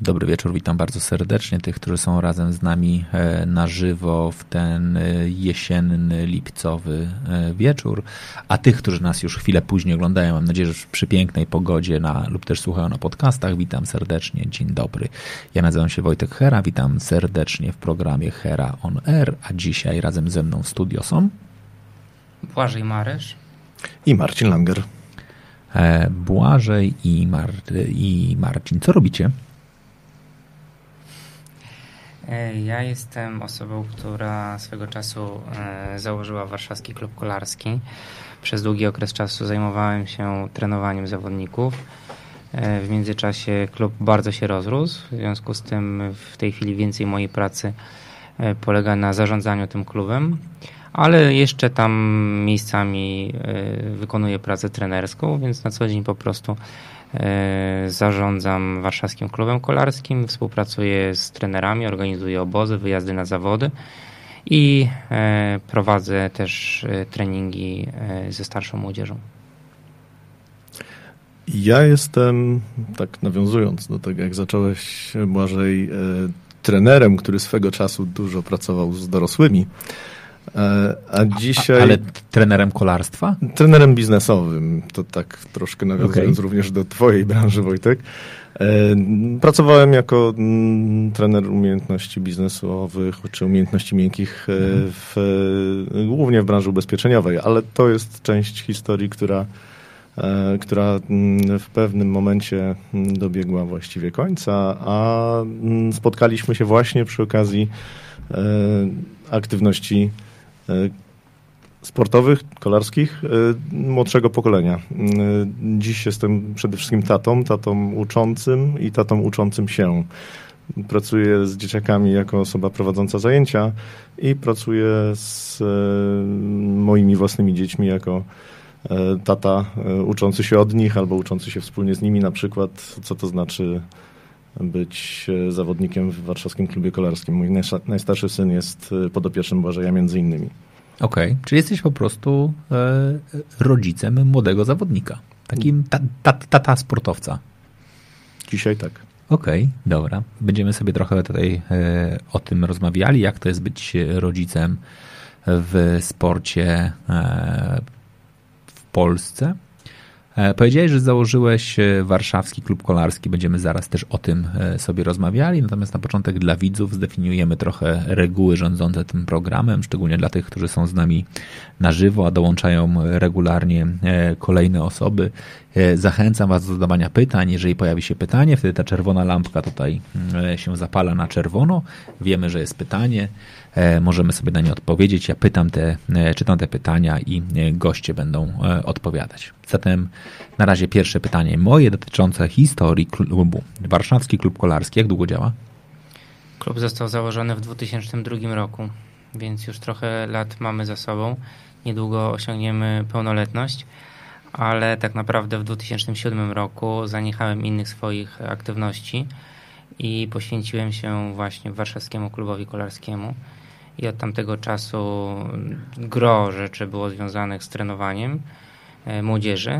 Dobry wieczór, witam bardzo serdecznie tych, którzy są razem z nami e, na żywo w ten e, jesienny, lipcowy e, wieczór, a tych, którzy nas już chwilę później oglądają, mam nadzieję, że przy pięknej pogodzie na, lub też słuchają na podcastach, witam serdecznie, dzień dobry. Ja nazywam się Wojtek Hera, witam serdecznie w programie Hera on Air, a dzisiaj razem ze mną w studio są Błażej Marysz i Marcin Langer. Błażej i, Mar i Marcin, co robicie? E, ja jestem osobą, która swego czasu e, założyła Warszawski Klub Kolarski. Przez długi okres czasu zajmowałem się trenowaniem zawodników. E, w międzyczasie klub bardzo się rozrósł, w związku z tym w tej chwili więcej mojej pracy polega na zarządzaniu tym klubem, ale jeszcze tam miejscami wykonuję pracę trenerską, więc na co dzień po prostu E, zarządzam warszawskim klubem kolarskim, współpracuję z trenerami, organizuję obozy, wyjazdy na zawody i e, prowadzę też e, treningi ze starszą młodzieżą. Ja jestem, tak nawiązując do tego, jak zacząłeś, Błażej, trenerem, który swego czasu dużo pracował z dorosłymi. E, a dzisiaj. A, ale trenerem kolarstwa? Trenerem biznesowym. To tak troszkę nawiązując okay. również do Twojej branży, Wojtek. E, pracowałem jako mm, trener umiejętności biznesowych czy umiejętności miękkich, e, mhm. w, głównie w branży ubezpieczeniowej, ale to jest część historii, która, która mm, w pewnym momencie mm, dobiegła właściwie końca, a spotkaliśmy się właśnie przy okazji aktywności sportowych, kolarskich e, młodszego pokolenia. E, dziś jestem przede wszystkim tatą, tatą uczącym i tatą uczącym się. Pracuję z dzieciakami jako osoba prowadząca zajęcia i pracuję z moimi własnymi dziećmi jako tata uczący się od nich albo uczący się wspólnie z nimi na przykład, co to znaczy być zawodnikiem w warszawskim klubie kolarskim. Mój najstarszy syn jest podopiecznym Błażeja między innymi. Okej, okay. czyli jesteś po prostu e, rodzicem młodego zawodnika. Takim tata ta, ta sportowca. Dzisiaj tak. Okej, okay, dobra. Będziemy sobie trochę tutaj e, o tym rozmawiali, jak to jest być rodzicem w sporcie e, w Polsce. E, powiedziałeś, że założyłeś e, warszawski klub kolarski. Będziemy zaraz też o tym e, sobie rozmawiali. Natomiast na początek dla widzów zdefiniujemy trochę reguły rządzące tym programem, szczególnie dla tych, którzy są z nami na żywo, a dołączają regularnie kolejne osoby. Zachęcam Was do zadawania pytań. Jeżeli pojawi się pytanie, wtedy ta czerwona lampka tutaj się zapala na czerwono. Wiemy, że jest pytanie. Możemy sobie na nie odpowiedzieć. Ja pytam te, czytam te pytania i goście będą odpowiadać. Zatem na razie pierwsze pytanie moje dotyczące historii klubu. Warszawski Klub Kolarski, jak długo działa? Klub został założony w 2002 roku, więc już trochę lat mamy za sobą. Niedługo osiągniemy pełnoletność, ale tak naprawdę w 2007 roku zaniechałem innych swoich aktywności i poświęciłem się właśnie Warszawskiemu Klubowi Kolarskiemu. I od tamtego czasu gro rzeczy było związanych z trenowaniem E, młodzieży.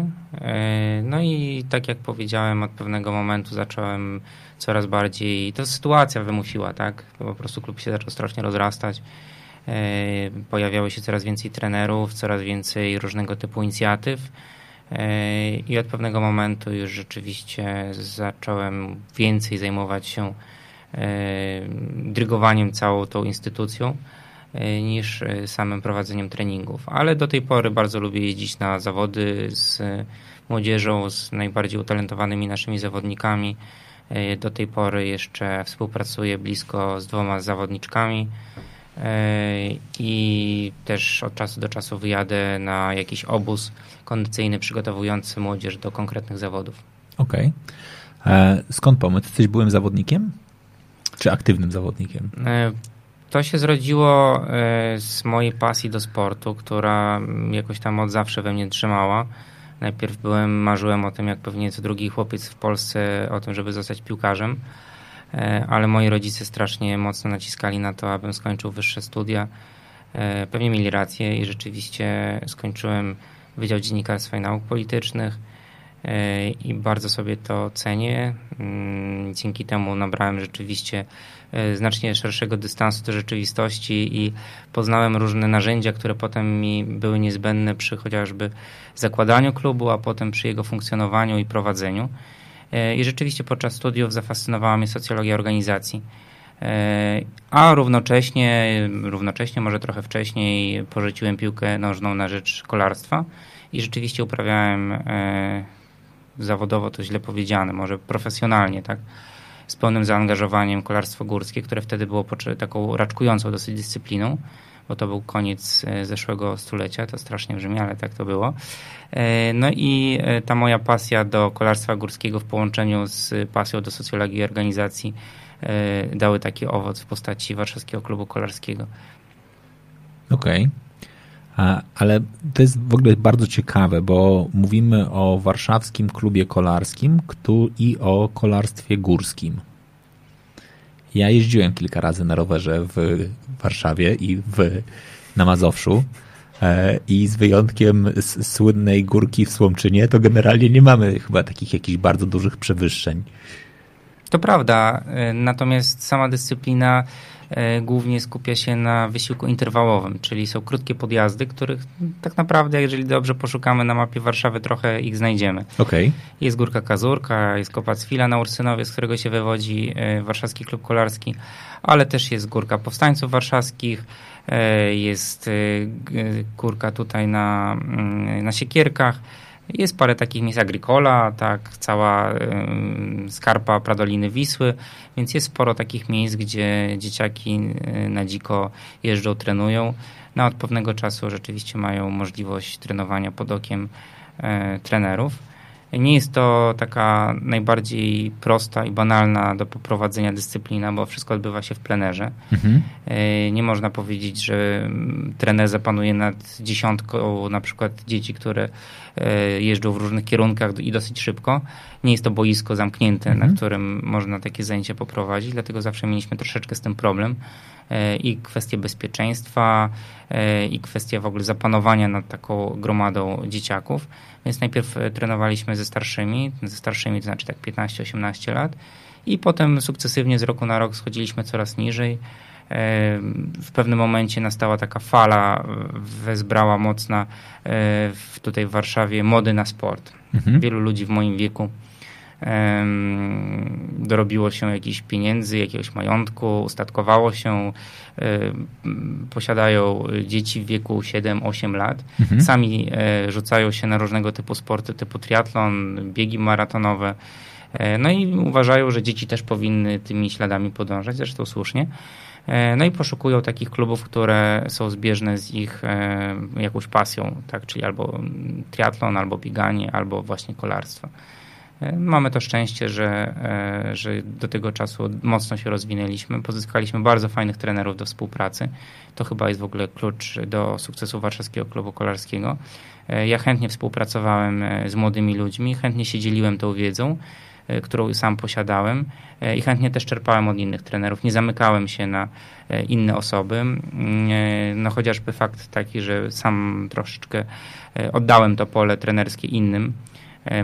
E, no i tak jak powiedziałem, od pewnego momentu zacząłem coraz bardziej, to sytuacja wymusiła, tak? Po prostu klub się zaczął strasznie rozrastać. E, pojawiało się coraz więcej trenerów, coraz więcej różnego typu inicjatyw. I od pewnego momentu już rzeczywiście zacząłem więcej zajmować się drygowaniem całą tą instytucją. E, niż e, samym prowadzeniem treningów. Ale do tej pory bardzo lubię jeździć na zawody z młodzieżą, z najbardziej utalentowanymi naszymi zawodnikami. E, do tej pory jeszcze współpracuję blisko z dwoma zawodniczkami i też od czasu do czasu wyjadę na jakiś obóz kondycyjny przygotowujący młodzież do konkretnych zawodów. Okej. Okay. Skąd pomysł? Jesteś byłym zawodnikiem? Czy aktywnym zawodnikiem? To się zrodziło z mojej pasji do sportu, która jakoś tam od zawsze we mnie trzymała. Najpierw byłem, marzyłem o tym, jak pewnie co drugi chłopiec w Polsce, o tym, żeby zostać piłkarzem, e, ale moi rodzice strasznie mocno naciskali na to, abym skończył wyższe studia. E, pewnie mieli rację i rzeczywiście skończyłem Wydział Dziennikarstwa i Nauk Politycznych e, i bardzo sobie to cenię. Mm, dzięki temu nabrałem rzeczywiście E, znacznie szerszego dystansu do rzeczywistości i poznałem różne narzędzia, które potem mi były niezbędne przy chociażby zakładaniu klubu, a potem przy jego funkcjonowaniu i prowadzeniu. E, I rzeczywiście podczas studiów zafascynowała mnie socjologia organizacji. E, a równocześnie, równocześnie, może trochę wcześniej, porzuciłem piłkę nożną na rzecz kolarstwa i rzeczywiście uprawiałem zawodowo, to źle powiedziane, może profesjonalnie, tak? z pełnym zaangażowaniem kolarstwo górskie, które wtedy było taką raczkującą dosyć dyscypliną, bo to był koniec e, zeszłego stulecia, to strasznie brzmi, ale tak to było. E, no i e, ta moja pasja do kolarstwa górskiego w połączeniu z pasją do socjologii i organizacji dały taki owoc w postaci Warszawskiego Klubu Kolarskiego. Okej. Okay. Ale to jest w ogóle bardzo ciekawe, bo mówimy o warszawskim klubie kolarskim i o kolarstwie górskim. Ja jeździłem kilka razy na rowerze w Warszawie i w, na Mazowszu e, i z wyjątkiem słynnej górki w Słomczynie, to generalnie nie mamy chyba takich jakichś bardzo dużych przewyższeń. To prawda, e, natomiast sama dyscyplina głównie skupia się na wysiłku interwałowym, czyli są krótkie podjazdy, których tak naprawdę, jeżeli dobrze poszukamy na mapie Warszawy, trochę ich znajdziemy. Okay. Jest Górka Kazurka, jest Kopac Fila na Ursynowie, z którego się wywodzi e, Warszawski Klub Kolarski, ale też jest Górka Powstańców Warszawskich, e, jest górka tutaj na, mm, na Siekierkach, jest parę takich miejsc Agricola, tak, cała skarpa Pradoliny Wisły, więc jest sporo takich miejsc, gdzie dzieciaki y, na dziko jeżdżą, trenują. No, od pewnego czasu rzeczywiście mają możliwość trenowania pod okiem y, trenerów. Nie jest to taka najbardziej prosta i banalna do poprowadzenia dyscyplina, bo wszystko odbywa się w plenerze. Mhm. E, nie można powiedzieć, że mm, trener zapanuje nad dziesiątką na przykład dzieci, które e, jeżdżą w różnych kierunkach i dosyć szybko. Nie jest to boisko zamknięte, mhm. na którym można takie zajęcia poprowadzić, dlatego zawsze mieliśmy troszeczkę z tym problem i kwestie bezpieczeństwa, i kwestia w ogóle zapanowania nad taką gromadą dzieciaków. Więc najpierw e, trenowaliśmy ze starszymi, ze starszymi to znaczy tak 15-18 lat i potem sukcesywnie z roku na rok schodziliśmy coraz niżej. E, w pewnym momencie nastała taka fala, wezbrała mocna w, tutaj w Warszawie mody na sport. Mhm. Wielu ludzi w moim wieku dorobiło się jakichś pieniędzy, jakiegoś majątku, ustatkowało się, posiadają dzieci w wieku 7-8 lat, mhm. sami e, rzucają się na różnego typu sporty typu triatlon, biegi maratonowe. E, no i uważają, że dzieci też powinny tymi śladami podążać, zresztą słusznie. E, no i poszukują takich klubów, które są zbieżne z ich jakąś pasją, tak? czyli albo triatlon, albo bieganie, albo właśnie kolarstwo. E, mamy to szczęście, że, e, że do tego czasu mocno się rozwinęliśmy. Pozyskaliśmy bardzo fajnych trenerów do współpracy. To chyba jest w ogóle klucz do sukcesu Warszawskiego Klubu Kolarskiego. E, ja chętnie współpracowałem z młodymi ludźmi, chętnie się dzieliłem tą wiedzą, którą sam posiadałem i chętnie też czerpałem od innych trenerów. Nie zamykałem się na inne osoby. Mm, no chociażby fakt taki, że sam troszeczkę oddałem to pole trenerskie innym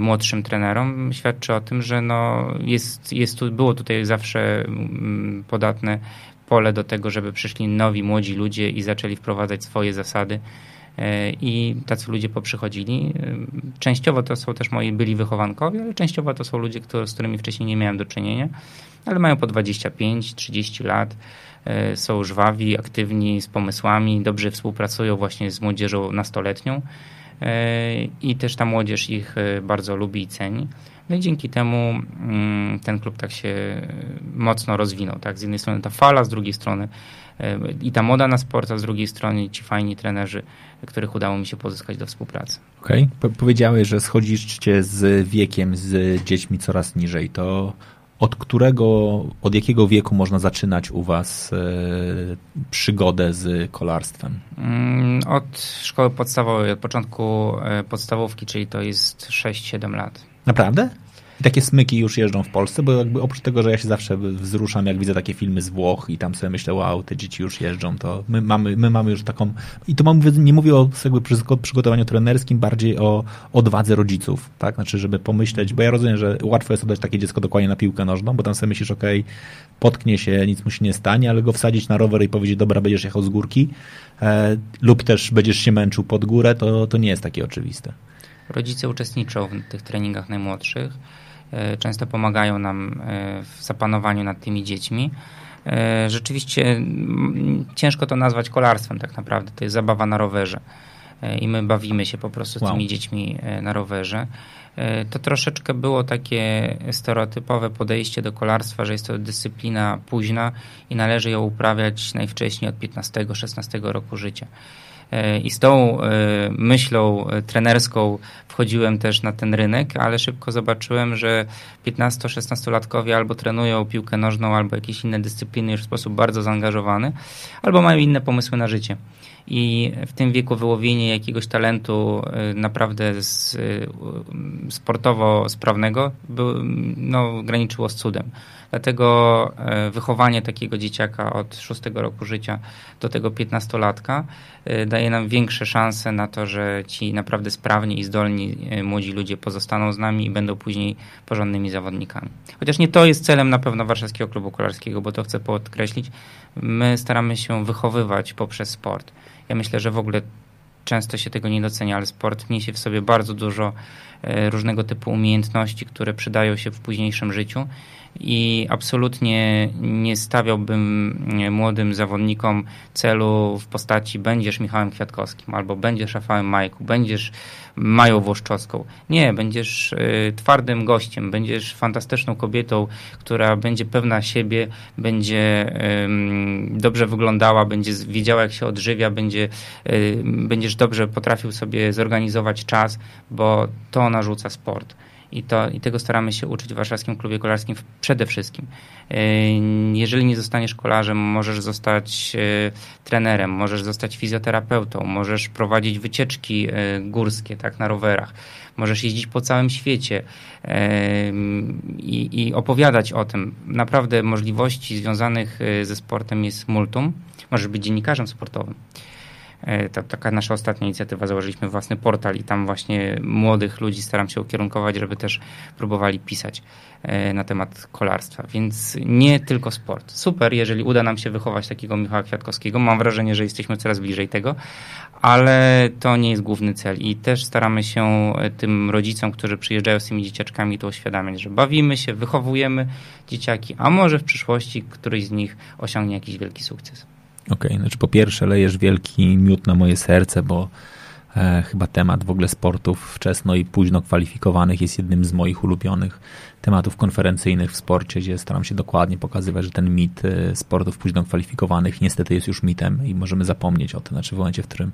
młodszym trenerom, świadczy o tym, że no jest, jest tu, było tutaj zawsze mm, podatne pole do tego, żeby przyszli nowi, młodzi ludzie i zaczęli wprowadzać swoje zasady. E, I tacy ludzie poprzychodzili. E, częściowo to są też moi byli wychowankowie, ale częściowo to są ludzie, z którymi wcześniej nie miałem do czynienia, ale mają po 25-30 lat, są żwawi, aktywni, z pomysłami, dobrze współpracują właśnie z młodzieżą nastoletnią i też ta młodzież ich e, bardzo lubi i ceni. No i dzięki temu mm, ten klub tak się mocno rozwinął. Tak? Z jednej strony ta fala, z drugiej strony i ta moda na sport, a z drugiej strony ci fajni trenerzy, których udało mi się pozyskać do współpracy. Okej. Okay. Powiedziałeś, że schodzicie z wiekiem z dziećmi coraz niżej. To od którego, od jakiego wieku można zaczynać u Was e, przygodę z kolarstwem? Mm, od szkoły podstawowej, od początku e, podstawówki, czyli to jest 6-7 lat. Naprawdę? I takie smyki już jeżdżą w Polsce, bo jakby oprócz tego, że ja się zawsze wzruszam, jak widzę takie filmy z Włoch i tam sobie myślę, wow, te dzieci już jeżdżą, to my mamy, my mamy już taką, i to mam, nie mówię o jakby przygotowaniu trenerskim, bardziej o odwadze rodziców, tak? Znaczy, żeby pomyśleć, bo ja rozumiem, że łatwo jest oddać takie dziecko dokładnie na piłkę nożną, bo tam sobie myślisz, okej, okay, potknie się, nic mu się nie stanie, ale go wsadzić na rower i powiedzieć, dobra, będziesz jechał z górki, e, lub też będziesz się męczył pod górę, to, to nie jest takie oczywiste. Rodzice uczestniczą w tych treningach najmłodszych często pomagają nam e, w zapanowaniu nad tymi dziećmi. E, rzeczywiście ciężko to nazwać kolarstwem tak naprawdę. To jest zabawa na rowerze. I my bawimy się po prostu z wow. tymi dziećmi na rowerze. To troszeczkę było takie stereotypowe podejście do kolarstwa, że jest to dyscyplina późna i należy ją uprawiać najwcześniej od 15-16 roku życia. E, I z tą e, myślą e, trenerską wchodziłem też na ten rynek, ale szybko zobaczyłem, że 15-16-latkowie albo trenują piłkę nożną, albo jakieś inne dyscypliny już w sposób bardzo zaangażowany, albo mają inne pomysły na życie i w tym wieku wyłowienie jakiegoś talentu naprawdę z, sportowo sprawnego no, graniczyło z cudem. Dlatego e, wychowanie takiego dzieciaka od szóstego roku życia do tego piętnastolatka e, daje nam większe szanse na to, że ci naprawdę sprawni i zdolni e, młodzi ludzie pozostaną z nami i będą później porządnymi zawodnikami. Chociaż nie to jest celem na pewno Warszawskiego Klubu Kolarskiego, bo to chcę podkreślić. My staramy się wychowywać poprzez sport. Ja myślę, że w ogóle często się tego nie docenia, ale sport niesie w sobie bardzo dużo różnego typu umiejętności, które przydają się w późniejszym życiu i absolutnie nie stawiałbym młodym zawodnikom celu w postaci będziesz Michałem Kwiatkowskim albo będziesz Rafałem Majku, będziesz Mają Włoszczowską. Nie, będziesz y, twardym gościem, będziesz fantastyczną kobietą, która będzie pewna siebie, będzie dobrze wyglądała, będzie wiedziała jak się odżywia, będzie, y, będziesz dobrze potrafił sobie zorganizować czas, bo to narzuca sport. I, to, I tego staramy się uczyć w Warszawskim Klubie Kolarskim przede wszystkim. E, jeżeli nie zostaniesz kolarzem, możesz zostać e, trenerem, możesz zostać fizjoterapeutą, możesz prowadzić wycieczki e, górskie tak, na rowerach, możesz jeździć po całym świecie i, i opowiadać o tym. Naprawdę możliwości związanych ze sportem jest multum. Możesz być dziennikarzem sportowym. E, ta, taka nasza ostatnia inicjatywa, założyliśmy własny portal i tam właśnie młodych ludzi staram się ukierunkować, żeby też próbowali pisać e, na temat kolarstwa. Więc nie tylko sport. Super, jeżeli uda nam się wychować takiego Michała Kwiatkowskiego. Mam wrażenie, że jesteśmy coraz bliżej tego, ale to nie jest główny cel i też staramy się e, tym rodzicom, którzy przyjeżdżają z tymi dzieciaczkami, to uświadamiać, że bawimy się, wychowujemy dzieciaki, a może w przyszłości któryś z nich osiągnie jakiś wielki sukces. Okej, okay, znaczy po pierwsze lejesz wielki miód na moje serce, bo e, chyba temat w ogóle sportów wczesno i późno kwalifikowanych jest jednym z moich ulubionych tematów konferencyjnych w sporcie, gdzie staram się dokładnie pokazywać, że ten mit e, sportów późno kwalifikowanych niestety jest już mitem i możemy zapomnieć o tym. Znaczy w momencie, w którym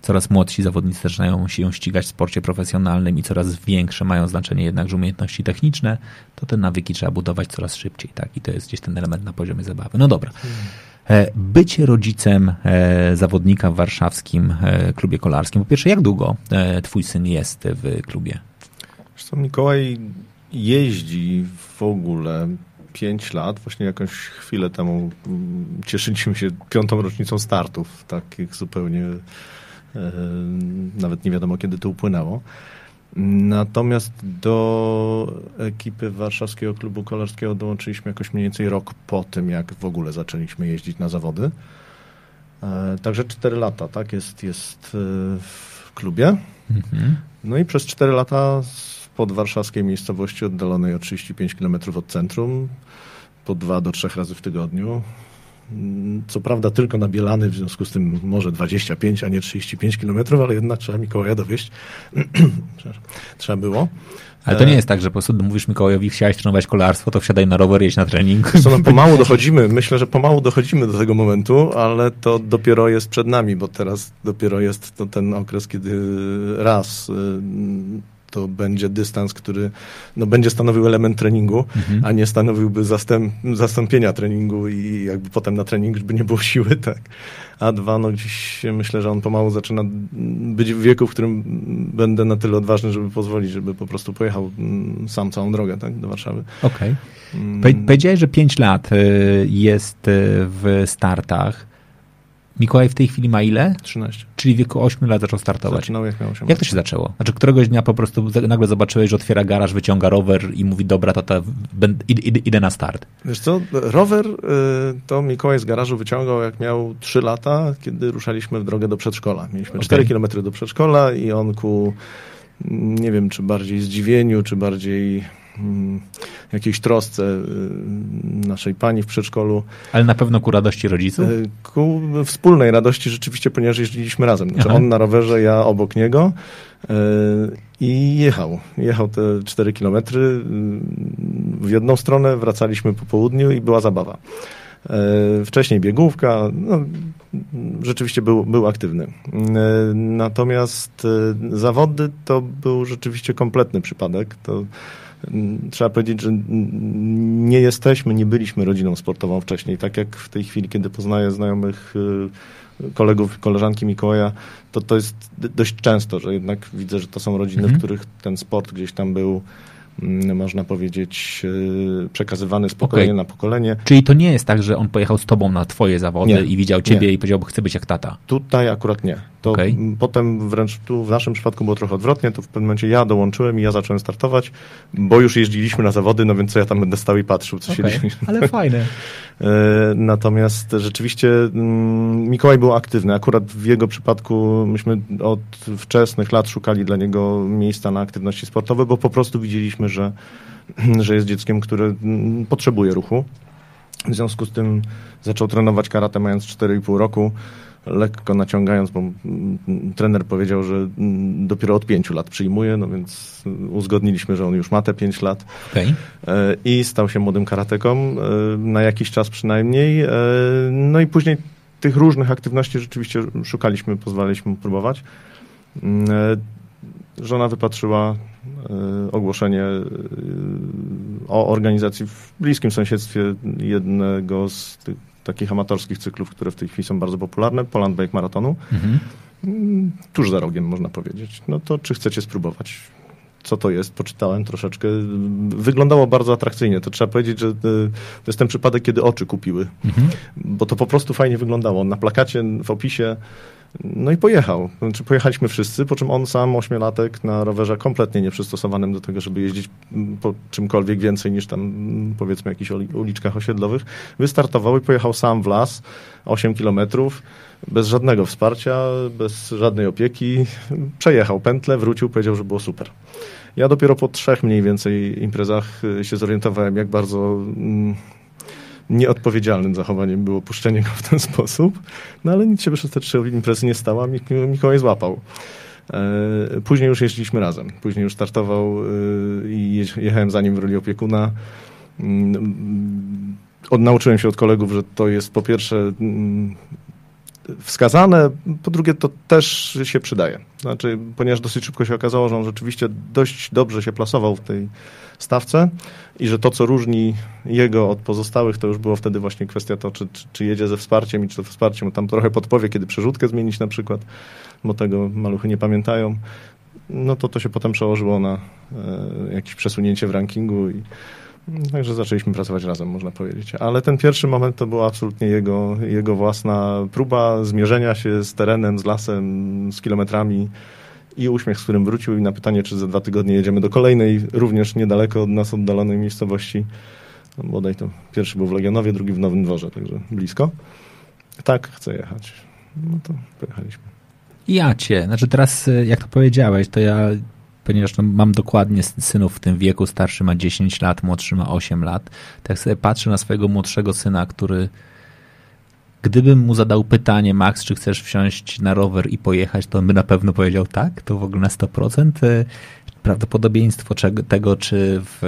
coraz młodsi zawodnicy zaczynają się ścigać w sporcie profesjonalnym i coraz większe mają znaczenie jednakże umiejętności techniczne, to te nawyki trzeba budować coraz szybciej, tak? I to jest gdzieś ten element na poziomie zabawy. No dobra. E, bycie rodzicem e, zawodnika w warszawskim e, klubie kolarskim. Po pierwsze, jak długo twój syn jest w klubie? Zresztą Mikołaj jeździ w ogóle 5 lat. Właśnie jakąś chwilę temu mm, cieszyliśmy się piątą rocznicą startów, takich zupełnie nawet nie wiadomo kiedy to upłynęło. Natomiast do ekipy Warszawskiego Klubu Kolarskiego dołączyliśmy jakoś mniej więcej rok po tym, jak w ogóle zaczęliśmy jeździć na zawody. E, także 4 lata, tak, jest, jest e, w klubie. Mhm. No i przez 4 lata w podwarszawskiej miejscowości oddalonej o 35 km od centrum, po 2 do 3 razy w tygodniu, Co prawda tylko nabielany, w związku z tym może 25, a nie 35 kilometrów, ale jednak trzeba Mikołaja dowieść. trzeba było. Ale to nie jest tak, że po prostu mówisz Mikołajowi, chciałeś trenować kolarstwo, to wsiadaj na rower, jedź na trening. Co, no pomału dochodzimy, myślę, że pomału dochodzimy do tego momentu, ale to dopiero jest przed nami, bo teraz dopiero jest to ten okres, kiedy raz y, to będzie dystans, który no, będzie stanowił element treningu, mhm. a nie stanowiłby zastęp, zastąpienia treningu i jakby potem na trening by nie było siły, tak. A dwa, no dziś myślę, że on pomału zaczyna być w wieku, w którym będę na tyle odważny, żeby pozwolić, żeby po prostu pojechał mm, sam całą drogę, tak, do Warszawy. Okej. Okay. Mm. Powiedziałeś, że 5 lat y, jest y, w startach. Mikołaj w tej chwili ma ile? 13. Czyli w wieku 8 lat zaczął startować. Zaczynał jak miał 8 Jak to się zaczęło? Znaczy któregoś dnia po prostu nagle zobaczyłeś, że otwiera garaż, wyciąga rower i mówi, dobra, tata, idę, idę na start. Wiesz co, rower y, to Mikołaj z garażu wyciągał jak miał 3 lata, kiedy ruszaliśmy w drogę do przedszkola. Mieliśmy okay. 4 kilometry do przedszkola i on ku, nie wiem, czy bardziej zdziwieniu, czy bardziej jakiejś trosce y, naszej pani w przedszkolu. Ale na pewno ku radości rodziców? Y, ku wspólnej radości rzeczywiście, ponieważ jeździliśmy razem. Znaczy on na rowerze, ja obok niego y, i jechał. Jechał te 4 kilometry w jedną stronę, wracaliśmy po południu i była zabawa. Wcześniej biegówka, no, rzeczywiście był, był aktywny. Natomiast zawody to był rzeczywiście kompletny przypadek. To trzeba powiedzieć, że nie jesteśmy, nie byliśmy rodziną sportową wcześniej. Tak jak w tej chwili, kiedy poznaję znajomych y, kolegów, koleżanki Mikołaja, to to jest dość często, że jednak widzę, że to są rodziny, mhm. w których ten sport gdzieś tam był Mm, można powiedzieć, e, przekazywany z pokolenia okay. na pokolenie. Czyli to nie jest tak, że on pojechał z tobą na twoje zawody nie, i widział ciebie nie. i powiedział, chcę być jak tata. Tutaj akurat nie. To okay. potem wręcz tu w naszym przypadku było trochę odwrotnie, to w pewnym momencie ja dołączyłem i ja zacząłem startować, bo już jeździliśmy na zawody, no więc co ja tam będę stał i patrzył, co okay. się dzieje. Ale fajne. E, natomiast rzeczywiście mm, Mikołaj był aktywny. Akurat w jego przypadku myśmy od wczesnych lat szukali dla niego miejsca na aktywności sportowe, bo po prostu widzieliśmy, że, że jest dzieckiem, które mm, potrzebuje ruchu. W związku z tym zaczął trenować karate mając 4,5 roku, lekko naciągając, bo mm, trener powiedział, że mm, dopiero od 5 lat przyjmuje, no więc uzgodniliśmy, że on już ma te 5 lat. Okay. E, I stał się młodym karateką, e, na jakiś czas przynajmniej. E, no i później tych różnych aktywności rzeczywiście szukaliśmy, pozwalaliśmy próbować. Żona wypatrzyła ogłoszenie o organizacji w bliskim sąsiedztwie jednego z tych takich amatorskich cyklów, które w tej chwili są bardzo popularne, Poland Bike Maratonu. Mhm. Mm, tuż za rogiem, można powiedzieć. No to czy chcecie spróbować? co to jest, poczytałem troszeczkę. Wyglądało bardzo atrakcyjnie. To trzeba powiedzieć, że e, to jest ten przypadek, kiedy oczy kupiły. Mhm. Bo to po prostu fajnie wyglądało. Na plakacie, w opisie no i pojechał. Znaczy pojechaliśmy wszyscy, po czym on sam, ośmiolatek, na rowerze kompletnie nieprzystosowanym do tego, żeby jeździć po czymkolwiek więcej niż tam powiedzmy jakichś uliczkach osiedlowych, wystartował i pojechał sam w las, 8 kilometrów, bez żadnego wsparcia, bez żadnej opieki. Przejechał pętlę, wrócił, powiedział, że było super. Ja dopiero po trzech mniej więcej imprezach y, się zorientowałem, jak bardzo mm, nieodpowiedzialnym zachowaniem było puszczenie go w ten sposób, no ale nic się przez te trzy imprezy nie stało, a Mikołaj złapał. E, później już jeździliśmy razem. Później już startował e, i jechałem za nim w roli opiekuna. Mm, odnauczyłem się od kolegów, że to jest po pierwsze mm, wskazane, po drugie to też się przydaje. Znaczy, ponieważ dosyć szybko się okazało, że on rzeczywiście dość dobrze się plasował w tej stawce i że to, co różni jego od pozostałych, to już było wtedy właśnie kwestia to, czy, czy, czy jedzie ze wsparciem i czy to wsparcie tam trochę podpowie, kiedy przerzutkę zmienić na przykład, bo tego maluchy nie pamiętają. No to to się potem przełożyło na e, jakieś przesunięcie w rankingu i Także zaczęliśmy pracować razem, można powiedzieć. Ale ten pierwszy moment to była absolutnie jego, jego własna próba zmierzenia się z terenem, z lasem, z kilometrami i uśmiech, z którym wrócił i na pytanie, czy za dwa tygodnie jedziemy do kolejnej, również niedaleko od nas oddalonej miejscowości. No, bodaj to pierwszy był w Legionowie, drugi w Nowym Dworze, także blisko. Tak, chcę jechać. No to pojechaliśmy. Ja cię, znaczy teraz jak to powiedziałeś, to ja ponieważ no, mam dokładnie synów w tym wieku, starszy ma 10 lat, młodszy ma 8 lat, tak sobie patrzę na swojego młodszego syna, który Gdybym mu zadał pytanie, Max, czy chcesz wsiąść na rower i pojechać, to on by na pewno powiedział tak, to w ogóle na 100% prawdopodobieństwo tego, czy w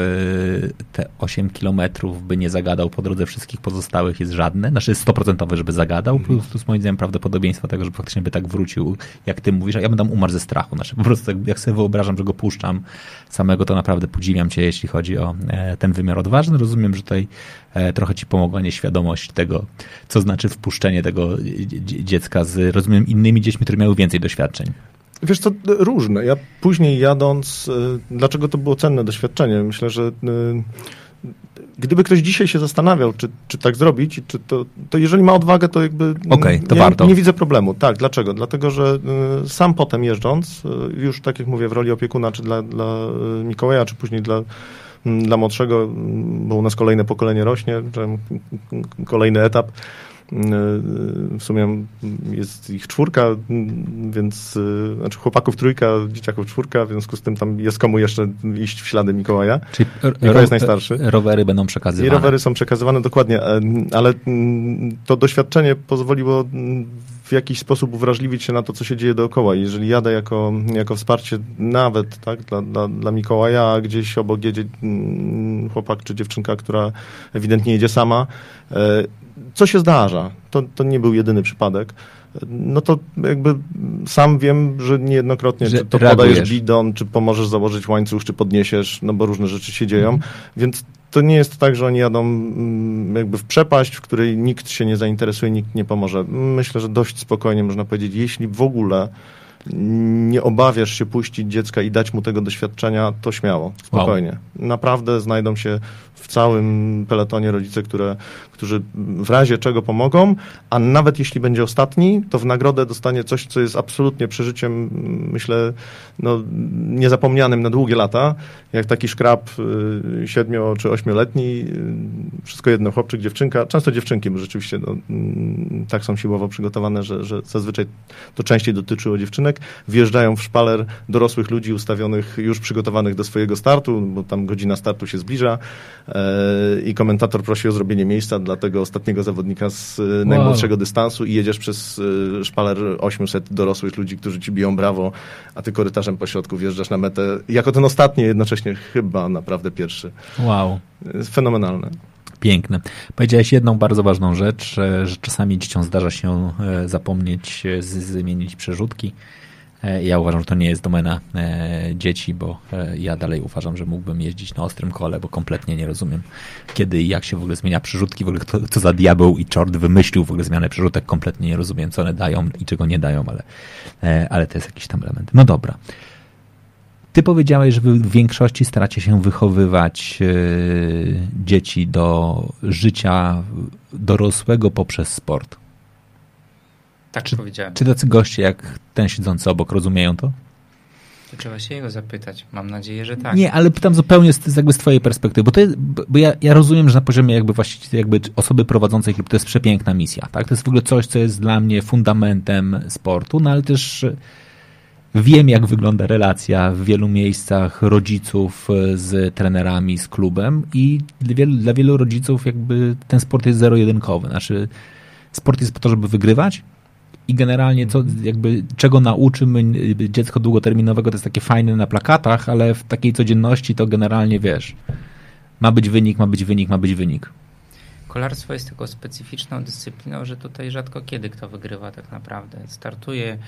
te 8 kilometrów by nie zagadał po drodze wszystkich pozostałych jest żadne. Znaczy jest 100% żeby zagadał, mhm. plus, plus moim zdaniem prawdopodobieństwo tego, że faktycznie by tak wrócił, jak ty mówisz, a ja bym tam umarł ze strachu. Znaczy po prostu jak sobie wyobrażam, że go puszczam samego, to naprawdę podziwiam cię, jeśli chodzi o e, ten wymiar odważny. Rozumiem, że tutaj e, trochę ci pomogła nieświadomość tego, co znaczy wpuszczenie tego dziecka z, rozumiem, innymi dziećmi, które miały więcej doświadczeń. Wiesz co, różne. Ja później jadąc, y, dlaczego to było cenne doświadczenie? Myślę, że y, gdyby ktoś dzisiaj się zastanawiał, czy, czy tak zrobić, czy to, to jeżeli ma odwagę, to jakby okay, to nie, warto. nie widzę problemu. Tak, dlaczego? Dlatego, że sam potem jeżdżąc, już tak jak mówię, w roli opiekuna, czy dla, dla Mikołaja, czy później dla dla młodszego, bo u nas kolejne pokolenie rośnie, kolejny etap, w sumie jest ich czwórka, więc znaczy chłopaków trójka, dzieciaków czwórka, w związku z tym tam jest komu jeszcze iść w ślady Mikołaja. Czyli Mikołaj jest najstarszy. Rowery będą przekazywane. I rowery są przekazywane, dokładnie, ale to doświadczenie pozwoliło w jakiś sposób uwrażliwić się na to, co się dzieje dookoła. Jeżeli jadę jako, jako wsparcie nawet tak, dla, dla, dla Mikołaja, a gdzieś obok jedzie chłopak czy dziewczynka, która ewidentnie jedzie sama, e, co się zdarza. To, to nie był jedyny przypadek. No to jakby sam wiem, że niejednokrotnie, że czy to reagujesz. podajesz bidon, czy pomożesz założyć łańcuch, czy podniesiesz, no bo różne rzeczy się dzieją. Mhm. Więc to nie jest tak, że oni jadą mm, jakby w przepaść, w której nikt się nie zainteresuje, nikt nie pomoże. Myślę, że dość spokojnie można powiedzieć, jeśli w ogóle nie obawiasz się puścić dziecka i dać mu tego doświadczenia, to śmiało, spokojnie. Wow. Naprawdę znajdą się w całym peletonie rodzice, które, którzy w razie czego pomogą, a nawet jeśli będzie ostatni, to w nagrodę dostanie coś, co jest absolutnie przeżyciem, myślę, no, niezapomnianym na długie lata, jak taki szkrab y, siedmiu czy ośmioletni, y, wszystko jedno, chłopczyk, dziewczynka, często dziewczynki, bo rzeczywiście no, mm, tak są siłowo przygotowane, że, że zazwyczaj to częściej dotyczyło dziewczynek, wjeżdżają w szpaler dorosłych ludzi ustawionych, już przygotowanych do swojego startu, bo tam godzina startu się zbliża, E, i komentator prosi o zrobienie miejsca dla tego ostatniego zawodnika z e, najmłodszego wow. dystansu i jedziesz przez e, szpaler 800 dorosłych ludzi, którzy ci biją brawo, a ty korytarzem po środku wjeżdżasz na metę jako ten ostatni, jednocześnie chyba naprawdę pierwszy. Wow. Fenomenalne. Piękne. Powiedziałeś jedną bardzo ważną rzecz, że czasami dzieciom zdarza się zapomnieć zmienić przerzutki. E, ja uważam, że to nie jest domena e, dzieci, bo e, ja dalej uważam, że mógłbym jeździć na ostrym kole, bo kompletnie nie rozumiem, kiedy i jak się w ogóle zmienia przerzutki, w ogóle kto, co za diabeł i czort wymyślił w ogóle zmianę przerzutek, kompletnie nie rozumiem, co one dają i czego nie dają, ale, ale to jest jakiś tam element. No dobra. Ty powiedziałeś, że wy w większości staracie się wychowywać dzieci do życia dorosłego poprzez sport. Tak czy, powiedziałem. Czy tacy goście jak ten siedzący obok rozumieją to? To trzeba się jego zapytać. Mam nadzieję, że tak. Nie, ale pytam zupełnie z, jakby z twojej perspektywy, bo, to jest, bo ja, ja rozumiem, że na poziomie jakby właściwie jakby osoby prowadzącej klub to jest przepiękna misja, tak? To jest w ogóle coś, co jest dla mnie fundamentem sportu, no ale też wiem, jak wygląda relacja w wielu miejscach rodziców z trenerami, z klubem i dla wielu, dla wielu rodziców jakby ten sport jest zero-jedynkowy. Znaczy sport jest po to, żeby wygrywać, i generalnie co, jakby czego nauczymy dziecko długoterminowego, to jest takie fajne na plakatach, ale w takiej codzienności to generalnie wiesz, ma być wynik, ma być wynik, ma być wynik. Kolarstwo jest taką specyficzną dyscypliną, że tutaj rzadko kiedy kto wygrywa tak naprawdę. Startuje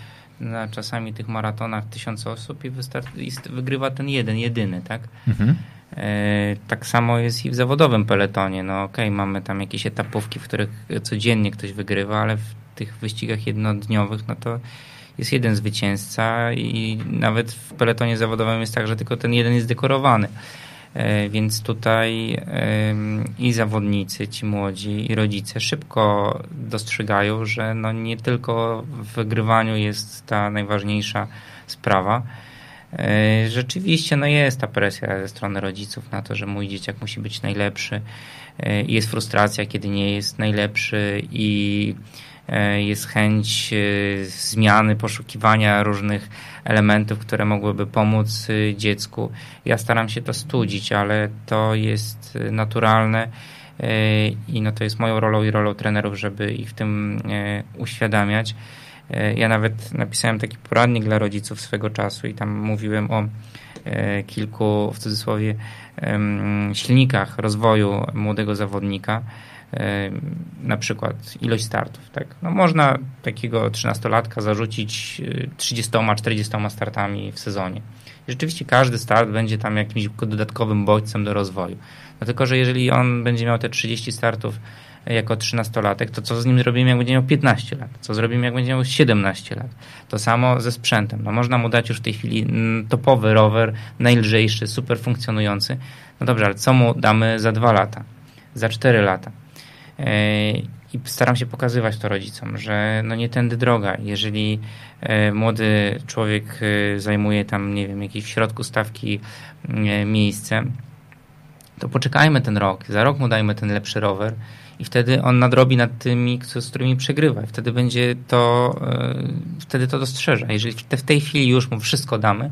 na czasami tych maratonach tysiąc osób i, i wygrywa ten jeden, jedyny, tak? Mhm. E, tak samo jest i w zawodowym peletonie. No okej, okay, mamy tam jakieś etapówki, w których codziennie ktoś wygrywa, ale w tych wyścigach jednodniowych, no to jest jeden zwycięzca i nawet w peletonie zawodowym jest tak, że tylko ten jeden jest dekorowany. E, więc tutaj i zawodnicy, ci młodzi, i rodzice szybko dostrzegają, że no nie tylko w wygrywaniu jest ta najważniejsza sprawa. E, rzeczywiście no jest ta presja ze strony rodziców na to, że mój dzieciak musi być najlepszy. E, jest frustracja, kiedy nie jest najlepszy i jest chęć e, zmiany, poszukiwania różnych elementów, które mogłyby pomóc e, dziecku. Ja staram się to studzić, ale to jest naturalne i no to jest moją rolą i rolą trenerów, żeby ich w tym uświadamiać. Ja nawet napisałem taki poradnik dla rodziców swego czasu i tam mówiłem o kilku, w cudzysłowie, silnikach rozwoju młodego zawodnika na przykład ilość startów. Tak? No można takiego 13-latka zarzucić 30-40 startami w sezonie. Rzeczywiście każdy start będzie tam jakimś dodatkowym bodźcem do rozwoju. No tylko, że jeżeli on będzie miał te 30 startów jako 13-latek, to co z nim zrobimy, jak będzie miał 15 lat? Co zrobimy, jak będzie miał 17 lat? To samo ze sprzętem. No można mu dać już w tej chwili topowy rower, najlżejszy, super funkcjonujący. No dobrze, ale co mu damy za 2 lata? Za 4 lata? E, I staram się pokazywać to rodzicom, że no nie tędy droga. Jeżeli e, młody człowiek e, zajmuje tam, nie wiem, jakieś w środku stawki miejsce, to poczekajmy ten rok. Za rok mu dajmy ten lepszy rower i wtedy on nadrobi nad tymi, z którymi przegrywa. Wtedy będzie to, wtedy to dostrzeże. Jeżeli w tej chwili już mu wszystko damy,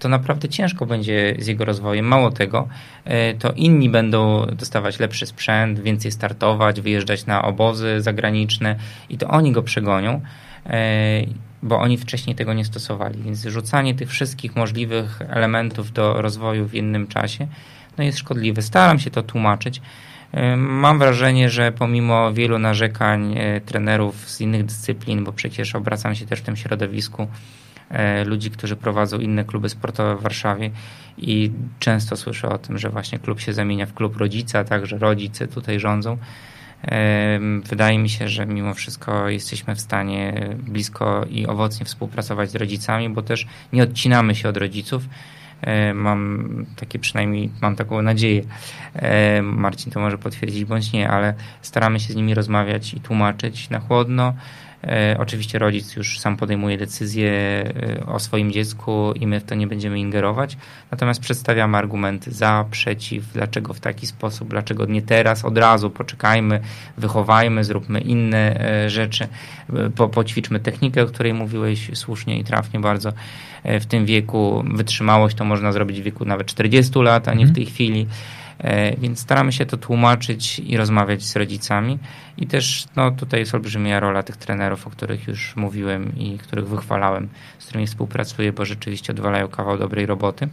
to naprawdę ciężko będzie z jego rozwojem. Mało tego, e, to inni będą dostawać lepszy sprzęt, więcej startować, wyjeżdżać na obozy zagraniczne i to oni go przegonią, e, bo oni wcześniej tego nie stosowali. Więc rzucanie tych wszystkich możliwych elementów do rozwoju w jednym czasie no jest szkodliwe. Staram się to tłumaczyć. E, mam wrażenie, że pomimo wielu narzekań trenerów z innych dyscyplin, bo przecież obracam się też w tym środowisku, ludzi, którzy prowadzą inne kluby sportowe w Warszawie i często słyszę o tym, że właśnie klub się zamienia w klub rodzica, także rodzice tutaj rządzą. E, wydaje mi się, że mimo wszystko jesteśmy w stanie blisko i owocnie współpracować z rodzicami, bo też nie odcinamy się od rodziców. E, mam takie przynajmniej, mam taką nadzieję. Marcin to może potwierdzić bądź nie, ale staramy się z nimi rozmawiać i tłumaczyć na chłodno E, oczywiście rodzic już sam podejmuje decyzję e, o swoim dziecku i my w to nie będziemy ingerować. Natomiast przedstawiamy argumenty za, przeciw, dlaczego w taki sposób, dlaczego nie teraz, od razu poczekajmy, wychowajmy, zróbmy inne e, rzeczy, po, poćwiczmy technikę, o której mówiłeś słusznie i trafnie bardzo. W tym wieku wytrzymałość to można zrobić w wieku nawet 40 lat, a nie w mhm. tej chwili. E, więc staramy się to tłumaczyć i rozmawiać z rodzicami. I też no, tutaj jest olbrzymia rola tych trenerów, o których już mówiłem i których wychwalałem, z którymi współpracuję, bo rzeczywiście odwalają kawał dobrej roboty.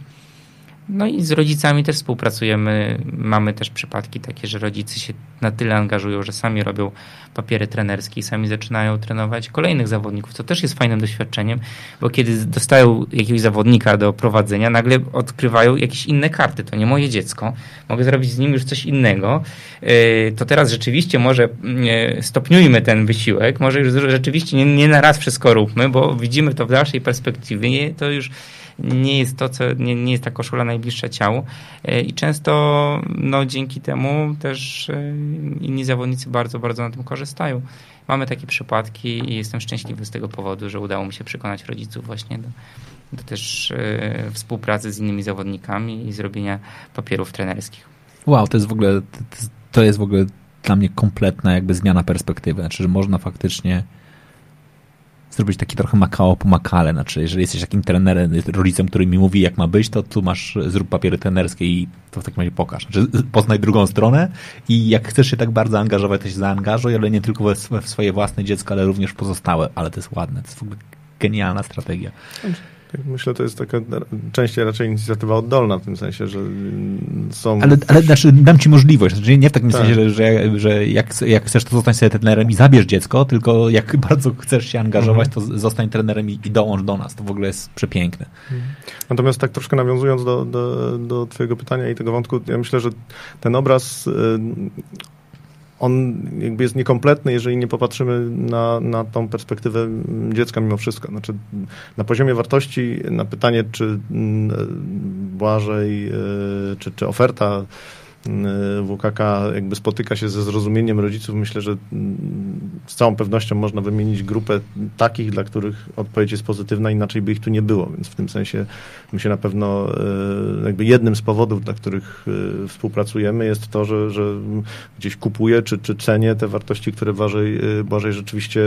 No i z rodzicami też współpracujemy. Mamy też przypadki takie, że rodzice się na tyle angażują, że sami robią papiery trenerskie i sami zaczynają trenować kolejnych zawodników, co też jest fajnym doświadczeniem, bo kiedy dostają jakiegoś zawodnika do prowadzenia, nagle odkrywają jakieś inne karty. To nie moje dziecko, mogę zrobić z nim już coś innego. Yy, to teraz rzeczywiście może yy, stopniujmy ten wysiłek, może już rzeczywiście nie, nie na raz wszystko róbmy, bo widzimy to w dalszej perspektywie, to już nie jest to, co, nie, nie jest ta koszula najbliższa ciału e, i często no, dzięki temu też e, inni zawodnicy bardzo, bardzo na tym korzystają. Mamy takie przypadki i jestem szczęśliwy z tego powodu, że udało mi się przekonać rodziców właśnie do, do też e, współpracy z innymi zawodnikami i zrobienia papierów trenerskich. Wow, to jest w ogóle to jest w ogóle dla mnie kompletna jakby zmiana perspektywy. Znaczy, że można faktycznie zrobić taki trochę makao po makale. Znaczy, jeżeli jesteś takim trenerem, rodzicem, który mi mówi, jak ma być, to tu masz, zrób papiery trenerskie i to w takim razie pokaż. Znaczy, poznaj drugą stronę i jak chcesz się tak bardzo angażować, to się zaangażuj, ale nie tylko w swoje własne dziecko, ale również pozostałe. Ale to jest ładne. To jest w ogóle genialna strategia. Tak, myślę, to jest taka częściej raczej inicjatywa oddolna w tym sensie, że są... Ale, ale znaczy, dam ci możliwość, znaczy nie w takim tak. sensie, że, że, że jak, jak chcesz, to zostań sobie trenerem i zabierz dziecko, tylko jak bardzo chcesz się angażować, mhm. to zostań trenerem i, i dołącz do nas. To w ogóle jest przepiękne. Mhm. Natomiast tak troszkę nawiązując do, do, do twojego pytania i tego wątku, ja myślę, że ten obraz y, on jakby jest niekompletny, jeżeli nie popatrzymy na, na tą perspektywę dziecka mimo wszystko. Znaczy, na poziomie wartości, na pytanie, czy mm, Błażej, y, czy, czy oferta WKK jakby spotyka się ze zrozumieniem rodziców. Myślę, że mm, z całą pewnością można wymienić grupę takich, dla których odpowiedź jest pozytywna, inaczej by ich tu nie było. Więc w tym sensie my się na pewno y, jakby jednym z powodów, dla których y, współpracujemy jest to, że, że gdzieś kupuję czy, czy cenię te wartości, które Błażej, Błażej rzeczywiście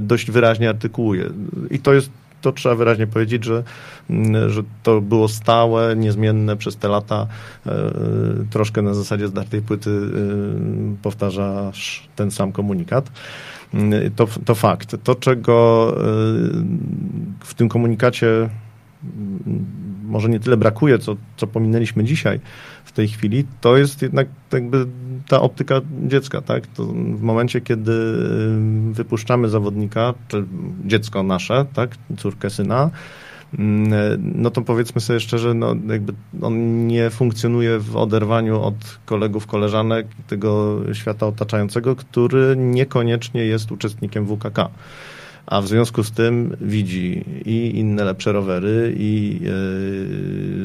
dość wyraźnie artykułuje. I to jest to trzeba wyraźnie powiedzieć, że, mm, że to było stałe, niezmienne przez te lata. Troszkę na zasadzie zdartej płyty powtarzasz ten sam komunikat. To, to fakt. To, czego w tym komunikacie może nie tyle brakuje, co, co pominęliśmy dzisiaj w tej chwili, to jest jednak jakby ta optyka dziecka, tak? To w momencie, kiedy wypuszczamy zawodnika, czy dziecko nasze, tak? Córkę, syna, no to powiedzmy sobie szczerze, no jakby on nie funkcjonuje w oderwaniu od kolegów, koleżanek, tego świata otaczającego, który niekoniecznie jest uczestnikiem WKK a w związku z tym widzi i inne lepsze rowery, i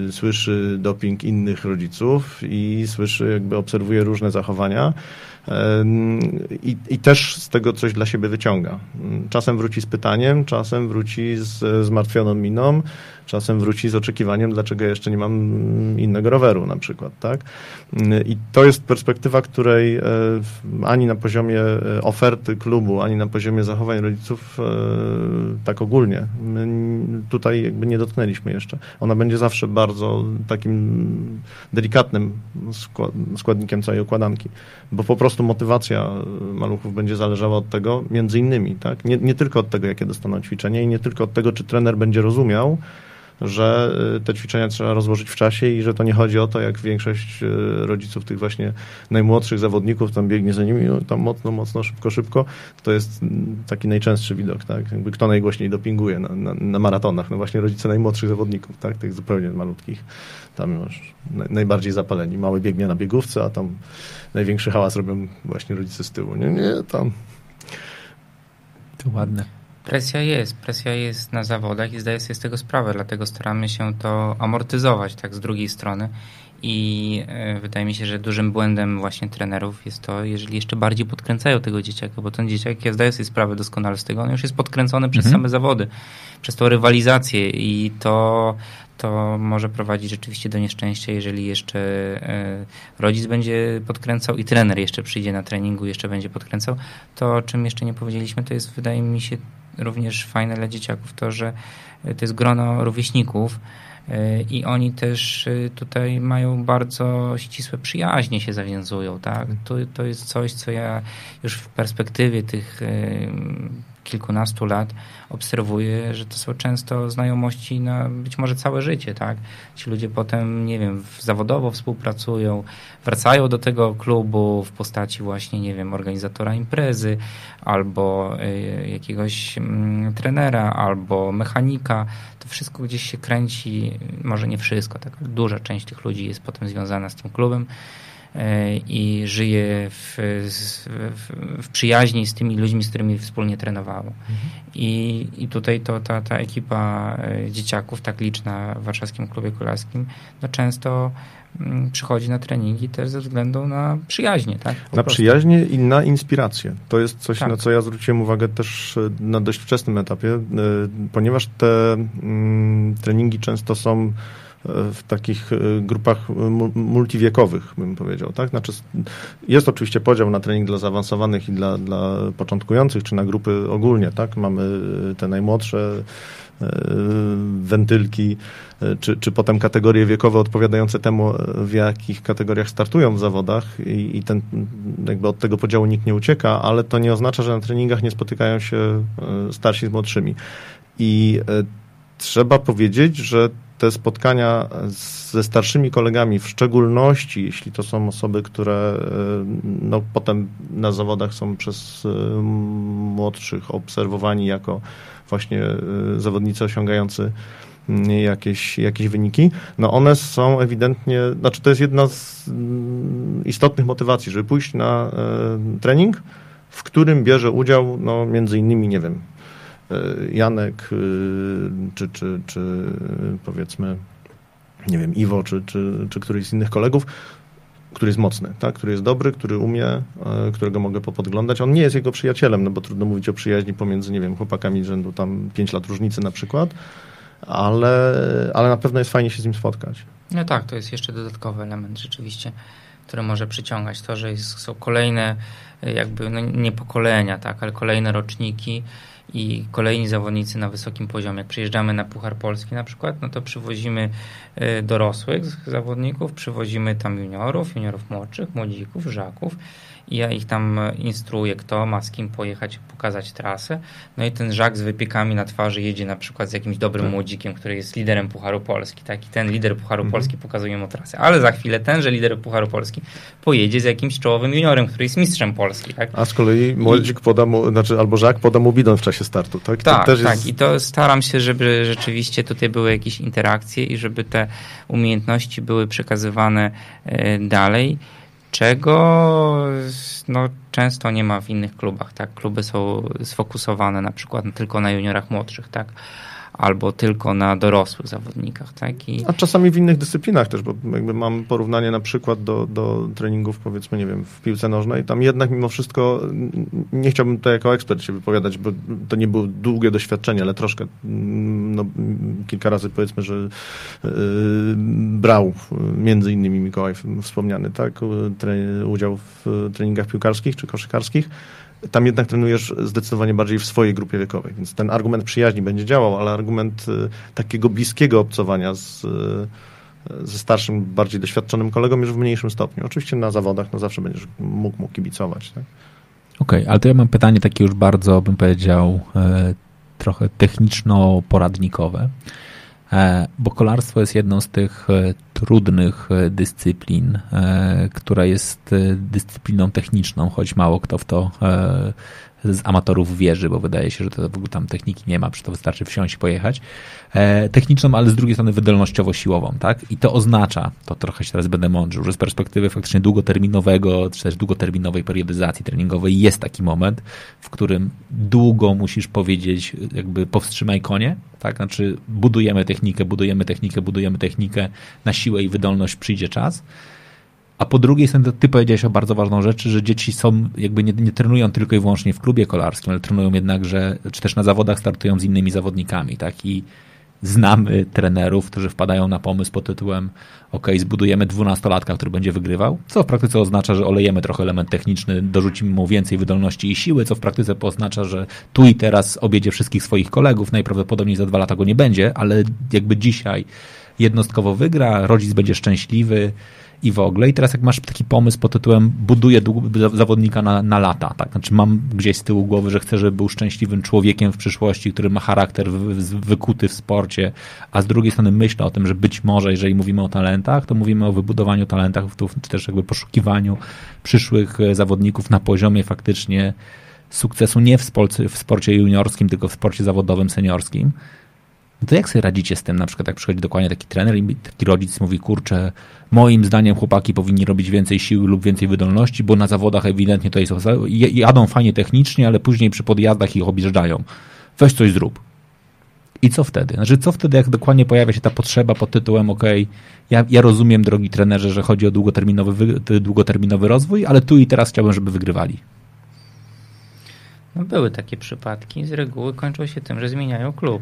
yy, słyszy doping innych rodziców, i słyszy, jakby obserwuje różne zachowania. I, I, też z tego coś dla siebie wyciąga. Czasem wróci z pytaniem, czasem wróci z zmartwioną miną, czasem wróci z oczekiwaniem, dlaczego jeszcze nie mam innego roweru na przykład, tak? I to jest perspektywa, której e, ani na poziomie e, oferty klubu, ani na poziomie zachowań rodziców tak ogólnie my tutaj jakby nie dotknęliśmy jeszcze. Ona będzie zawsze bardzo takim delikatnym składnikiem całej układanki, bo po prostu motywacja maluchów będzie zależała od tego, między innymi, tak? Nie, nie tylko od tego, jakie dostaną ćwiczenie i nie tylko od tego, czy trener będzie rozumiał, że y, te ćwiczenia trzeba rozłożyć w czasie i że to nie chodzi o to, jak większość y, rodziców tych właśnie najmłodszych zawodników tam biegnie za nimi, no, tam mocno, mocno, szybko, szybko. To jest mm, taki najczęstszy widok, tak? Jakby kto najgłośniej dopinguje na, na, na maratonach? No właśnie rodzice najmłodszych zawodników, tak? Tych zupełnie malutkich. Tam już najbardziej zapaleni. Mały biegnie na biegówce, a tam największy hałas robią właśnie rodzice z tyłu. Nie, nie, tam... To ładne. Presja jest, presja jest na zawodach i zdaję sobie z tego sprawę, dlatego staramy się to amortyzować tak z drugiej strony i e, wydaje mi się, że dużym błędem właśnie trenerów jest to, jeżeli jeszcze bardziej podkręcają tego dzieciaka, bo ten dzieciak, ja zdaję sobie sprawę doskonale z tego, on już jest podkręcony przez mhm. same zawody, przez tą rywalizację i to, to może prowadzić rzeczywiście do nieszczęścia, jeżeli jeszcze e, rodzic będzie podkręcał i trener jeszcze przyjdzie na treningu, jeszcze będzie podkręcał. To, o czym jeszcze nie powiedzieliśmy, to jest, wydaje mi się, również fajne dla dzieciaków to, że to jest grono rówieśników e, i oni też e, tutaj mają bardzo ścisłe przyjaźnie się zawiązują, tak? To, to jest coś, co ja już w perspektywie tych kilkunastu lat obserwuję, że to są często znajomości na być może całe życie, tak? Ci ludzie potem, nie wiem, zawodowo współpracują, wracają do tego klubu w postaci właśnie, nie wiem, organizatora imprezy, albo y, jakiegoś mm, trenera, albo mechanika. To wszystko gdzieś się kręci, może nie wszystko, tak, duża część tych ludzi jest potem związana z tym klubem. E, i żyje w, w, w, przyjaźni z tymi ludźmi, z którymi wspólnie trenowało. Mhm. I, I tutaj to, ta, ta ekipa e, dzieciaków, tak liczna w warszawskim klubie kolarskim, no często mm, przychodzi na treningi też ze względu na przyjaźnie. Tak? na prostu. przyjaźnie i na inspirację. To jest coś, tak. na co ja zwróciłem uwagę też e, na dość wczesnym etapie, ponieważ te mm, treningi często są w takich e, grupach multiwiekowych, bym powiedział. Tak? Znaczy, jest oczywiście podział na trening dla zaawansowanych i dla, dla początkujących, czy na grupy ogólnie. Tak? Mamy te najmłodsze, e, wentylki, e, czy, czy potem kategorie wiekowe odpowiadające temu, w jakich kategoriach startują w zawodach i, i ten, jakby od tego podziału nikt nie ucieka, ale to nie oznacza, że na treningach nie spotykają się starsi z młodszymi. I trzeba powiedzieć, że te spotkania ze starszymi kolegami, w szczególności jeśli to są osoby, które e, no, potem na zawodach są przez e, młodszych obserwowani jako właśnie e, zawodnicy osiągający mm, jakieś, jakieś wyniki, no one są ewidentnie, znaczy to jest jedna z mm, istotnych motywacji, żeby pójść na trening, w którym bierze udział, no między innymi, nie wiem, Janek, y, czy, czy, czy powiedzmy, nie wiem, Iwo, czy, czy, czy któryś z innych kolegów, który jest mocny, tak? który jest dobry, który umie, którego mogę popodglądać. On nie jest jego przyjacielem, no bo trudno mówić o przyjaźni pomiędzy, nie wiem, chłopakami rzędu tam 5 lat różnicy na przykład, ale, ale na pewno jest fajnie się z nim spotkać. No tak, to jest jeszcze dodatkowy element rzeczywiście, który może przyciągać. To, że jest, są kolejne jakby, no nie pokolenia, tak, ale kolejne roczniki i kolejni zawodnicy na wysokim poziomie. Jak przyjeżdżamy na Puchar Polski na przykład, no to przywozimy e, dorosłych zawodników, przywozimy tam juniorów, juniorów młodszych, młodzików, żaków i ja ich tam instruuję, kto ma z kim pojechać, pokazać trasę. No i ten żak z wypiekami na twarzy jedzie na przykład z jakimś dobrym tak. młodzikiem, który jest liderem Pucharu Polski, tak? I ten lider Pucharu mhm. Polski pokazuje mu trasę. Ale za chwilę tenże lider Pucharu Polski pojedzie z jakimś czołowym juniorem, który jest mistrzem Polski, tak? A z kolei młodzik I... poda mu, znaczy albo żak poda mu bidon w czasie startu, tak? Tak, tak. Jest... I to staram się, żeby rzeczywiście tutaj były jakieś interakcje i żeby te umiejętności były przekazywane e, dalej czego no, często nie ma w innych klubach. Tak? Kluby są sfokusowane na przykład tylko na juniorach młodszych. Tak? Albo tylko na dorosłych zawodnikach. Tak? I... A czasami w innych dyscyplinach też, bo jakby mam porównanie na przykład do, do treningów powiedzmy, nie wiem, w piłce nożnej, tam jednak mimo wszystko, nie chciałbym tutaj jako ekspert się wypowiadać, bo to nie było długie doświadczenie, ale troszkę, no, kilka razy powiedzmy, że yy, brał między innymi Mikołaj wspomniany, tak, udział w treningach piłkarskich czy koszykarskich, tam jednak trenujesz zdecydowanie bardziej w swojej grupie wiekowej, więc ten argument przyjaźni będzie działał, ale argument y, takiego bliskiego obcowania z, y, ze starszym, bardziej doświadczonym kolegą już w mniejszym stopniu. Oczywiście na zawodach no zawsze będziesz mógł mu kibicować. Tak? Okej, okay, ale to ja mam pytanie takie już bardzo, bym powiedział, e, trochę techniczno-poradnikowe. E, bo kolarstwo jest jedną z tych e, trudnych e, dyscyplin, która jest dyscypliną techniczną, choć mało kto w to z amatorów wierzy, bo wydaje się, że to w ogóle tam techniki nie ma, przy to wystarczy wsiąść i pojechać. E, techniczną, ale z drugiej strony wydolnościowo-siłową, tak? I to oznacza, to trochę się teraz będę mądrzył, że z perspektywy faktycznie długoterminowego, czy też długoterminowej periodyzacji treningowej jest taki moment, w którym długo musisz powiedzieć, jakby powstrzymaj konie, tak? Znaczy budujemy technikę, budujemy technikę, budujemy technikę, na siłę i wydolność przyjdzie czas, a po drugiej stronie ty powiedziałeś o bardzo ważną rzeczy, że dzieci są, jakby nie, nie, trenują tylko i wyłącznie w klubie kolarskim, ale trenują jednak, że, czy też na zawodach startują z innymi zawodnikami, tak? I znamy trenerów, którzy wpadają na pomysł pod tytułem ok, zbudujemy dwunastolatka, który będzie wygrywał, co w praktyce oznacza, że olejemy trochę element techniczny, dorzucimy mu więcej wydolności i siły, co w praktyce oznacza, że tu i teraz objedzie wszystkich swoich kolegów, najprawdopodobniej za dwa lata go nie będzie, ale jakby dzisiaj jednostkowo wygra, rodzic będzie szczęśliwy, i w ogóle. I teraz jak masz taki pomysł pod tytułem buduję zawodnika na, na lata, tak? Znaczy mam gdzieś z tyłu głowy, że chcę, żeby był szczęśliwym człowiekiem w przyszłości, który ma charakter wykuty w sporcie, a z drugiej strony myślę o tym, że być może, jeżeli mówimy o talentach, to mówimy o wybudowaniu talentach, czy też jakby poszukiwaniu przyszłych e, zawodników na poziomie faktycznie sukcesu nie w sporcie, w sporcie juniorskim, tylko w sporcie zawodowym, seniorskim. No to jak sobie radzicie z tym, na przykład jak przychodzi dokładnie taki trener i taki rodzic mówi, kurczę, moim zdaniem chłopaki powinni robić więcej siły lub więcej wydolności, bo na zawodach ewidentnie to jest, jadą fajnie technicznie, ale później przy podjazdach ich objeżdżają. Weź coś zrób. I co wtedy? Znaczy, co wtedy, jak dokładnie pojawia się ta potrzeba pod tytułem, ok, ja, ja rozumiem, drogi trenerze, że chodzi o długoterminowy, długoterminowy rozwój, ale tu i teraz chciałbym, żeby wygrywali. No były takie przypadki. Z reguły kończą się tym, że zmieniają klub.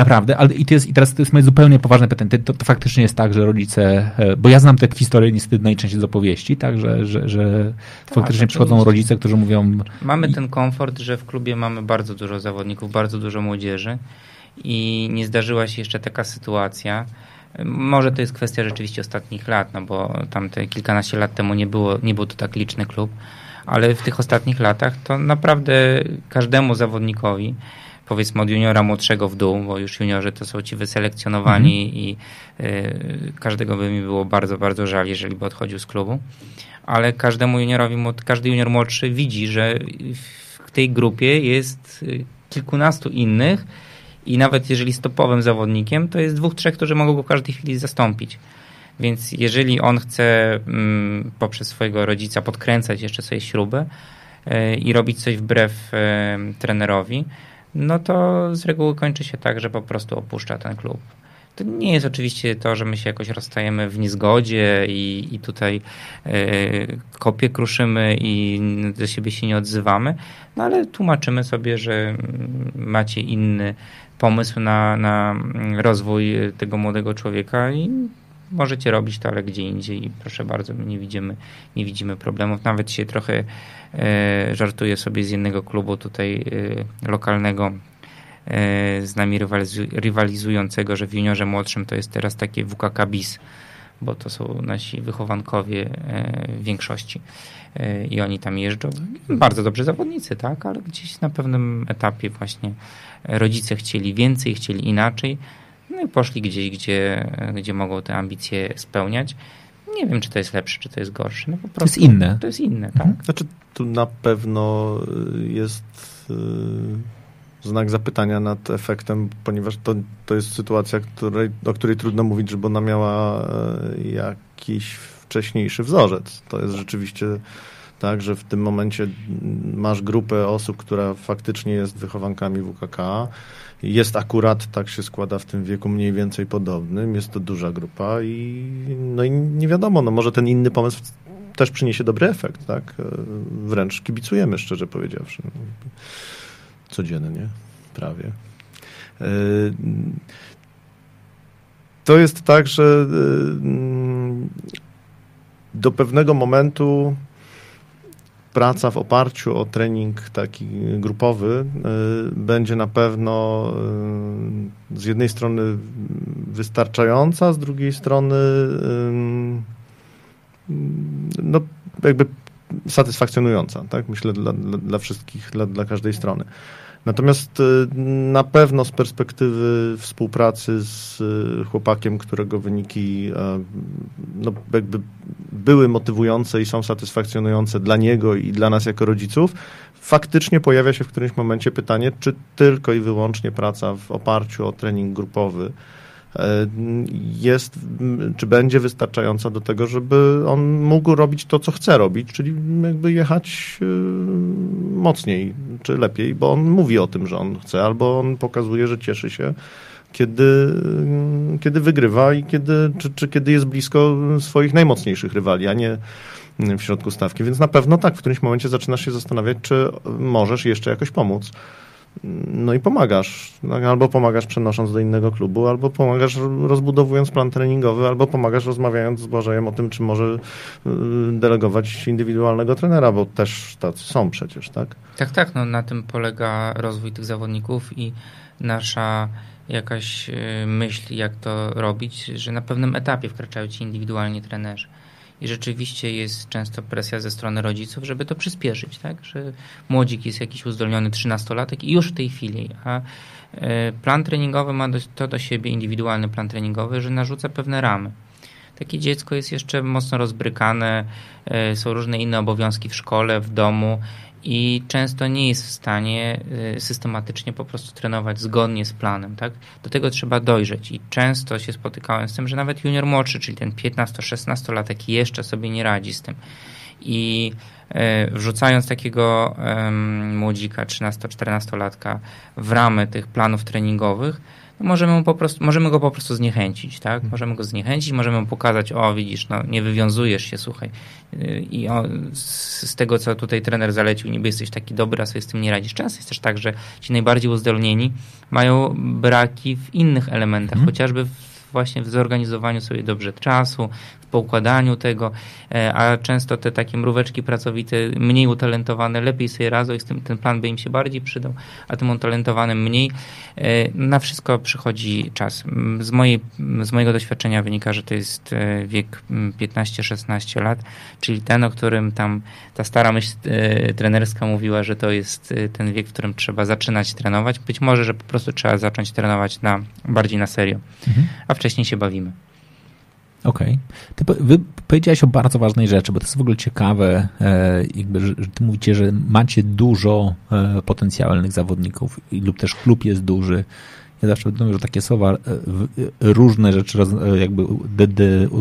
Naprawdę, ale i, to jest, i teraz to jest moje zupełnie poważne pytanie. To, to, faktycznie jest tak, że rodzice, e, bo ja znam te historie niestety najczęściej z opowieści, tak, że, że, że tak, faktycznie przychodzą rodzice, którzy mówią... Mamy ten komfort, że w klubie mamy bardzo dużo zawodników, bardzo dużo młodzieży i nie zdarzyła się jeszcze taka sytuacja, może to jest kwestia rzeczywiście ostatnich lat, no bo tam te kilkanaście lat temu nie, było, nie był to tak liczny klub, ale w tych ostatnich latach to naprawdę każdemu zawodnikowi powiedzmy od juniora młodszego w dół, bo już juniorzy to są ci wyselekcjonowani mhm. i y, każdego by mi było bardzo, bardzo żal, jeżeli by odchodził z klubu. Ale każdemu juniorowi, każdy junior młodszy widzi, że w tej grupie jest y, kilkunastu innych i nawet jeżeli stopowym zawodnikiem, to jest dwóch, trzech, którzy mogą go w każdej chwili zastąpić. Więc jeżeli on chce mm, poprzez swojego rodzica podkręcać jeszcze sobie śrubę y, i robić coś wbrew trenerowi, no to z reguły kończy się tak, że po prostu opuszcza ten klub. To nie jest oczywiście to, że my się jakoś rozstajemy w niezgodzie i, i tutaj yy, kopie kruszymy i do siebie się nie odzywamy, no ale tłumaczymy sobie, że macie inny pomysł na, na rozwój tego młodego człowieka i możecie robić to, ale gdzie indziej i proszę bardzo, my nie widzimy, nie widzimy problemów. Nawet się trochę e, żartuję sobie z jednego klubu tutaj e, lokalnego, e, z nami rywalizu rywalizującego, że w juniorze młodszym to jest teraz takie WKK BIS, bo to są nasi wychowankowie e, w większości e, i oni tam jeżdżą. Bardzo dobrzy zawodnicy, tak, ale gdzieś na pewnym etapie właśnie rodzice chcieli więcej, chcieli inaczej, no i poszli gdzieś, gdzie, gdzie mogą te ambicje spełniać. Nie wiem, czy to jest lepsze, czy to jest gorsze. No po prostu, to jest inne. To jest inne, tak? Mhm. Znaczy, tu na pewno jest y, znak zapytania nad efektem, ponieważ to, to jest sytuacja, której, o której trudno mówić, żeby ona miała y, jakiś wcześniejszy wzorzec. To jest rzeczywiście tak, że w tym momencie masz grupę osób, która faktycznie jest wychowankami WKK, jest akurat, tak się składa w tym wieku mniej więcej podobnym, jest to duża grupa i no i nie wiadomo, no może ten inny pomysł też przyniesie dobry efekt, tak? Wręcz kibicujemy, szczerze powiedziawszy. Codziennie, prawie. E, to jest tak, że e, do pewnego momentu praca w oparciu o trening taki grupowy y, będzie na pewno y, z jednej strony wystarczająca, z drugiej strony y, no jakby satysfakcjonująca, tak? Myślę dla, dla, dla wszystkich, dla, dla każdej strony. Natomiast na pewno z perspektywy współpracy z chłopakiem, którego wyniki no, jakby były motywujące i są satysfakcjonujące dla niego i dla nas jako rodziców, faktycznie pojawia się w którymś momencie pytanie, czy tylko i wyłącznie praca w oparciu o trening grupowy e, jest, czy będzie wystarczająca do tego, żeby on mógł robić to, co chce robić, czyli jakby jechać e, mocniej, czy lepiej, bo on mówi o tym, że on chce, albo on pokazuje, że cieszy się kiedy, kiedy wygrywa i kiedy, czy, czy kiedy jest blisko swoich najmocniejszych rywali, a nie w środku stawki. Więc na pewno tak, w którymś momencie zaczynasz się zastanawiać, czy możesz jeszcze jakoś pomóc. No i pomagasz. No, albo pomagasz przenosząc do innego klubu, albo pomagasz rozbudowując plan treningowy, albo pomagasz rozmawiając z Błażejem o tym, czy może y, delegować indywidualnego trenera, bo też tacy są przecież, tak? Tak, tak. No, na tym polega rozwój tych zawodników i nasza jakaś y, myśl, jak to robić, że na pewnym etapie wkraczają ci indywidualnie trenerzy. I rzeczywiście jest często presja ze strony rodziców, żeby to przyspieszyć, tak? Że młodzik jest jakiś uzdolniony 13-latek i już w tej chwili, a y, plan treningowy ma to do siebie, indywidualny plan treningowy, że narzuca pewne ramy. Takie dziecko jest jeszcze mocno rozbrykane, y, są różne inne obowiązki w szkole, w domu i często nie jest w stanie y, systematycznie po prostu trenować zgodnie z planem. Tak? Do tego trzeba dojrzeć i często się spotykałem z tym, że nawet junior młodszy, czyli ten 15-16 latek jeszcze sobie nie radzi z tym. I y, wrzucając takiego młodzika 13-14 latka w ramy tych planów treningowych, możemy, po prostu, możemy go po prostu zniechęcić, tak? Mhm. Możemy go zniechęcić, możemy mu pokazać, o widzisz, no nie wywiązujesz się, słuchaj. Y, I o, z, tego, co tutaj trener zalecił, niby jesteś taki dobry, a sobie z tym nie radzisz. Często jest też tak, że ci najbardziej uzdolnieni mają braki w innych elementach, hmm. chociażby w właśnie w zorganizowaniu sobie dobrze czasu, poukładaniu tego, e, a często te takie mróweczki pracowite, mniej utalentowane, lepiej sobie radzą i z tym ten plan by im się bardziej przydał, a tym utalentowanym mniej. E, na wszystko przychodzi czas. Z, mojej, z mojego doświadczenia wynika, że to jest e, wiek 15-16 lat, czyli ten, o którym tam ta stara myśl trenerska mówiła, że to jest ten wiek, w którym trzeba zaczynać trenować. Być może, że po prostu trzeba zacząć trenować na, bardziej na serio. Mhm. A wcześniej się bawimy. Okej. Okay. Ty wy powiedziałeś o bardzo ważnej rzeczy, bo to jest w ogóle ciekawe, e, jakby, że, ty mówicie, że macie dużo e, potencjalnych zawodników lub też klub jest duży. Ja zawsze mówię, że takie słowa e, różne rzeczy jakby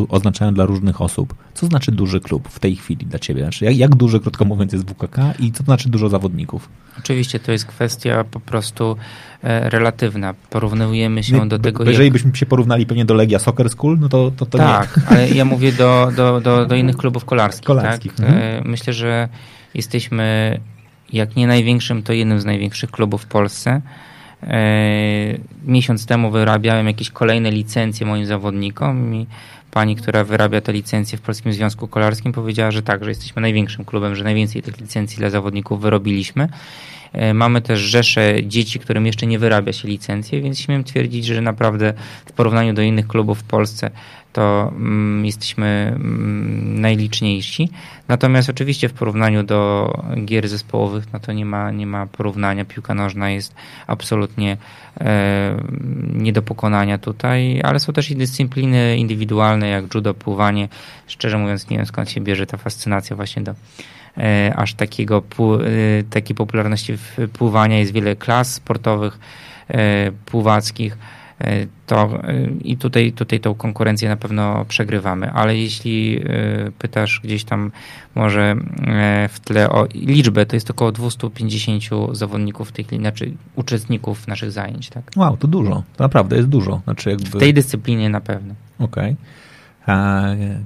oznaczają dla różnych osób. Co znaczy duży klub w tej chwili dla ciebie? Znaczy, jak, jak duży, krótko mówiąc, jest WKK i co znaczy dużo zawodników? Oczywiście to jest kwestia po prostu e, relatywna. Porównujemy się nie, do tego. Jeżeli jak... byśmy się porównali pewnie do Legia Soccer School, no to, to, to tak, nie. ale ja mówię do, do, do, do innych klubów kolarskich. kolarskich tak? mhm. E, myślę, że jesteśmy jak nie największym, to jednym z największych klubów w Polsce. E, miesiąc temu wyrabiałem jakieś kolejne licencje moim zawodnikom i pani, która wyrabia te licencje w Polskim Związku Kolarskim, powiedziała, że tak, że jesteśmy największym klubem, że najwięcej tych licencji dla zawodników wyrobiliśmy. E, mamy też rzesze dzieci, którym jeszcze nie wyrabia się licencje, więc śmiem twierdzić, że naprawdę w porównaniu do innych klubów w Polsce to mm, jesteśmy mm, najliczniejsi. Natomiast oczywiście w porównaniu do gier zespołowych, no to nie ma, nie ma porównania. Piłka nożna jest absolutnie e, nie do pokonania tutaj, ale są też i dyscypliny indywidualne, jak judo, pływanie. Szczerze mówiąc, nie wiem skąd się bierze ta fascynacja właśnie do aż takiego, e, takiej popularności pływania. Jest wiele klas sportowych, e, pływackich E, to e, i tutaj, tutaj tą konkurencję na pewno przegrywamy, ale jeśli e, pytasz gdzieś tam może w tle o liczbę, to jest około 250 zawodników chwili, znaczy uczestników naszych zajęć. Tak? Wow, to dużo, to naprawdę jest dużo. Znaczy jakby... W tej dyscyplinie na pewno. Okej. Okay.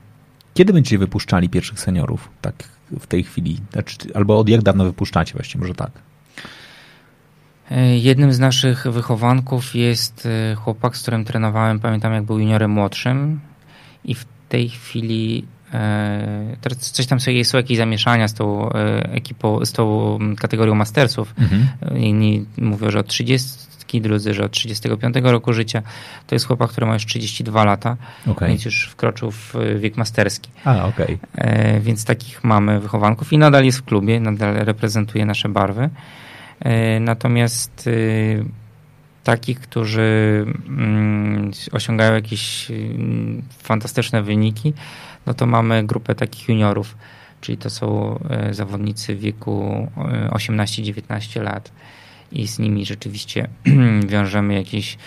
Kiedy będziecie wypuszczali pierwszych seniorów tak w tej chwili? Znaczy, albo od jak dawno wypuszczacie właściwie, może tak? E, jednym z naszych wychowanków jest e, chłopak, z którym trenowałem, pamiętam jak był juniorem młodszym i w tej chwili e, teraz coś tam sobie są jakieś zamieszania z tą ekipą, z tą kategorią mastersów. Mhm. Inni mówią, że od 30, drudzy, że od 35 roku życia. To jest chłopak, który ma już 32 lata, okay. więc już wkroczył w wiek masterski. A, okej. Okay. Więc takich mamy wychowanków i nadal jest w klubie, nadal reprezentuje nasze barwy. E, natomiast y, takich, którzy mm, osiągają jakieś mm, fantastyczne wyniki, no to mamy grupę takich juniorów, czyli to są e, zawodnicy w wieku 18-19 e, lat i z nimi rzeczywiście wiążemy jakieś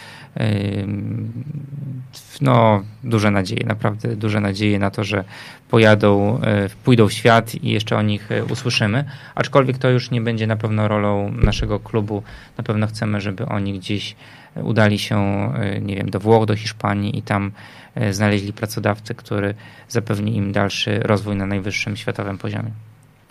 no, duże nadzieje, naprawdę duże nadzieje na to, że pojadą, e, pójdą w świat i jeszcze o nich e, usłyszymy. Aczkolwiek to już nie będzie na pewno rolą naszego klubu. Na pewno chcemy, żeby oni gdzieś udali się, e, nie wiem, do Włoch, do Hiszpanii i tam znaleźli pracodawcę, który zapewni im dalszy rozwój na najwyższym światowym poziomie.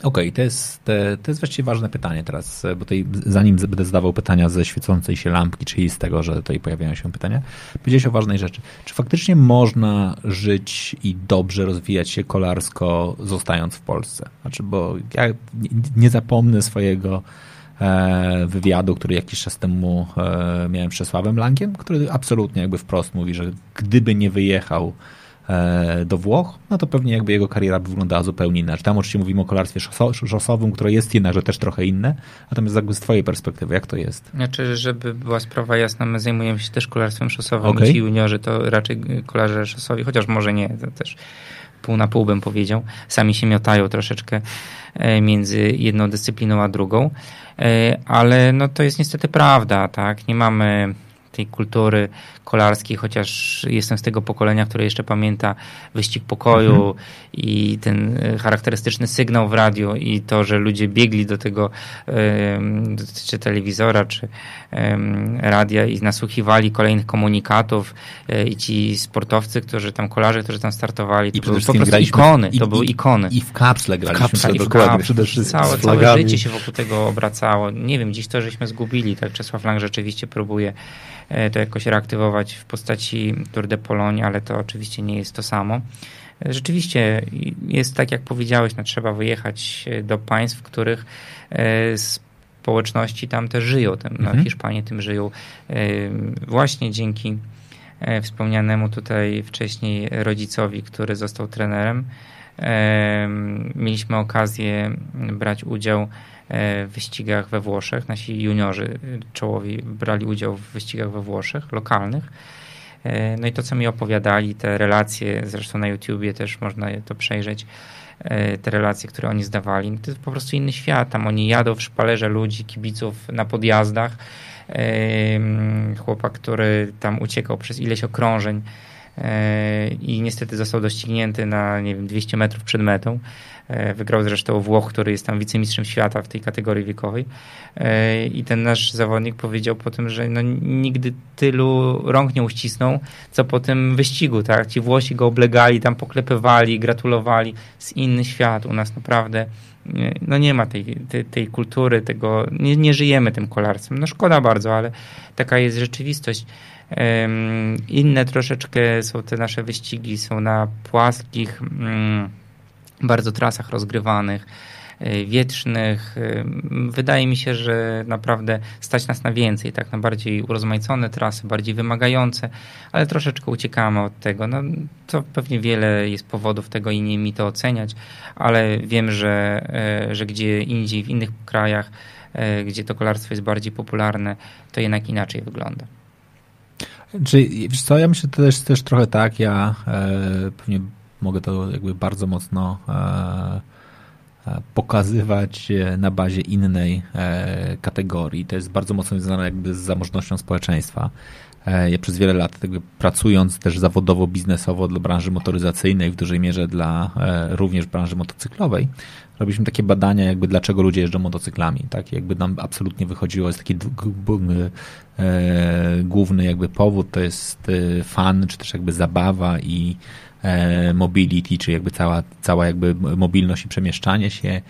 Okej, okay, to, jest, to jest właściwie ważne pytanie teraz, bo tutaj, zanim będę zadawał pytania ze świecącej się lampki, czyli z tego, że tutaj pojawiają się pytania, powiedziałeś o ważnej rzeczy. Czy faktycznie można żyć i dobrze rozwijać się kolarsko, zostając w Polsce? Znaczy, bo ja nie zapomnę swojego e, wywiadu, który jakiś czas temu e, miałem z Czesławem Lankiem, który absolutnie jakby wprost mówi, że gdyby nie wyjechał do Włoch, no to pewnie jakby jego kariera by wyglądała zupełnie inaczej. Tam oczywiście mówimy o kolarstwie szosowym, które jest jednakże też trochę inne, natomiast jakby z twojej perspektywy, jak to jest? Znaczy, żeby była sprawa jasna, my zajmujemy się też kolarstwem szosowym okay. ci juniorzy to raczej kolarze szosowi, chociaż może nie, to też pół na pół bym powiedział. Sami się miotają troszeczkę e, między jedną dyscypliną a drugą, e, ale no to jest niestety prawda, tak? Nie mamy tej kultury kolarskiej, chociaż jestem z tego pokolenia, które jeszcze pamięta wyścig pokoju mhm. i ten e, charakterystyczny sygnał w radiu i to, że ludzie biegli do tego czy telewizora, czy radia i nasłuchiwali kolejnych komunikatów e, i ci sportowcy, którzy tam, kolarze, którzy tam startowali, to I były po prostu ikony, i, to były ikony. I w kapsle graliśmy. W kapsle, i w kapsle. Przede wszystkim całe, całe życie się wokół tego obracało. Nie wiem, dziś to żeśmy zgubili, tak Czesław Lang rzeczywiście próbuje to jakoś reaktywować w postaci Tour de Pologne, ale to oczywiście nie jest to samo. Rzeczywiście jest tak, jak powiedziałeś, no, trzeba wyjechać do państw, w których e, społeczności tam też żyją. Tam, no, mhm. Hiszpanie tym żyją e, właśnie dzięki e, wspomnianemu tutaj wcześniej rodzicowi, który został trenerem. Mieliśmy okazję brać udział w wyścigach we Włoszech. Nasi juniorzy czołowi brali udział w wyścigach we Włoszech, lokalnych. E, no i to, co mi opowiadali, te relacje, zresztą na YouTubie też można to przejrzeć, e, te relacje, które oni zdawali, no to jest po prostu inny świat. Tam oni jadą w szpalerze ludzi, kibiców na podjazdach. E, chłopak, który tam uciekał przez ileś okrążeń i niestety został doścignięty na, nie wiem, 200 metrów przed metą. E, wygrał zresztą Włoch, który jest tam wicemistrzem świata w tej kategorii wiekowej. E, I ten nasz zawodnik powiedział po tym, że no, nigdy tylu rąk nie uścisnął, co po tym wyścigu. Tak? Ci Włosi go oblegali, tam poklepywali, gratulowali. Z inny świat. U nas naprawdę no nie ma tej, tej, tej kultury, tego, nie, nie żyjemy tym kolarstwem. No szkoda bardzo, ale taka jest rzeczywistość. Inne troszeczkę są te nasze wyścigi, są na płaskich, mm, bardzo trasach rozgrywanych E, wietrznych. E, wydaje mi się, że naprawdę stać nas na więcej, tak na bardziej urozmaicone trasy, bardziej wymagające, ale troszeczkę uciekamy od tego. No, to pewnie wiele jest powodów tego i nie mi to oceniać, ale wiem, że, e, że gdzie indziej, w innych krajach, gdzie to kolarstwo jest bardziej popularne, to jednak inaczej wygląda. Czy wiesz co, ja myślę, też, też trochę tak, ja e, pewnie mogę to jakby bardzo mocno e, E, pokazywać na bazie innej e, kategorii. To jest bardzo mocno związane jakby z zamożnością społeczeństwa. E, ja przez wiele lat pracując też zawodowo, biznesowo dla branży motoryzacyjnej, w dużej mierze dla również branży motocyklowej, robiliśmy takie badania, jakby dlaczego ludzie jeżdżą motocyklami. Tak? Jakby nam absolutnie wychodziło, jest taki główny jakby powód, to jest fan, czy też jakby zabawa i E, mobility, czy jakby cała, cała jakby mobilność i przemieszczanie się.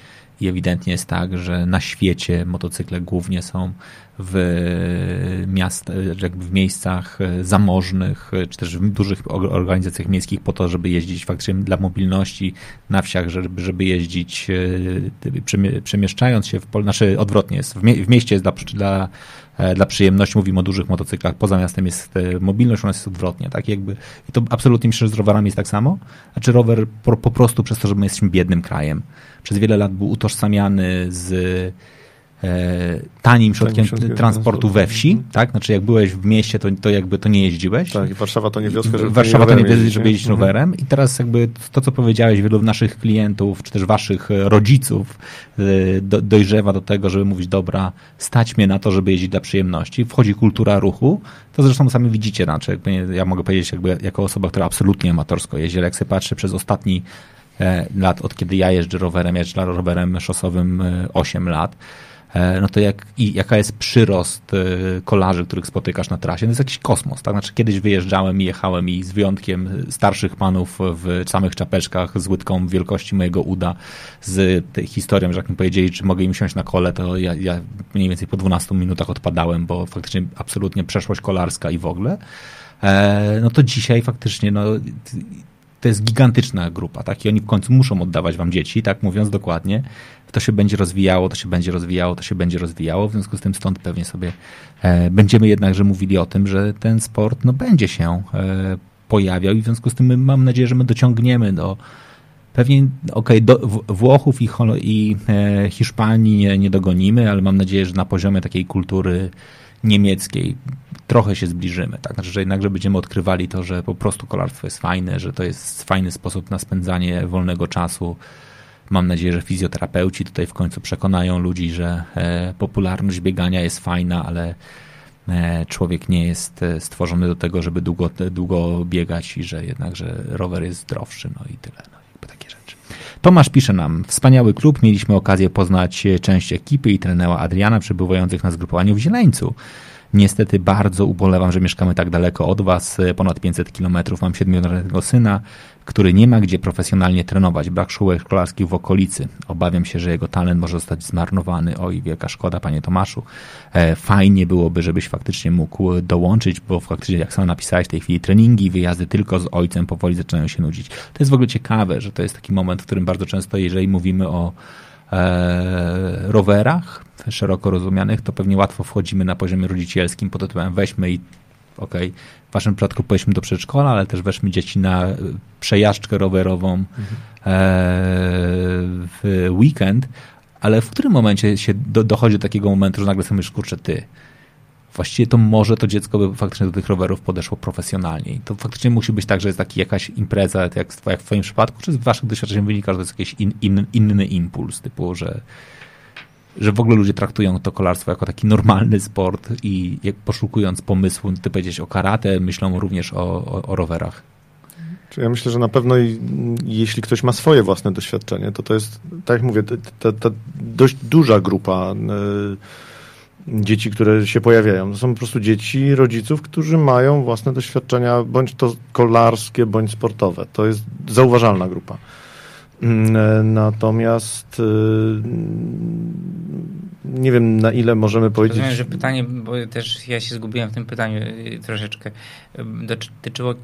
I ewidentnie jest tak, że na świecie motocykle głównie są w miast, w miejscach zamożnych, czy też w dużych organizacjach miejskich po to, żeby jeździć faktycznie dla mobilności na wsiach, żeby, żeby jeździć e, przemieszczając się w pol, znaczy odwrotnie jest, w, w mieście jest dla, dla E, dla przyjemności, mówimy o dużych motocyklach, poza miastem jest e, mobilność, u nas jest odwrotnie, tak jakby, i to absolutnie myślę, że z rowerami jest tak samo, znaczy rower po, po prostu przez to, że my jesteśmy biednym krajem, przez wiele lat był utożsamiany z E, tanim środkiem transportu we wsi, mhm. tak? Znaczy jak byłeś w mieście, to, to jakby to nie jeździłeś. Tak, i Warszawa to nie wioska, żeby Warszawa to nie wioska, żeby jeździć mhm. rowerem. I teraz jakby to, co powiedziałeś, wielu naszych klientów, czy też waszych rodziców e, do, dojrzewa do tego, żeby mówić, dobra, stać mnie na to, żeby jeździć dla przyjemności. Wchodzi kultura ruchu, to zresztą sami widzicie, znaczy ja mogę powiedzieć jakby jako osoba, która absolutnie amatorsko jeździ, ale jak sobie patrzę przez ostatni e, lat, od kiedy ja jeżdżę rowerem, jeżdżę rowerem szosowym 8 lat, E, no to jak, i jaka jest przyrost e, kolarzy, których spotykasz na trasie, to jest jakiś kosmos, tak? Znaczy kiedyś wyjeżdżałem i jechałem i z wyjątkiem starszych panów w samych czapeczkach z łydką wielkości mojego uda, z tej historią, że jak mi powiedzieli, czy mogę im siąść na kole, to ja, ja mniej więcej po 12 minutach odpadałem, bo faktycznie absolutnie przeszłość kolarska i w ogóle. E, no to dzisiaj faktycznie, no to jest gigantyczna grupa, tak? I oni w końcu muszą oddawać wam dzieci, tak mówiąc dokładnie to się będzie rozwijało, to się będzie rozwijało, to się będzie rozwijało. W związku z tym stąd pewnie sobie e, będziemy jednakże mówili o tym, że ten sport no, będzie się e, pojawiał i w związku z tym mam nadzieję, że my dociągniemy do pewnie, okej, okay, Włochów i, i e, Hiszpanii nie, nie dogonimy, ale mam nadzieję, że na poziomie takiej kultury niemieckiej trochę się zbliżymy. Tak? Znaczy, że jednakże będziemy odkrywali to, że po prostu kolarstwo jest fajne, że to jest fajny sposób na spędzanie wolnego czasu, Mam nadzieję, że fizjoterapeuci tutaj w końcu przekonają ludzi, że e, popularność biegania jest fajna, ale e, człowiek nie jest e, stworzony do tego, żeby długo, długo biegać i że jednakże rower jest zdrowszy, no i tyle. No, jakby takie rzeczy. Tomasz pisze nam, wspaniały klub, mieliśmy okazję poznać część ekipy i trenera Adriana przebywających na zgrupowaniu w Zieleńcu. Niestety bardzo ubolewam, że mieszkamy tak daleko od Was, ponad 500 kilometrów. Mam siedmioletniego syna, który nie ma gdzie profesjonalnie trenować. Brak szkółek szkolarskich w okolicy. Obawiam się, że jego talent może zostać zmarnowany. Oj, wielka szkoda, panie Tomaszu. E, fajnie byłoby, żebyś faktycznie mógł dołączyć, bo faktycznie, jak sam napisałeś w tej chwili, treningi, wyjazdy tylko z ojcem powoli zaczynają się nudzić. To jest w ogóle ciekawe, że to jest taki moment, w którym bardzo często, jeżeli mówimy o e, rowerach szeroko rozumianych, to pewnie łatwo wchodzimy na poziomie rodzicielskim pod tytułem weźmy i okej, okay, w waszym przypadku powiedzmy do przedszkola, ale też weźmy dzieci na przejażdżkę rowerową mhm. w weekend, ale w którym momencie się do, dochodzi do takiego momentu, że nagle sobie myślisz, kurczę, ty, właściwie to może to dziecko by faktycznie do tych rowerów podeszło profesjonalnie. To faktycznie musi być tak, że jest taki jakaś impreza, jak, jak w twoim przypadku, czy z waszych doświadczeń wynika, że to jest jakiś in, in, inny impuls, typu, że że w ogóle ludzie traktują to kolarstwo jako taki normalny sport i jak poszukując pomysłu, ty powiedzieć o karate, myślą również o, o, o rowerach. Ja myślę, że na pewno jeśli ktoś ma swoje własne doświadczenie, to to jest, tak jak mówię, ta, ta dość duża grupa y, dzieci, które się pojawiają. To są po prostu dzieci rodziców, którzy mają własne doświadczenia, bądź to kolarskie, bądź sportowe. To jest zauważalna grupa. Mm, e, natomiast y, nie wiem na ile możemy powiedzieć... Rozumiem, że pytanie, bo też ja się zgubiłem w tym pytaniu y, troszeczkę, dotyczyło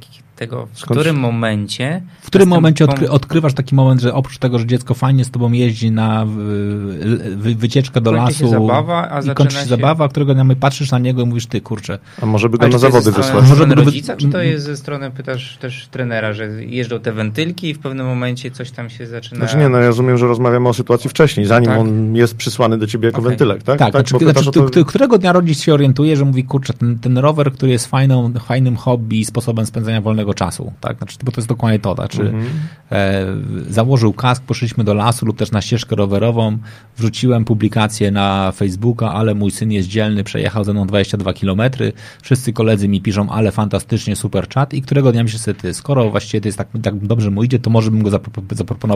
tego, w Skąd którym momencie... W którym momencie odkry odkrywasz taki moment, że oprócz tego, że dziecko fajnie z tobą jeździ na wy wycieczkę do lasu zabawa, a i kończy się zabawa, którego dnia patrzysz na niego i mówisz, ty kurczę. A może by go na zawody wysłać? Może by rodzica, czy to jest ze strony, pytasz też trenera, że jeżdżą te wentylki i w pewnym momencie coś tam się zaczyna... Znaczy nie, no ja rozumiem, że rozmawiamy o sytuacji wcześniej, zanim tak. on jest przysłany do ciebie jako okay. wentylek, tak? Tak, tak znaczy, znaczy, to... którego dnia rodzic się orientuje, że mówi, kurczę, ten, ten rower, który jest fajną, fajnym hobby i sposobem spędzania wolnego czasu, tak? Znaczy, bo to jest dokładnie to? Czy mm -hmm. e, założył kask, poszliśmy do lasu lub też na ścieżkę rowerową, wrzuciłem publikację na Facebooka, ale mój syn jest dzielny, przejechał ze mną 22 kilometry, wszyscy koledzy mi piszą, ale fantastycznie, super czat i którego dnia myślę sobie, ty, skoro właściwie to jest tak, tak dobrze mu idzie, to może bym go zaproponował,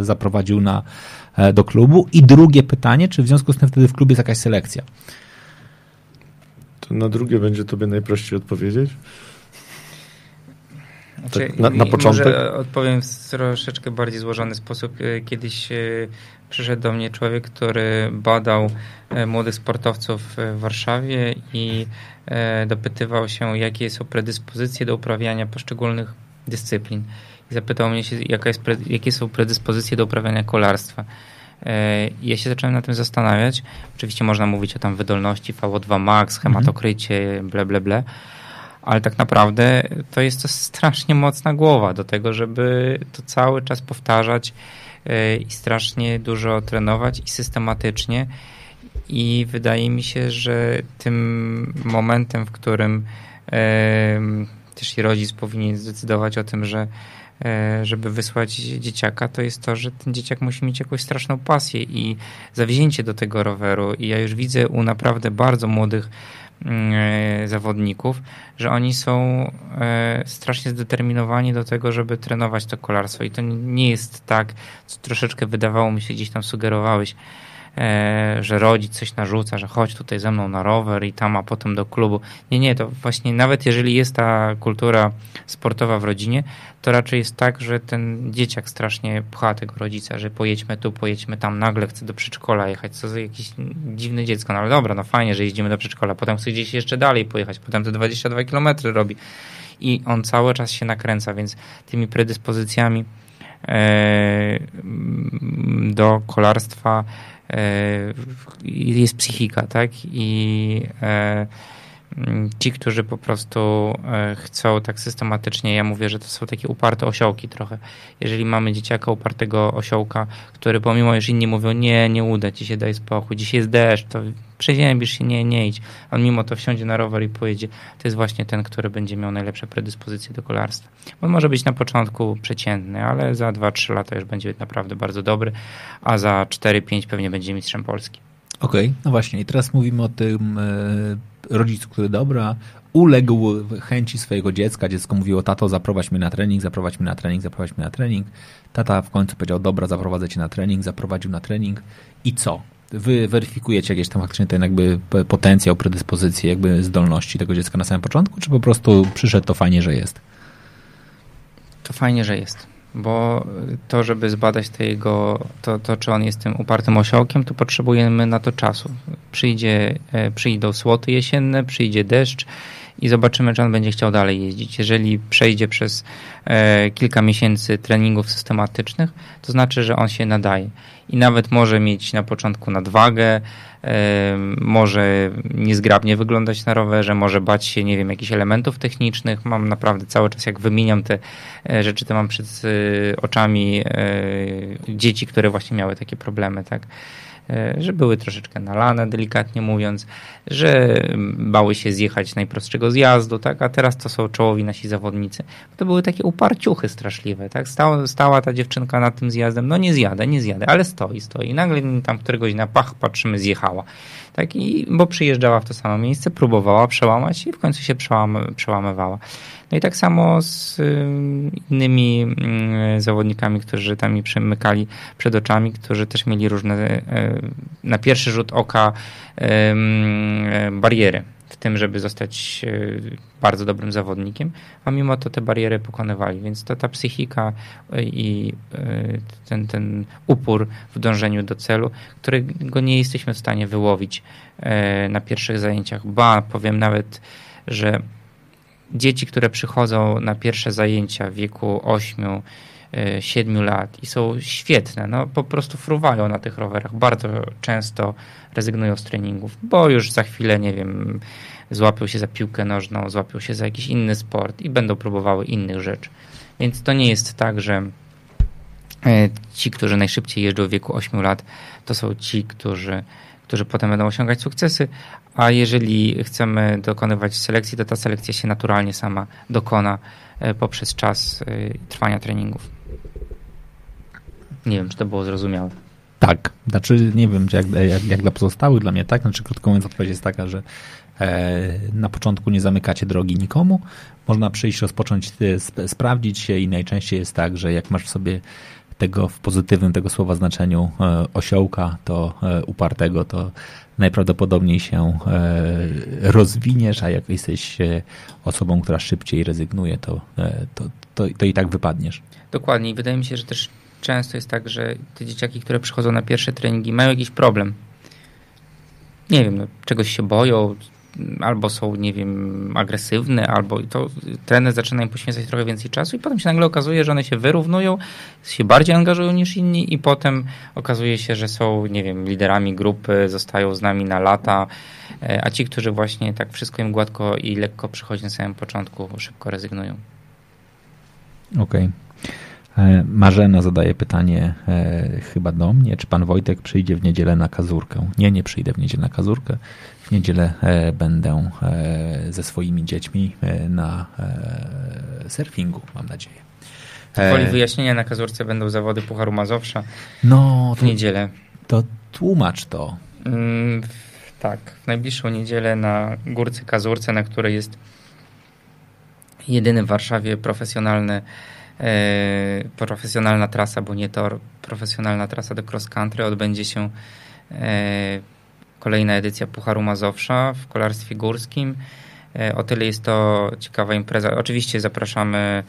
zaprowadził na, e, do klubu. I drugie pytanie, czy w związku z tym wtedy w klubie jest jakaś selekcja? To na drugie będzie tobie najprościej odpowiedzieć? Znaczy, tak, na, na początek? Może odpowiem w troszeczkę bardziej złożony sposób. E, kiedyś e, przyszedł do mnie człowiek, który badał młodych sportowców w Warszawie i dopytywał się, jakie są predyspozycje do uprawiania poszczególnych dyscyplin zapytał mnie, się, jaka jest, jakie są predyspozycje do uprawiania kolarstwa. E, ja się zacząłem na tym zastanawiać. Oczywiście można mówić o tam wydolności VO2 max, hematokrycie, ble, ble, ble. Ale tak naprawdę to jest to strasznie mocna głowa do tego, żeby to cały czas powtarzać e, i strasznie dużo trenować i systematycznie. I wydaje mi się, że tym momentem, w którym też i rodzic powinien zdecydować o tym, że żeby wysłać dzieciaka, to jest to, że ten dzieciak musi mieć jakąś straszną pasję i zawzięcie do tego roweru. I ja już widzę u naprawdę bardzo młodych mm, e, zawodników, że oni są e, strasznie zdeterminowani do tego, żeby trenować to kolarstwo. I to nie jest tak, co troszeczkę wydawało mi się gdzieś tam sugerowałeś, E, że rodzic coś narzuca, że chodź tutaj ze mną na rower i tam, a potem do klubu. Nie, nie, to właśnie nawet jeżeli jest ta kultura sportowa w rodzinie, to raczej jest tak, że ten dzieciak strasznie pcha tego rodzica, że pojedźmy tu, pojedźmy tam, nagle chce do przedszkola jechać, co za jakieś dziwne dziecko, no ale dobra, no fajnie, że jeździmy do przedszkola, potem chce gdzieś jeszcze dalej pojechać, potem te 22 km robi. I on cały czas się nakręca, więc tymi predyspozycjami e, do kolarstwa E, jest psychika, tak? I e, ci, którzy po prostu e, chcą tak systematycznie, ja mówię, że to są takie uparte osiołki trochę. Jeżeli mamy dzieciaka upartego osiołka, który pomimo, że inni mówią, nie, nie uda ci się, daj spokój, dzisiaj jest deszcz, to przeziębisz się, nie, nie idź. On mimo to wsiądzie na rower i pojedzie. To jest właśnie ten, który będzie miał najlepsze predyspozycje do kolarstwa. On może być na początku przeciętny, ale za 2-3 lata już będzie naprawdę bardzo dobry, a za 4-5 pewnie będzie mistrzem Polski. Okej, okay, no właśnie. I teraz mówimy o tym rodzicu, który dobra, uległ chęci swojego dziecka. Dziecko mówiło, tato zaprowadź mnie na trening, zaprowadź mnie na trening, zaprowadź mnie na trening. Tata w końcu powiedział, dobra, zaprowadzę cię na trening, zaprowadził na trening. I co? wy weryfikujecie jakieś tam faktycznie ten jakby potencjał, predyspozycje, jakby zdolności tego dziecka na samym początku, czy po prostu przyszedł to fajnie, że jest? To fajnie, że jest. Bo to, żeby zbadać tego, to, to, czy on jest tym upartym osiołkiem, to potrzebujemy na to czasu. Przyjdzie, e, przyjdą słoty jesienne, przyjdzie deszcz i zobaczymy, czy on będzie chciał dalej jeździć. Jeżeli przejdzie przez e, kilka miesięcy treningów systematycznych, to znaczy, że on się nadaje i nawet może mieć na początku nadwagę, może niezgrabnie wyglądać na rowerze, może bać się, nie wiem, jakichś elementów technicznych. Mam naprawdę cały czas, jak wymieniam te e, rzeczy, to mam przed e, oczami dzieci, które właśnie miały takie problemy, tak. E, że były troszeczkę nalane, delikatnie mówiąc, że bały się zjechać najprostszego zjazdu, tak? a teraz to są czołowi nasi zawodnicy. To były takie uparciuchy straszliwe. Tak? Stała, stała ta dziewczynka nad tym zjazdem, no nie zjadę, nie zjadę, ale stoi, stoi. I nagle tam któregoś na pach patrzymy, zjechała. Tak? I, bo przyjeżdżała w to samo miejsce, próbowała przełamać i w końcu się przełamy, przełamywała. No i tak samo z innymi mm, zawodnikami, którzy tam mi przemykali przed oczami, którzy też mieli różne na pierwszy rzut oka bariery w tym, żeby zostać bardzo dobrym zawodnikiem, a mimo to te bariery pokonywali. Więc to ta psychika i ten, ten upór w dążeniu do celu, którego nie jesteśmy w stanie wyłowić na pierwszych zajęciach. Ba, powiem nawet, że dzieci, które przychodzą na pierwsze zajęcia w wieku 8, 7 lat i są świetne, no po prostu fruwają na tych rowerach. Bardzo często rezygnują z treningów, bo już za chwilę, nie wiem, złapią się za piłkę nożną, złapią się za jakiś inny sport i będą próbowały innych rzeczy. Więc to nie jest tak, że e, ci, którzy najszybciej jeżdżą w wieku 8 lat, to są ci, którzy, którzy potem będą osiągać sukcesy, a jeżeli chcemy dokonywać selekcji, to ta selekcja się naturalnie sama dokona e, poprzez czas e, trwania treningów. Nie wiem, czy to było zrozumiałe. Tak, znaczy nie wiem, jak, jak, jak dla pozostałych, dla mnie tak, znaczy krótko mówiąc odpowiedź jest taka, że e, na początku nie zamykacie drogi nikomu, można przyjść, rozpocząć, e, sprawdzić się i najczęściej jest tak, że jak masz w sobie tego w pozytywnym tego słowa znaczeniu e, osiołka, to upartego, to najprawdopodobniej się rozwiniesz, a jak jesteś osobą, która szybciej rezygnuje, to, to, to, to i tak wypadniesz. Dokładnie i wydaje mi się, że też często jest tak, że te dzieciaki, które przychodzą na pierwsze treningi, mają jakiś problem. Nie wiem, no, czegoś się boją, albo są, nie wiem, agresywne, albo to trener zaczyna im poświęcać trochę więcej czasu i potem się nagle okazuje, że one się wyrównują, się bardziej angażują niż inni i potem okazuje się, że są, nie wiem, liderami grupy, zostają z nami na lata, e, a ci, którzy właśnie tak wszystko im gładko i lekko przychodzi na samym początku, szybko rezygnują. Okej. Okay. E, Marzena zadaje pytanie e, chyba do mnie, czy pan Wojtek przyjdzie w niedzielę na kazurkę? Nie, nie przyjdę w niedzielę na kazurkę. W niedzielę e, będę ze swoimi dziećmi na surfingu, mam nadzieję. Woli wyjaśnienia, na kazurce będą zawody Pucharu Mazowsza no, w niedzielę. To tłumacz to. Mm, tak, w najbliższą niedzielę na Górce Kazurce, na której jest jedyny w Warszawie profesjonalny profesjonalna trasa, bo nie tor, profesjonalna trasa do cross country. Odbędzie się e, kolejna edycja Pucharu Mazowsza w kolarstwie górskim. E, o tyle jest to ciekawa impreza. Oczywiście zapraszamy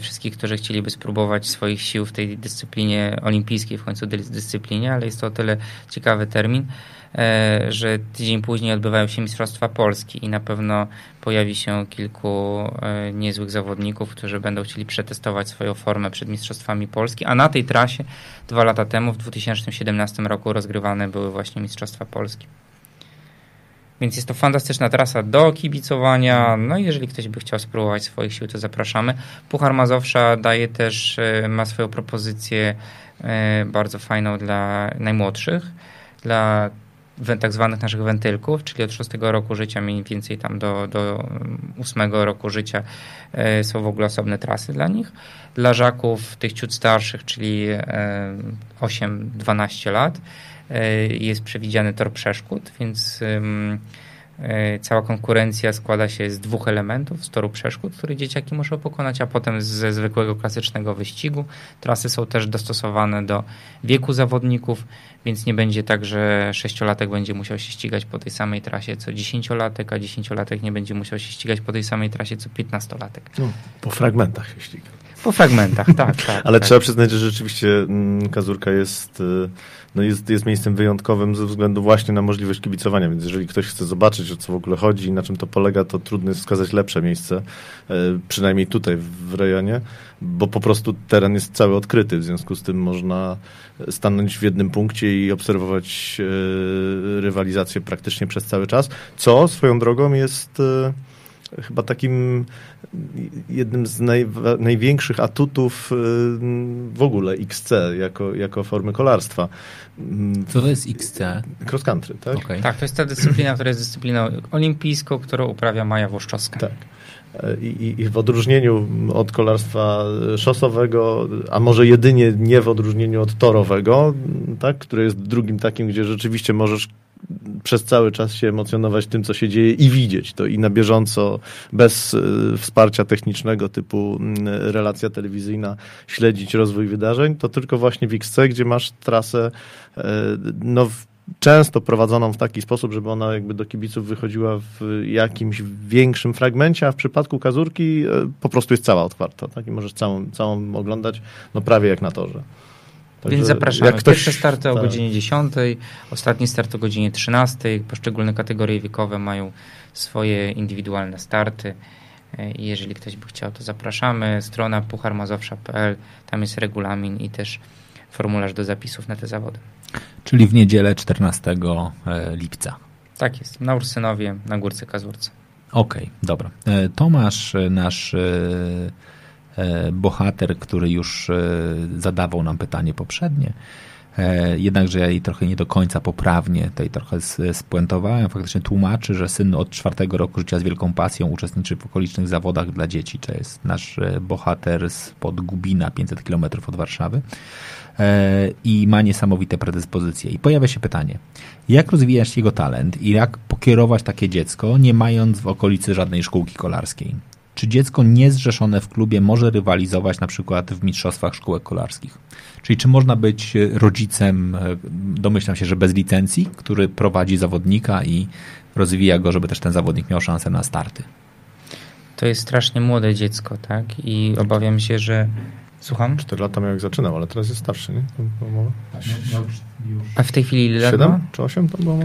wszystkich, którzy chcieliby spróbować swoich sił w tej dyscyplinie olimpijskiej, w końcu dyscyplinie, ale jest to o tyle ciekawy termin, E, że tydzień później odbywają się Mistrzostwa Polski i na pewno pojawi się kilku e, niezłych zawodników, którzy będą chcieli przetestować swoją formę przed Mistrzostwami Polski, a na tej trasie dwa lata temu, w 2017 roku rozgrywane były właśnie Mistrzostwa Polski. Więc jest to fantastyczna trasa do kibicowania. No i jeżeli ktoś by chciał spróbować swoich sił, to zapraszamy. Puchar Mazowsza daje też, e, ma swoją propozycję bardzo fajną dla najmłodszych, dla tak zwanych naszych wentylków, czyli od 6 roku życia mniej więcej tam do, do 8 roku życia e, są w ogóle osobne trasy dla nich. Dla żaków tych ciut starszych, czyli 8-12 e, lat e, jest przewidziany tor przeszkód, więc cała konkurencja składa się z dwóch elementów, z toru przeszkód, który dzieciaki muszą pokonać, a potem ze zwykłego klasycznego wyścigu. Trasy są też dostosowane do wieku zawodników, więc nie będzie tak, że sześciolatek będzie musiał się ścigać po tej samej trasie co dziesięciolatek, a dziesięciolatek nie będzie musiał się ścigać po tej samej trasie co piętnastolatek. No, po fragmentach się ściga. Po fragmentach, tak, tak. Ale tak. trzeba przyznać, że rzeczywiście mm, Kazurka jest, y, no jest, jest miejscem wyjątkowym ze względu właśnie na możliwość kibicowania, więc jeżeli ktoś chce zobaczyć, o co w ogóle chodzi i na czym to polega, to trudno jest wskazać lepsze miejsce, y, przynajmniej tutaj w rejonie, bo po prostu teren jest cały odkryty, w związku z tym można stanąć w jednym punkcie i obserwować y, rywalizację praktycznie przez cały czas, co swoją drogą jest chyba takim jednym z naj, największych atutów y, w ogóle XC jako, jako formy kolarstwa. Co to jest XC? Cross country, tak? Okay. Tak, to jest ta dyscyplina, która jest dyscypliną olimpijską, którą uprawia Maja Włoszczowska. Tak. I, I, w odróżnieniu od kolarstwa szosowego, a może jedynie nie w odróżnieniu od torowego, tak, które jest drugim takim, gdzie rzeczywiście możesz przez cały czas się emocjonować tym, co się dzieje i widzieć to i na bieżąco, bez y, wsparcia technicznego typu y, relacja telewizyjna, śledzić rozwój wydarzeń, to tylko właśnie w XC, gdzie masz trasę y, no, często prowadzoną w taki sposób, żeby ona jakby do kibiców wychodziła w jakimś większym fragmencie, a w przypadku Kazurki po prostu jest cała otwarta, tak? I możesz całą, całą oglądać, no prawie jak na torze. Także Więc zapraszamy. Ktoś... Pierwsze starty o tak. godzinie 10, ostatni start o godzinie 13. Poszczególne kategorie wiekowe mają swoje indywidualne starty. E, jeżeli ktoś by chciał, to zapraszamy. Strona pucharmazowsza.pl, tam jest regulamin i też formularz do zapisów na te zawody. Czyli w niedzielę 14 e, lipca. Tak jest, na Ursynowie, na Górce Kazurce. Okej, okay, dobra. E, Tomasz, nasz bohater, który już e, zadawał nam pytanie poprzednie. E, jednakże ja jej trochę nie do końca poprawnie tutaj trochę spuentowałem. Faktycznie tłumaczy, że syn od czwartego roku życia z wielką pasją uczestniczy w okolicznych zawodach dla dzieci. To jest nasz bohater spod Gubina, 500 km od Warszawy i ma niesamowite predyspozycje. I pojawia się pytanie, jak rozwijać jego talent i jak pokierować takie dziecko, nie mając w okolicy żadnej szkółki kolarskiej? Czy dziecko niezrzeszone w klubie może rywalizować na przykład w mistrzostwach szkółek kolarskich? Czyli czy można być rodzicem, domyślam się, że bez licencji, który prowadzi zawodnika i rozwija go, żeby też ten zawodnik miał szansę na starty? To jest strasznie młode dziecko, tak? I obawiam się, że Słucham? 4 lata miał jak zaczynał, ale teraz jest starszy, nie? A w tej chwili ile lat 7 czy 8 to było?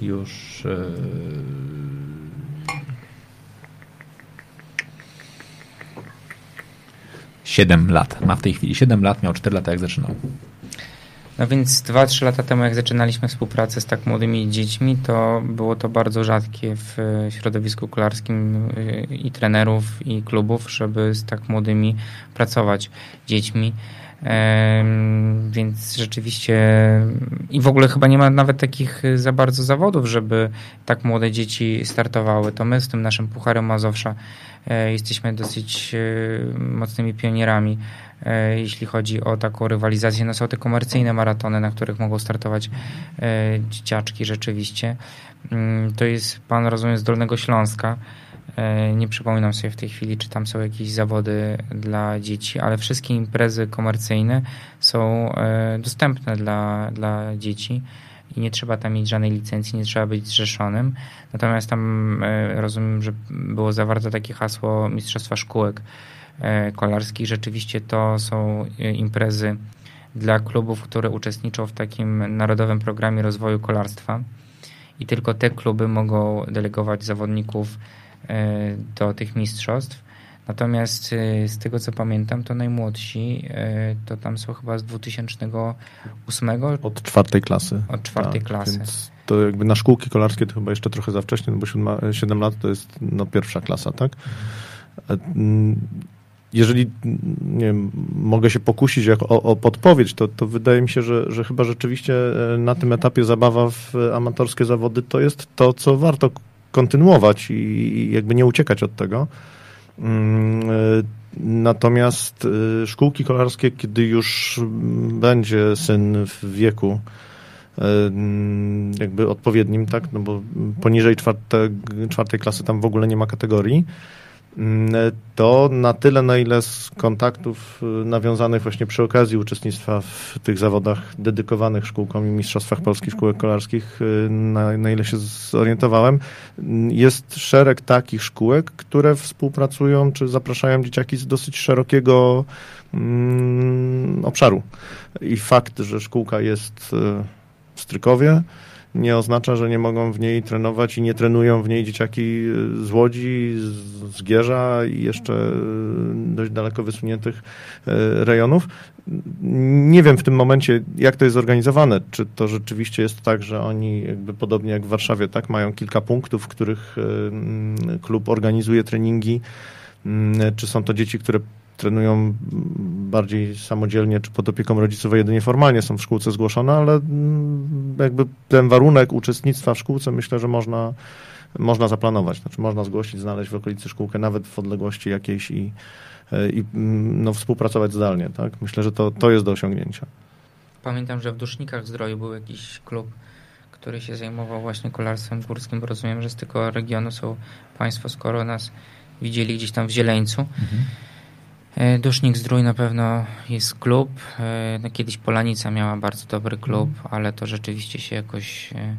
Już... Yy 7 lat. Ma w tej chwili 7 lat, miał 4 lata jak zaczynał. No więc 2-3 lata temu, jak zaczynaliśmy współpracę z tak młodymi dziećmi, to było to bardzo rzadkie w środowisku kolarskim y, i trenerów, i klubów, żeby z tak młodymi pracować dziećmi. Więc rzeczywiście i w ogóle chyba nie ma nawet takich za bardzo zawodów, żeby tak młode dzieci startowały. To my z tym naszym Pucharem Mazowsza e, jesteśmy dosyć e, mocnymi pionierami, e, jeśli chodzi o taką rywalizację. No są te komercyjne maratony, na których mogą startować dzieciaczki rzeczywiście. Mm, to jest pan, rozumiem, z Dolnego Śląska. E, nie przypominam sobie w tej chwili, czy tam są jakieś zawody dla dzieci, ale wszystkie imprezy komercyjne są e, dostępne dla, dla dzieci i nie trzeba tam mieć żadnej licencji, nie trzeba być zrzeszonym. Natomiast tam e, rozumiem, że było zawarte takie hasło Mistrzostwa Szkółek Kolarskich. Rzeczywiście to są imprezy dla klubów, które uczestniczą w takim narodowym programie rozwoju kolarstwa i tylko te kluby mogą delegować zawodników do tych mistrzostw. Natomiast e, z tego co pamiętam, to najmłodsi e, to tam są chyba z 2008. Od czwartej klasy. Od czwartej tak, klasy. Więc to jakby na szkółki kolarskie to chyba jeszcze trochę za wcześnie, no bo 7, 7 lat to jest no, pierwsza klasa, tak? Jeżeli nie wiem, mogę się pokusić jak o, o podpowiedź, to, to wydaje mi się, że, że chyba rzeczywiście na tym etapie zabawa w amatorskie zawody to jest to, co warto kontynuować i jakby nie uciekać od tego. Mm, e, natomiast e, szkółki kolarskie, kiedy już będzie syn w wieku e, jakby odpowiednim, tak, no bo poniżej czwarte, czwartej klasy tam w ogóle nie ma kategorii, Mm, to na tyle, na ile z kontaktów y, nawiązanych właśnie przy okazji uczestnictwa w tych zawodach dedykowanych szkółkom i Mistrzostwach Polskich Szkółek Kolarskich, y, na, na ile się zorientowałem, mm, jest szereg takich szkółek, które współpracują czy zapraszają dzieciaki z dosyć szerokiego mm, obszaru. I fakt, że szkółka jest y, w Strykowie, nie oznacza, że nie mogą w niej trenować i nie trenują w niej dzieciaki z Łodzi, z Gierza i jeszcze dość daleko wysuniętych e, rejonów. Nie wiem w tym momencie, jak to jest zorganizowane. Czy to rzeczywiście jest tak, że oni jakby podobnie jak w Warszawie, tak, mają kilka punktów, w których e, klub organizuje treningi, czy są to dzieci, które trenują bardziej samodzielnie czy pod opieką rodziców, a jedynie formalnie są w szkółce zgłoszone, ale mm, jakby ten warunek uczestnictwa w szkółce myślę, że można, można zaplanować. Znaczy można zgłosić, znaleźć w okolicy szkółkę, nawet w odległości jakiejś i, i mm, no, współpracować zdalnie. Tak? Myślę, że to, to jest do osiągnięcia. Pamiętam, że w Dusznikach Zdroju był jakiś klub, który się zajmował właśnie kolarstwem górskim, bo rozumiem, że z tego regionu są Państwo, skoro nas widzieli gdzieś tam w Zieleńcu. Mhm. E, Dusznik Zdrój na pewno jest klub. E, kiedyś Polanica miała bardzo dobry klub, mhm. ale to rzeczywiście się jakoś e,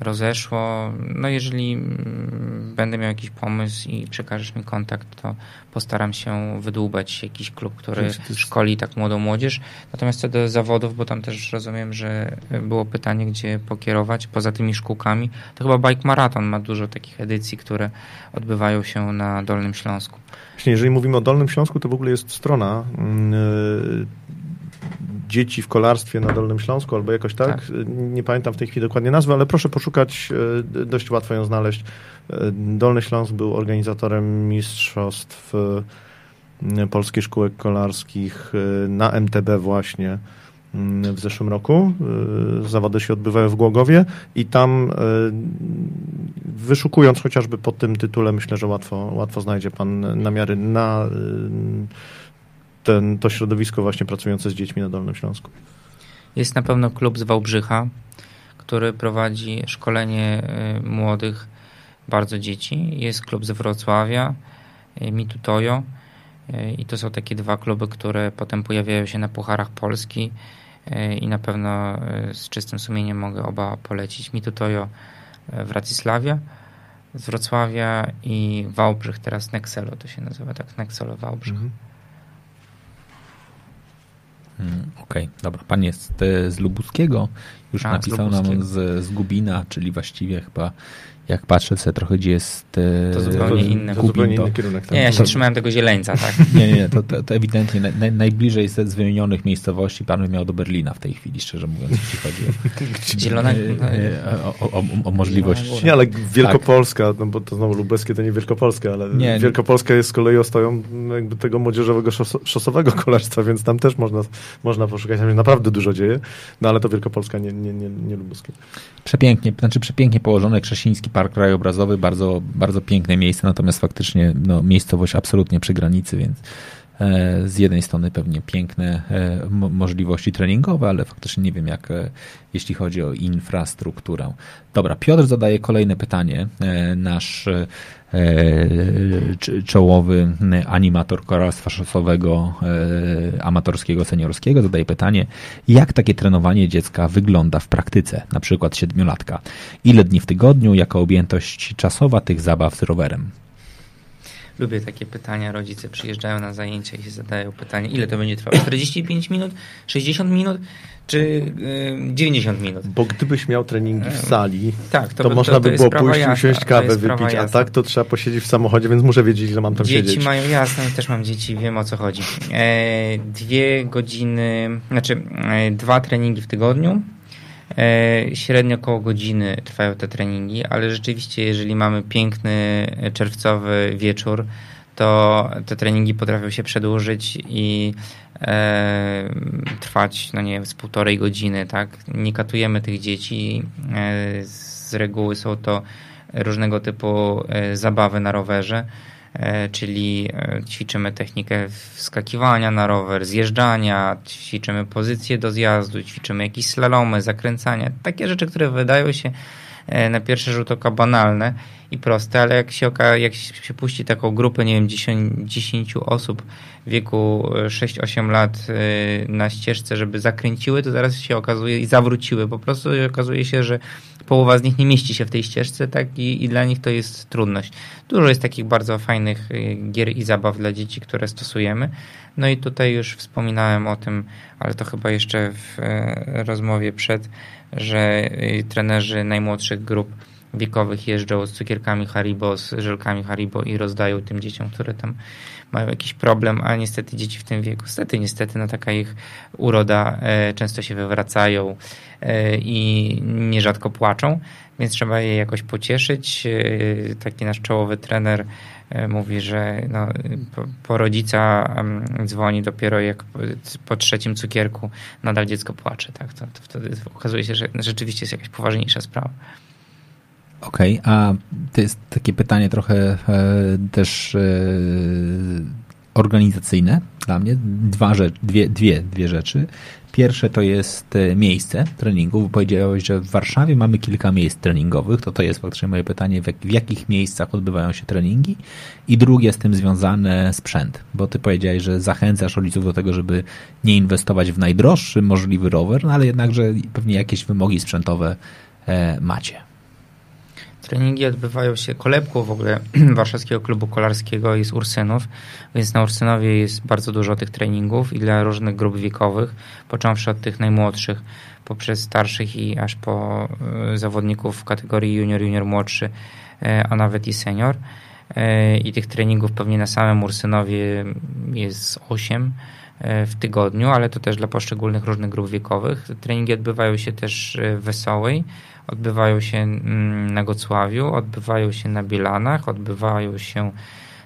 rozeszło. No jeżeli mm, będę miał jakiś pomysł i przekażesz mi kontakt, to postaram się wydłubać jakiś klub, który szkoli tak młodą młodzież. Natomiast co do zawodów, bo tam też rozumiem, że było pytanie, gdzie pokierować poza tymi szkółkami, to chyba Bike Marathon ma dużo takich edycji, które odbywają się na Dolnym Śląsku. Jeżeli mówimy o Dolnym Śląsku, to w ogóle jest strona yy dzieci w kolarstwie na Dolnym Śląsku albo jakoś tak. tak. Nie pamiętam w tej chwili dokładnie nazwy, ale proszę poszukać, e, dość łatwo ją znaleźć. E, Dolny Śląsk był organizatorem mistrzostw e, polskich szkółek kolarskich na MTB właśnie w zeszłym roku. Zawody się odbywają w Głogowie i tam wyszukując chociażby pod tym tytule, myślę, że łatwo, łatwo znajdzie pan namiary na ten, to środowisko właśnie pracujące z dziećmi na Dolnym Śląsku? Jest na pewno klub z Wałbrzycha, który prowadzi szkolenie y, młodych bardzo dzieci. Jest klub z Wrocławia, y, Mitutojo y, i to są takie dwa kluby, które potem pojawiają się na Pucharach Polski i na pewno z czystym sumieniem mogę oba polecić. Mitutojo w Wrocławia z Wrocławia i Wałbrzych, teraz Nexelo to się nazywa, tak, Nexelo Wałbrzych. Mhm. Mm, okej, okay, dobra. Pan jest e, z Lubuskiego. Już A, napisał nam z, z Gubina, czyli właściwie chyba jak patrzę sobie trochę, gdzie jest e, To zupełnie inny, to zupełnie inny kierunek. Tak? Nie, ja się trzymałem tego zieleńca, tak? nie, nie, to, to, to ewidentnie naj, najbliżej z wymienionych miejscowości pan by miał do Berlina w tej chwili, szczerze mówiąc, jeśli chodzi o, Zielona, e, o, o, o możliwość. Nie, ale Wielkopolska, tak. no bo to znowu lubelskie to nie Wielkopolska, ale nie, Wielkopolska jest z kolei ostoją jakby tego młodzieżowego szos szosowego kolarstwa, więc tam też można, można poszukać, tam się naprawdę dużo dzieje, no ale to Wielkopolska, nie, nie, nie, nie lubuskie. Przepięknie, znaczy przepięknie położony Krzesiński Park Krajobrazowy, bardzo, bardzo piękne miejsce, natomiast faktycznie no, miejscowość absolutnie przy granicy, więc z jednej strony pewnie piękne e, możliwości treningowe, ale faktycznie nie wiem jak e, jeśli chodzi o infrastrukturę. Dobra, Piotr zadaje kolejne pytanie. Nasz czołowy animator koralstwa szosowego amatorskiego, seniorskiego zadaje pytanie, jak takie trenowanie dziecka wygląda w praktyce, na przykład siedmiolatka? Ile dni w tygodniu, jaka objętość czasowa tych zabaw z rowerem? Lubię takie pytania. Rodzice przyjeżdżają na zajęcia i się zadają pytanie, ile to będzie trwało? 45 minut? 60 minut? Czy 90 minut? Bo gdybyś miał treningi w sali, tak, to, to by, można to, to by było pójść, jasna, usiąść, kawę wypić, a tak to trzeba posiedzieć w samochodzie, więc muszę wiedzieć, ile mam tam dzieci siedzieć. Dzieci mają, jasne, też mam dzieci, wiem o co chodzi. E, dwie godziny, znaczy e, dwa treningi w tygodniu, średnio około godziny trwają te treningi, ale rzeczywiście, jeżeli mamy piękny czerwcowy wieczór, to te treningi potrafią się przedłużyć i e, trwać, no nie wiem, z półtorej godziny, tak? Nie katujemy tych dzieci. E, z reguły są to różnego typu e, zabawy na rowerze. E, czyli e, ćwiczymy technikę wskakiwania na rower, zjeżdżania, ćwiczymy pozycję do zjazdu, ćwiczymy jakieś slalomy, zakręcania, takie rzeczy, które wydają się e, na pierwszy rzut oka banalne i proste, ale jak się, jak się puści taką grupę, nie wiem, 10, 10 osób w wieku 6-8 lat na ścieżce, żeby zakręciły, to zaraz się okazuje i zawróciły. Po prostu okazuje się, że połowa z nich nie mieści się w tej ścieżce, tak? I, I, dla nich to jest trudność. Dużo jest takich bardzo fajnych y, gier i zabaw dla dzieci, które stosujemy. No i tutaj już wspominałem o tym, ale to chyba jeszcze w e, rozmowie przed, że trenerzy najmłodszych grup wiekowych jeżdżą z cukierkami Haribo, z żelkami Haribo i rozdają tym dzieciom, które tam mają jakiś problem, a niestety dzieci w tym wieku, niestety, niestety, no taka ich uroda e, często się wywracają e, i nierzadko płaczą, więc trzeba je jakoś pocieszyć. E, taki nasz czołowy trener mówi, że no, po, rodzica dzwoni dopiero jak po, po, trzecim cukierku nadal dziecko płacze. Tak? To, to wtedy okazuje się, że rzeczywiście jest jakaś poważniejsza sprawa. Okej, okay, a to jest takie pytanie trochę e, też e, organizacyjne dla mnie. Dwa rzecz, dwie, dwie, dwie rzeczy. Pierwsze to jest e, miejsce treningu. Powiedziałeś, że w Warszawie mamy kilka miejsc treningowych. To to jest faktycznie moje pytanie, w, jak, w jakich miejscach odbywają się treningi. I drugie z tym związane sprzęt, bo ty powiedziałeś, że zachęcasz rodziców do tego, żeby nie inwestować w najdroższy możliwy rower, no ale jednakże pewnie jakieś wymogi sprzętowe e, macie. Treningi odbywają się, kolebką w ogóle Warszawskiego Klubu Kolarskiego jest Ursynów, więc na Ursynowie jest bardzo dużo tych treningów i dla różnych grup wiekowych, począwszy od tych najmłodszych, poprzez starszych i aż po y, zawodników w kategorii junior, junior młodszy, y, a nawet i senior. Y, I tych treningów pewnie na samym Ursynowie jest 8 w tygodniu, ale to też dla poszczególnych różnych grup wiekowych. Treningi odbywają się też w Wesołej, odbywają się mm, na Gocławiu, odbywają się na Bielanach, odbywają się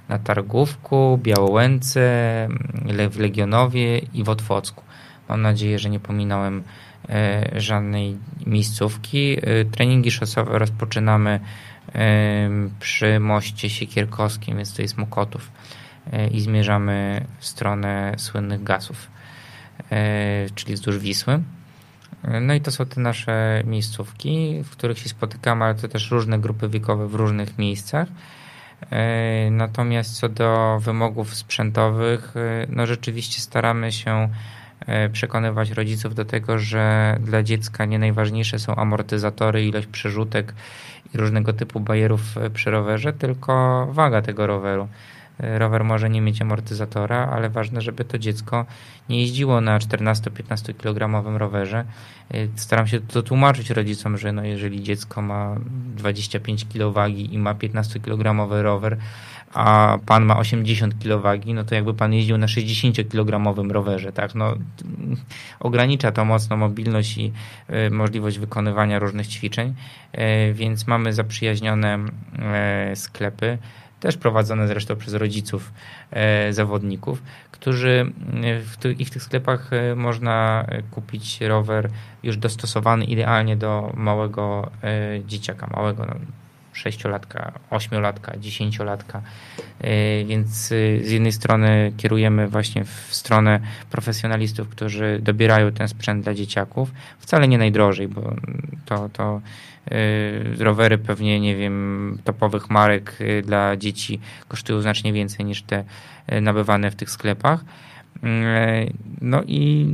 na Targówku, Białołęce, mm, w Legionowie i w Otwocku. Mam nadzieję, że nie pominąłem e, żadnej miejscówki. E, treningi szosowe rozpoczynamy przy moście Siekierkowskim, więc to jest Mokotów e, i zmierzamy w stronę słynnych gasów, czyli wzdłuż Wisły. No i to są te nasze miejscówki, w których się spotykamy, ale to też różne grupy wiekowe w różnych miejscach. E, natomiast co do wymogów sprzętowych, e, no rzeczywiście staramy się e, przekonywać rodziców do tego, że dla dziecka nie najważniejsze są amortyzatory, ilość przerzutek i różnego typu bajerów przy rowerze, tylko waga tego roweru. Rower może nie mieć amortyzatora, ale ważne, żeby to dziecko nie jeździło na 14-15 kg rowerze. Staram się to tłumaczyć rodzicom, że no jeżeli dziecko ma 25 kg wagi i ma 15 kg rower, a pan ma 80 kg wagi, no to jakby pan jeździł na 60 kg rowerze, tak? No, ogranicza to mocno mobilność i y, możliwość wykonywania różnych ćwiczeń, więc mamy zaprzyjaźnione sklepy też prowadzone zresztą przez rodziców e, zawodników, którzy e, w, i w tych sklepach e, można kupić rower już dostosowany idealnie do małego dzieciaka, małego no, sześciolatka, ośmiolatka, dziesięciolatka. Więc z jednej strony kierujemy właśnie w stronę profesjonalistów, którzy dobierają ten sprzęt dla dzieciaków. Wcale nie najdrożej, bo to, to rowery pewnie, nie wiem, topowych marek y, dla dzieci kosztują znacznie więcej niż te y, nabywane w tych sklepach. No i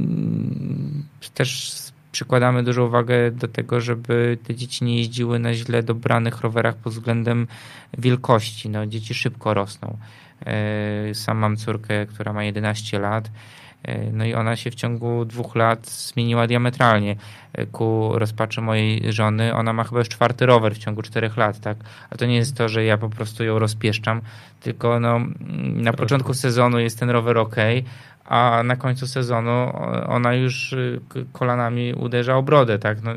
też przykładamy dużą uwagę do tego, żeby te dzieci nie jeździły na źle dobranych rowerach pod względem wielkości. No, dzieci szybko rosną. Sam mam córkę, która ma 11 lat no i ona się w ciągu dwóch lat zmieniła diametralnie. E, ku rozpaczy mojej żony, ona ma chyba już czwarty rower w ciągu czterech lat, tak? A to nie jest to, że ja po prostu ją rozpieszczam, tylko no, na początku sezonu jest ten rower ok, a na końcu sezonu ona już y, kolanami uderza o brodę, tak? No,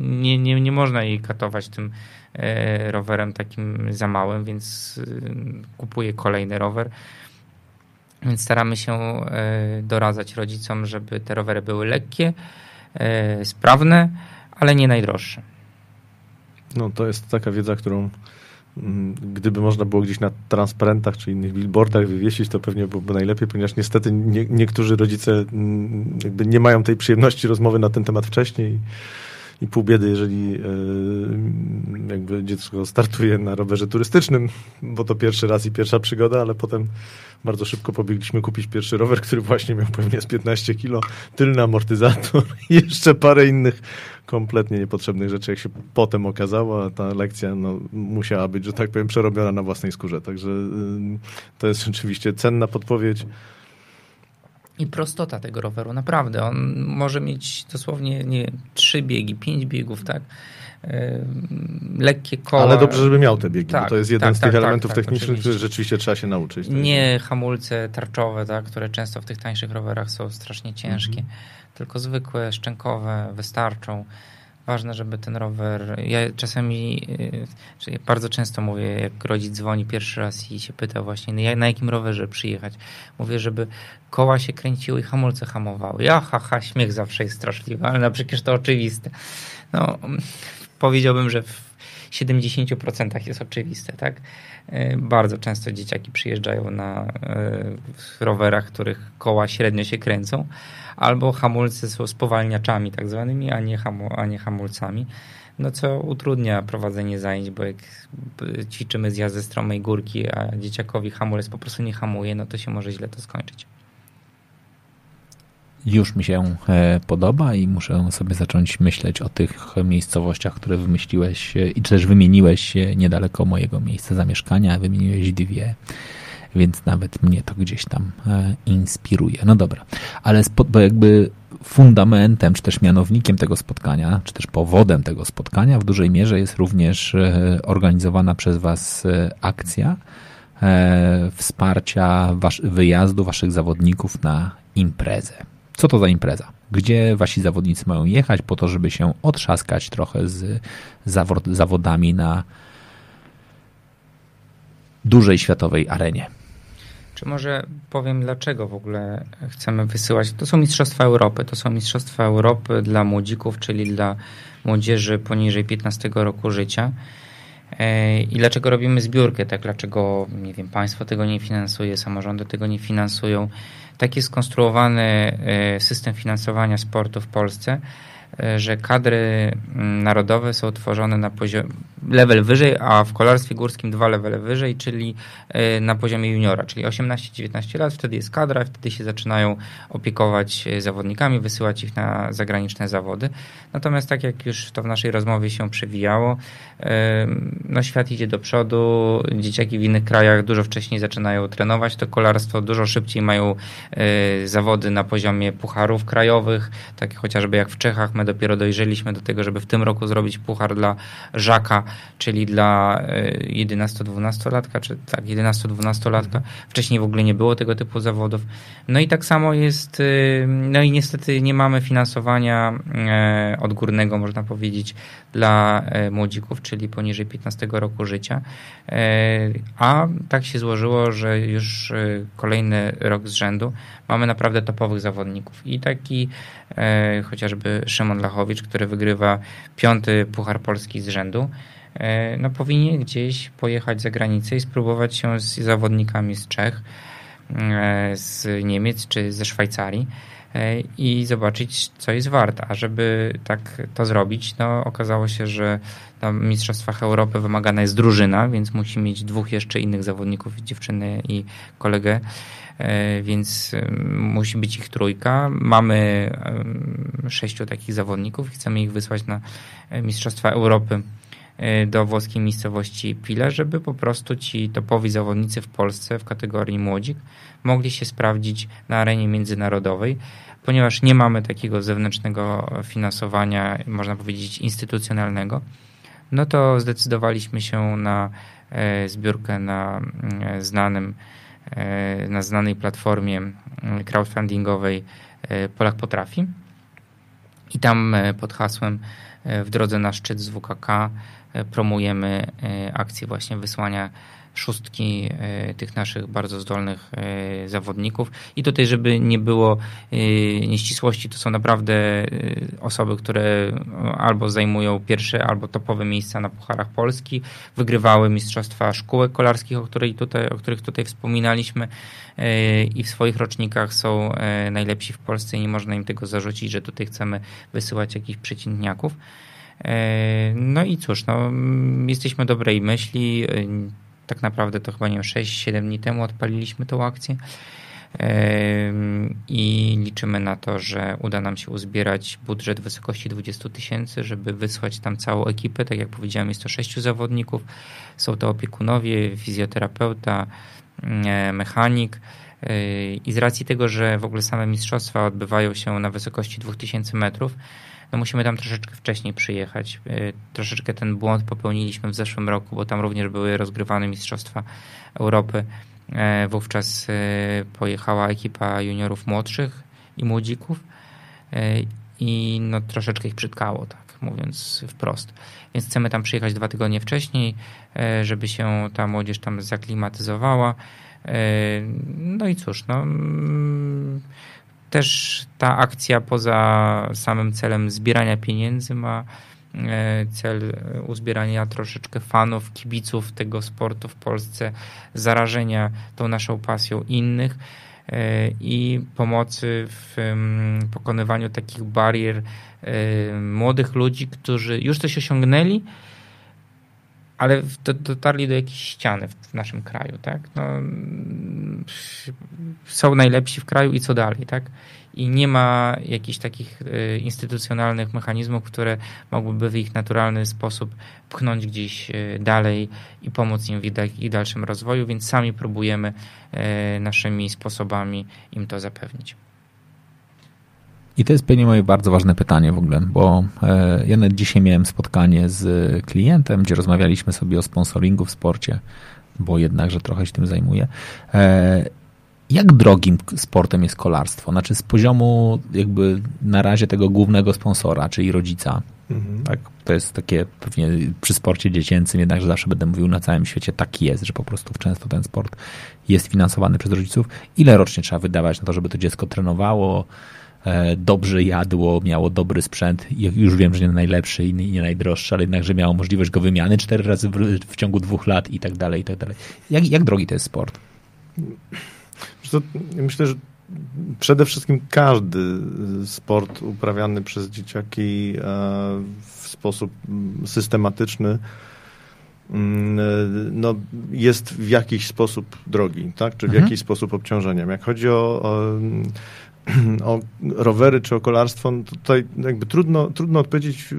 nie, nie, nie można jej katować tym e, rowerem takim za małym, więc y, kupuję kolejny rower. Więc staramy się e, doradzać rodzicom, żeby te rowery były lekkie, e, sprawne, ale nie najdroższe. No to jest taka wiedza, którą mm, gdyby można było gdzieś na transparentach czy innych billboardach wywiesić, to pewnie byłoby najlepiej, ponieważ niestety nie, niektórzy rodzice mm, jakby nie mają tej przyjemności rozmowy na ten temat wcześniej i pół biedy, jeżeli e, jakby dziecko startuje na rowerze turystycznym, bo to pierwszy raz i pierwsza przygoda, ale potem bardzo szybko pobiegliśmy kupić pierwszy rower, który właśnie miał pewnie z 15 kilo, tylny amortyzator i jeszcze parę innych kompletnie niepotrzebnych rzeczy, jak się potem okazało, a ta lekcja no, musiała być, że tak powiem, przerobiona na własnej skórze. Także to jest rzeczywiście cenna podpowiedź i prostota tego roweru, naprawdę. On może mieć dosłownie nie trzy biegi, pięć biegów, tak? lekkie koła. Ale dobrze, żeby miał te biegi, tak, bo to jest jeden tak, z tych tak, tak elementów tak, technicznych, które rzeczywiście trzeba się nauczyć. Nie hamulce tarczowe, tak, które często w tych tańszych rowerach są strasznie ciężkie, mhm. tylko zwykłe, szczękowe wystarczą. Ważne, żeby ten rower. Ja czasami, czyli bardzo często mówię, jak rodzic dzwoni pierwszy raz i się pyta właśnie, na jakim rowerze przyjechać. Mówię, żeby koła się kręciły i hamulce hamowały. Ja, haha, śmiech zawsze jest straszliwy, ale no przecież to oczywiste. No, powiedziałbym, że w 70% jest oczywiste, tak? Bardzo często dzieciaki przyjeżdżają na rowerach, których koła średnio się kręcą, albo hamulce są spowalniaczami tak zwanymi, a nie, hamu, a nie hamulcami no co utrudnia prowadzenie zajęć, bo jak ćwiczymy zjazd ze stromej górki, a dzieciakowi hamulec po prostu nie hamuje, no to się może źle to skończyć. Już mi się e, podoba i muszę sobie zacząć myśleć o tych miejscowościach, które wymyśliłeś e, i też wymieniłeś niedaleko mojego miejsca zamieszkania, wymieniłeś dwie więc nawet mnie to gdzieś tam e, inspiruje. No dobra, ale jakby fundamentem, czy też mianownikiem tego spotkania, czy też powodem tego spotkania w dużej mierze jest również e, organizowana przez Was e, akcja wsparcia wyjazdu Waszych zawodników na imprezę. Co to za impreza? Gdzie Wasi zawodnicy mają jechać po to, żeby się otrzaskać trochę z zawod, zawodami na dużej światowej arenie? Czy może powiem, dlaczego w ogóle chcemy wysyłać? To są Mistrzostwa Europy. To są Mistrzostwa Europy dla młodzików, czyli dla młodzieży poniżej 15 roku życia. E, I dlaczego robimy zbiórkę? Tak, dlaczego, nie wiem, państwo tego nie finansuje, samorządy tego nie finansują? Tak jest skonstruowany e, system finansowania sportu w Polsce, E, że kadry narodowe są tworzone na poziomie level wyżej, a w kolarstwie górskim dwa levele wyżej, czyli e, na poziomie juniora, czyli 18-19 lat, wtedy jest kadra, wtedy się zaczynają opiekować zawodnikami, wysyłać ich na zagraniczne zawody. Natomiast tak jak już to w naszej rozmowie się przewijało, no świat idzie do przodu, dzieciaki w innych krajach dużo wcześniej zaczynają trenować to kolarstwo, dużo szybciej mają zawody na poziomie pucharów krajowych, takie chociażby jak w Czechach, my dopiero dojrzeliśmy do tego, żeby w tym roku zrobić puchar dla Żaka, czyli dla 11-12-latka, e, czy tak, 11-12-latka. Wcześniej w ogóle nie było tego typu zawodów. No i tak samo jest, e, no i niestety nie mamy finansowania e, odgórnego, można powiedzieć, dla młodzików, czyli poniżej 15 roku życia. A tak się złożyło, że już kolejny rok z rzędu mamy naprawdę topowych zawodników. I taki e, chociażby Szymon Lachowicz, który wygrywa piąty Puchar Polski z rzędu, e, no powinien gdzieś pojechać za granicę i spróbować się z zawodnikami z Czech, e, z Niemiec czy ze Szwajcarii e, i zobaczyć, co jest warte. A żeby tak to zrobić, no okazało się, że na Mistrzostwach Europy wymagana jest drużyna, więc musi mieć dwóch jeszcze innych zawodników, dziewczynę i kolegę. E, więc musi być ich trójka. Mamy sześciu takich zawodników i chcemy ich wysłać na e, Mistrzostwa Europy e, do włoskiej miejscowości Pile, żeby po prostu ci topowi zawodnicy w Polsce w kategorii młodzik mogli się sprawdzić na arenie międzynarodowej, ponieważ nie mamy takiego zewnętrznego finansowania, można powiedzieć instytucjonalnego, no to zdecydowaliśmy się na zbiórkę na znanym E, na znanej platformie crowdfundingowej Polak Potrafi. I tam pod hasłem w drodze na szczyt z WKK promujemy akcję właśnie wysłania szóstki e, tych naszych bardzo zdolnych e, zawodników. I tutaj, żeby nie było e, nieścisłości, to są naprawdę osoby, które albo zajmują pierwsze, albo topowe miejsca na Pucharach Polski, wygrywały Mistrzostwa Szkółek Kolarskich, o, której tutaj, o których tutaj wspominaliśmy i w swoich rocznikach są najlepsi w Polsce i nie można im tego zarzucić, że tutaj chcemy wysyłać jakichś przeciętniaków. No i cóż, no, jesteśmy dobrej myśli tak naprawdę to chyba nie wiem, 6-7 dni temu odpaliliśmy tą akcję i liczymy na to, że uda nam się uzbierać budżet w wysokości 20 tysięcy, żeby wysłać tam całą ekipę. Tak jak powiedziałem, jest to sześciu zawodników. Są to opiekunowie, fizjoterapeuta, e, mechanik. E, I z racji tego, że w ogóle same mistrzostwa odbywają się na wysokości 2000 metrów, no musimy tam troszeczkę wcześniej przyjechać. Y, troszeczkę ten błąd popełniliśmy w zeszłym roku, bo tam również były rozgrywane Mistrzostwa Europy. E, wówczas y, pojechała ekipa juniorów młodszych i młodzików e, i no troszeczkę ich przytkało, tak mówiąc wprost. Więc chcemy tam przyjechać dwa tygodnie wcześniej, e, żeby się ta młodzież tam zaklimatyzowała. No i cóż, no mm, też ta akcja poza samym celem zbierania pieniędzy ma cel uzbierania troszeczkę fanów, kibiców tego sportu w Polsce, zarażenia tą naszą pasją innych i pomocy w pokonywaniu takich barier młodych ludzi, którzy już coś osiągnęli, ale dotarli do jakiejś ściany w naszym kraju, tak? No, są najlepsi w kraju i co dalej, tak? I nie ma jakichś takich e, instytucjonalnych mechanizmów, które mogłyby w ich naturalny sposób pchnąć gdzieś e, dalej i pomóc im w ich dalszym rozwoju, więc sami próbujemy e, naszymi sposobami im to zapewnić. I to jest pewnie moje bardzo ważne pytanie w ogóle, bo e, ja nawet dzisiaj miałem spotkanie z klientem, gdzie rozmawialiśmy sobie o sponsoringu w sporcie, bo jednakże trochę się tym zajmuję. E, jak drogim sportem jest kolarstwo? Znaczy z poziomu jakby na razie tego głównego sponsora, czyli rodzica. Mhm. Tak, to jest takie pewnie przy sporcie dziecięcym, jednakże zawsze będę mówił na całym świecie tak jest, że po prostu często ten sport jest finansowany przez rodziców. Ile rocznie trzeba wydawać na to, żeby to dziecko trenowało, dobrze jadło, miało dobry sprzęt. Już wiem, że nie najlepszy i nie najdroższy, ale jednakże miało możliwość go wymiany cztery razy w, w ciągu dwóch lat i tak dalej, i tak dalej. Jak, jak drogi to jest sport? Myślę, że przede wszystkim każdy sport uprawiany przez dzieciaki e, w sposób systematyczny mm, no, jest w jakiś sposób drogi, tak? czy w mhm. jakiś sposób obciążeniem. Jak chodzi o, o o rowery czy o kolarstwo, no tutaj jakby trudno, trudno odpowiedzieć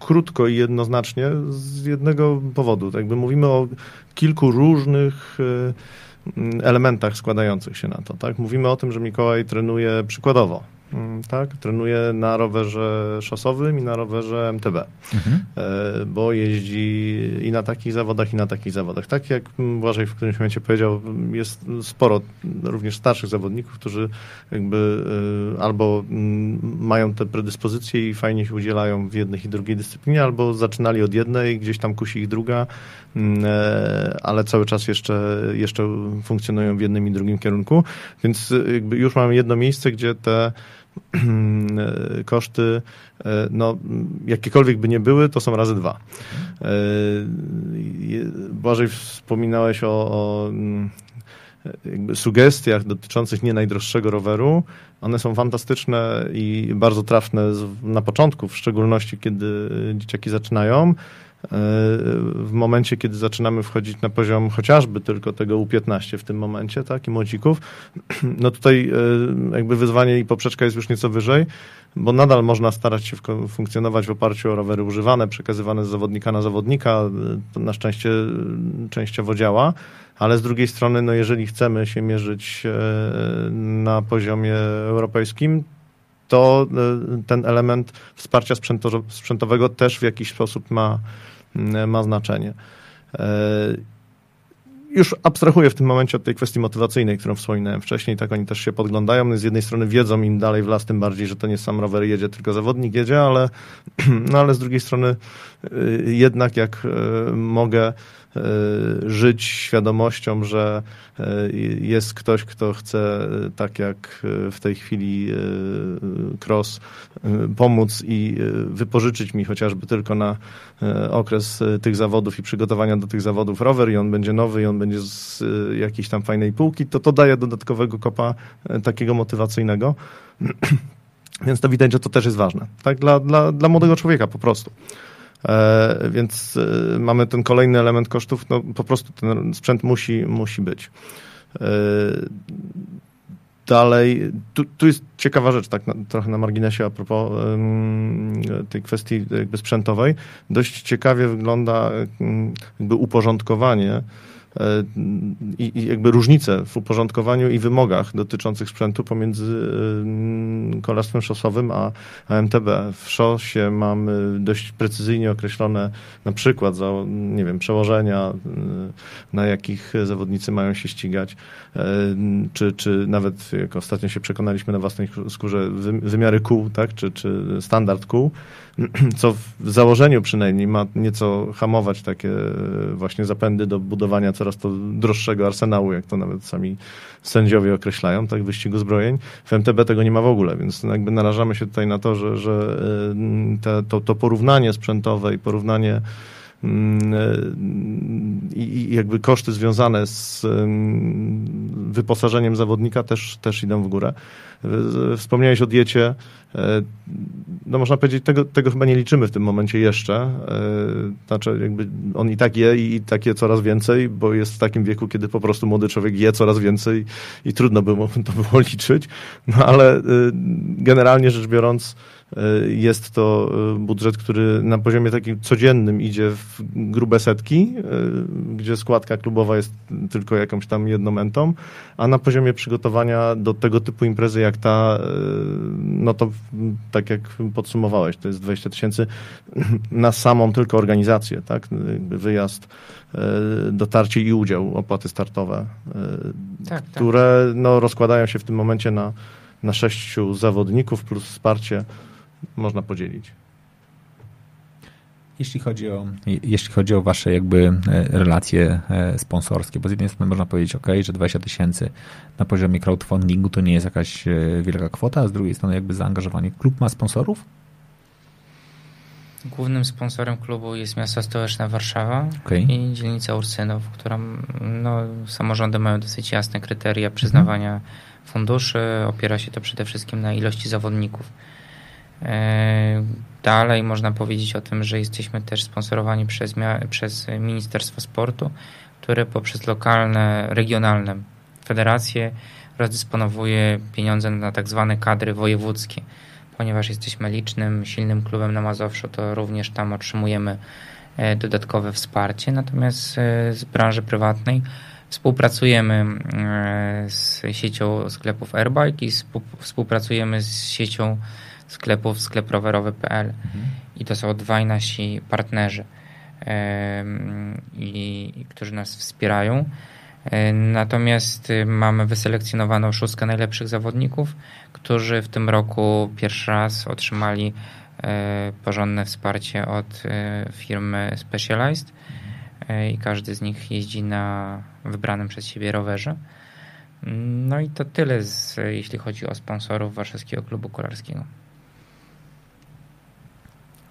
krótko i jednoznacznie z jednego powodu. Tak jakby mówimy o kilku różnych e, elementach składających się na to. Tak? Mówimy o tym, że Mikołaj trenuje przykładowo Mm, tak? Trenuję na rowerze szosowym i na rowerze MTB, mhm. E, bo jeździ i na takich zawodach, i na takich zawodach. Tak jak Błażej w którymś momencie powiedział, jest sporo również starszych zawodników, którzy jakby e, albo mm, mają te predyspozycje i fajnie się udzielają w jednej i drugiej dyscyplinie, albo zaczynali od jednej, gdzieś tam kusi ich druga, mm, e, ale cały czas jeszcze, jeszcze funkcjonują w jednym i drugim kierunku, więc jakby już mamy jedno miejsce, gdzie te koszty, e, no, jakiekolwiek by nie były, to są razy dwa. E, Błażej wspominałeś o, o mm, sugestiach dotyczących nie najdroższego roweru. One są fantastyczne i bardzo trafne na początku, w szczególności kiedy dzieciaki zaczynają w momencie, kiedy zaczynamy wchodzić na poziom chociażby tylko tego U15 w tym momencie, tak, i młodzików, no tutaj e, jakby wyzwanie i poprzeczka jest już nieco wyżej, bo nadal można starać się funkcjonować w oparciu o rowery używane, przekazywane z zawodnika na zawodnika, to na szczęście częściowo działa, ale z drugiej strony, no jeżeli chcemy się mierzyć e, na poziomie europejskim, to e, ten element wsparcia sprzętowego też w jakiś sposób ma, ma znaczenie. E, już abstrahuję w tym momencie od tej kwestii motywacyjnej, którą wspominałem wcześniej, tak oni też się podglądają. No z jednej strony wiedzą im dalej w las, tym bardziej, że to nie sam rower jedzie, tylko zawodnik jedzie, ale, no ale z drugiej strony e, jednak jak mogę E, żyć świadomością, że e, jest ktoś, kto chce, e, tak jak w tej chwili Cross, pomóc i wypożyczyć mi chociażby tylko na okres tych zawodów i przygotowania do tych zawodów rower i on będzie nowy i on będzie z jakiejś tam fajnej półki, to to daje dodatkowego kopa takiego motywacyjnego. Więc to widać, że to też jest ważne. Tak, dla, dla, dla młodego człowieka po prostu. E, więc e, mamy ten kolejny element kosztów, no po prostu ten sprzęt musi, musi być. E, dalej, tu, tu jest ciekawa rzecz, tak na, trochę na marginesie a propos tej kwestii jakby sprzętowej. Dość ciekawie wygląda jakby uporządkowanie i, i jakby różnice w uporządkowaniu i wymogach dotyczących sprzętu pomiędzy e, kolarstwem szosowym a, MTB. W szosie mamy dość precyzyjnie określone na przykład za, nie wiem, przełożenia, e, na jakich zawodnicy mają się ścigać, czy, czy nawet, jak ostatnio się przekonaliśmy na własnej skórze, wymiary kół, tak, czy, czy standard kół. co w założeniu przynajmniej ma nieco hamować takie właśnie zapędy do budowania coraz to droższego arsenału, jak to nawet sami sędziowie określają, tak, wyścigu zbrojeń. W MTB tego nie ma w ogóle, więc jakby narażamy się tutaj na to, że, że te, to, to porównanie sprzętowe i porównanie Mm, e, i jakby koszty związane z wyposażeniem zawodnika też, też idą w górę. Wspomniałeś o diecie. E, no można powiedzieć, tego, tego chyba nie liczymy w tym momencie jeszcze. E, znaczy, jakby on i tak je i tak je coraz więcej, bo jest w takim wieku, kiedy po prostu młody człowiek je coraz więcej i trudno by to było liczyć. No ale generalnie rzecz biorąc, E, jest to e, budżet, który na poziomie takim codziennym idzie w grube setki, e, gdzie składka klubowa jest tylko jakąś tam jednomentą, a na poziomie przygotowania do tego typu imprezy jak ta, no to tak jak podsumowałeś, to jest 20 tysięcy na samą tylko organizację, tak? Wyjazd, dotarcie i udział, opłaty startowe, tak, tak. które no, rozkładają się w tym momencie na, na sześciu zawodników plus wsparcie można podzielić. Jeśli chodzi o, jeśli chodzi o wasze jakby e, relacje e, sponsorskie, bo z jednej strony można powiedzieć, ok, że 20 tysięcy na poziomie crowdfundingu to nie jest jakaś e, wielka kwota, a z drugiej strony jakby zaangażowanie. Klub ma sponsorów? Głównym sponsorem klubu jest miasto stołeczne Warszawa okay. i dzielnica Ursynów, która no, samorządy mają dosyć jasne kryteria przyznawania mhm. funduszy. Opiera się to przede wszystkim na ilości zawodników. E, dalej można powiedzieć o tym, że jesteśmy też sponsorowani przez, przez Ministerstwo Sportu, które poprzez lokalne, regionalne federacje rozdysponowuje pieniądze na tak zwane kadry wojewódzkie. Ponieważ jesteśmy licznym, silnym klubem na Mazowszu, to również tam otrzymujemy e, dodatkowe wsparcie. Natomiast e, z branży prywatnej współpracujemy z siecią sklepów Airbike i współpracujemy z siecią sklepów skleprowerowy.pl mhm. i to są dwaj nasi partnerzy, i, którzy nas wspierają. Natomiast y, mamy wyselekcjonowaną szóstkę najlepszych zawodników, którzy w tym roku pierwszy raz otrzymali e, porządne wsparcie od e, firmy Specialized e, i każdy z nich jeździ na wybranym przez siebie rowerze. No i to tyle, z, jeśli chodzi o sponsorów Warszawskiego Klubu Kolarskiego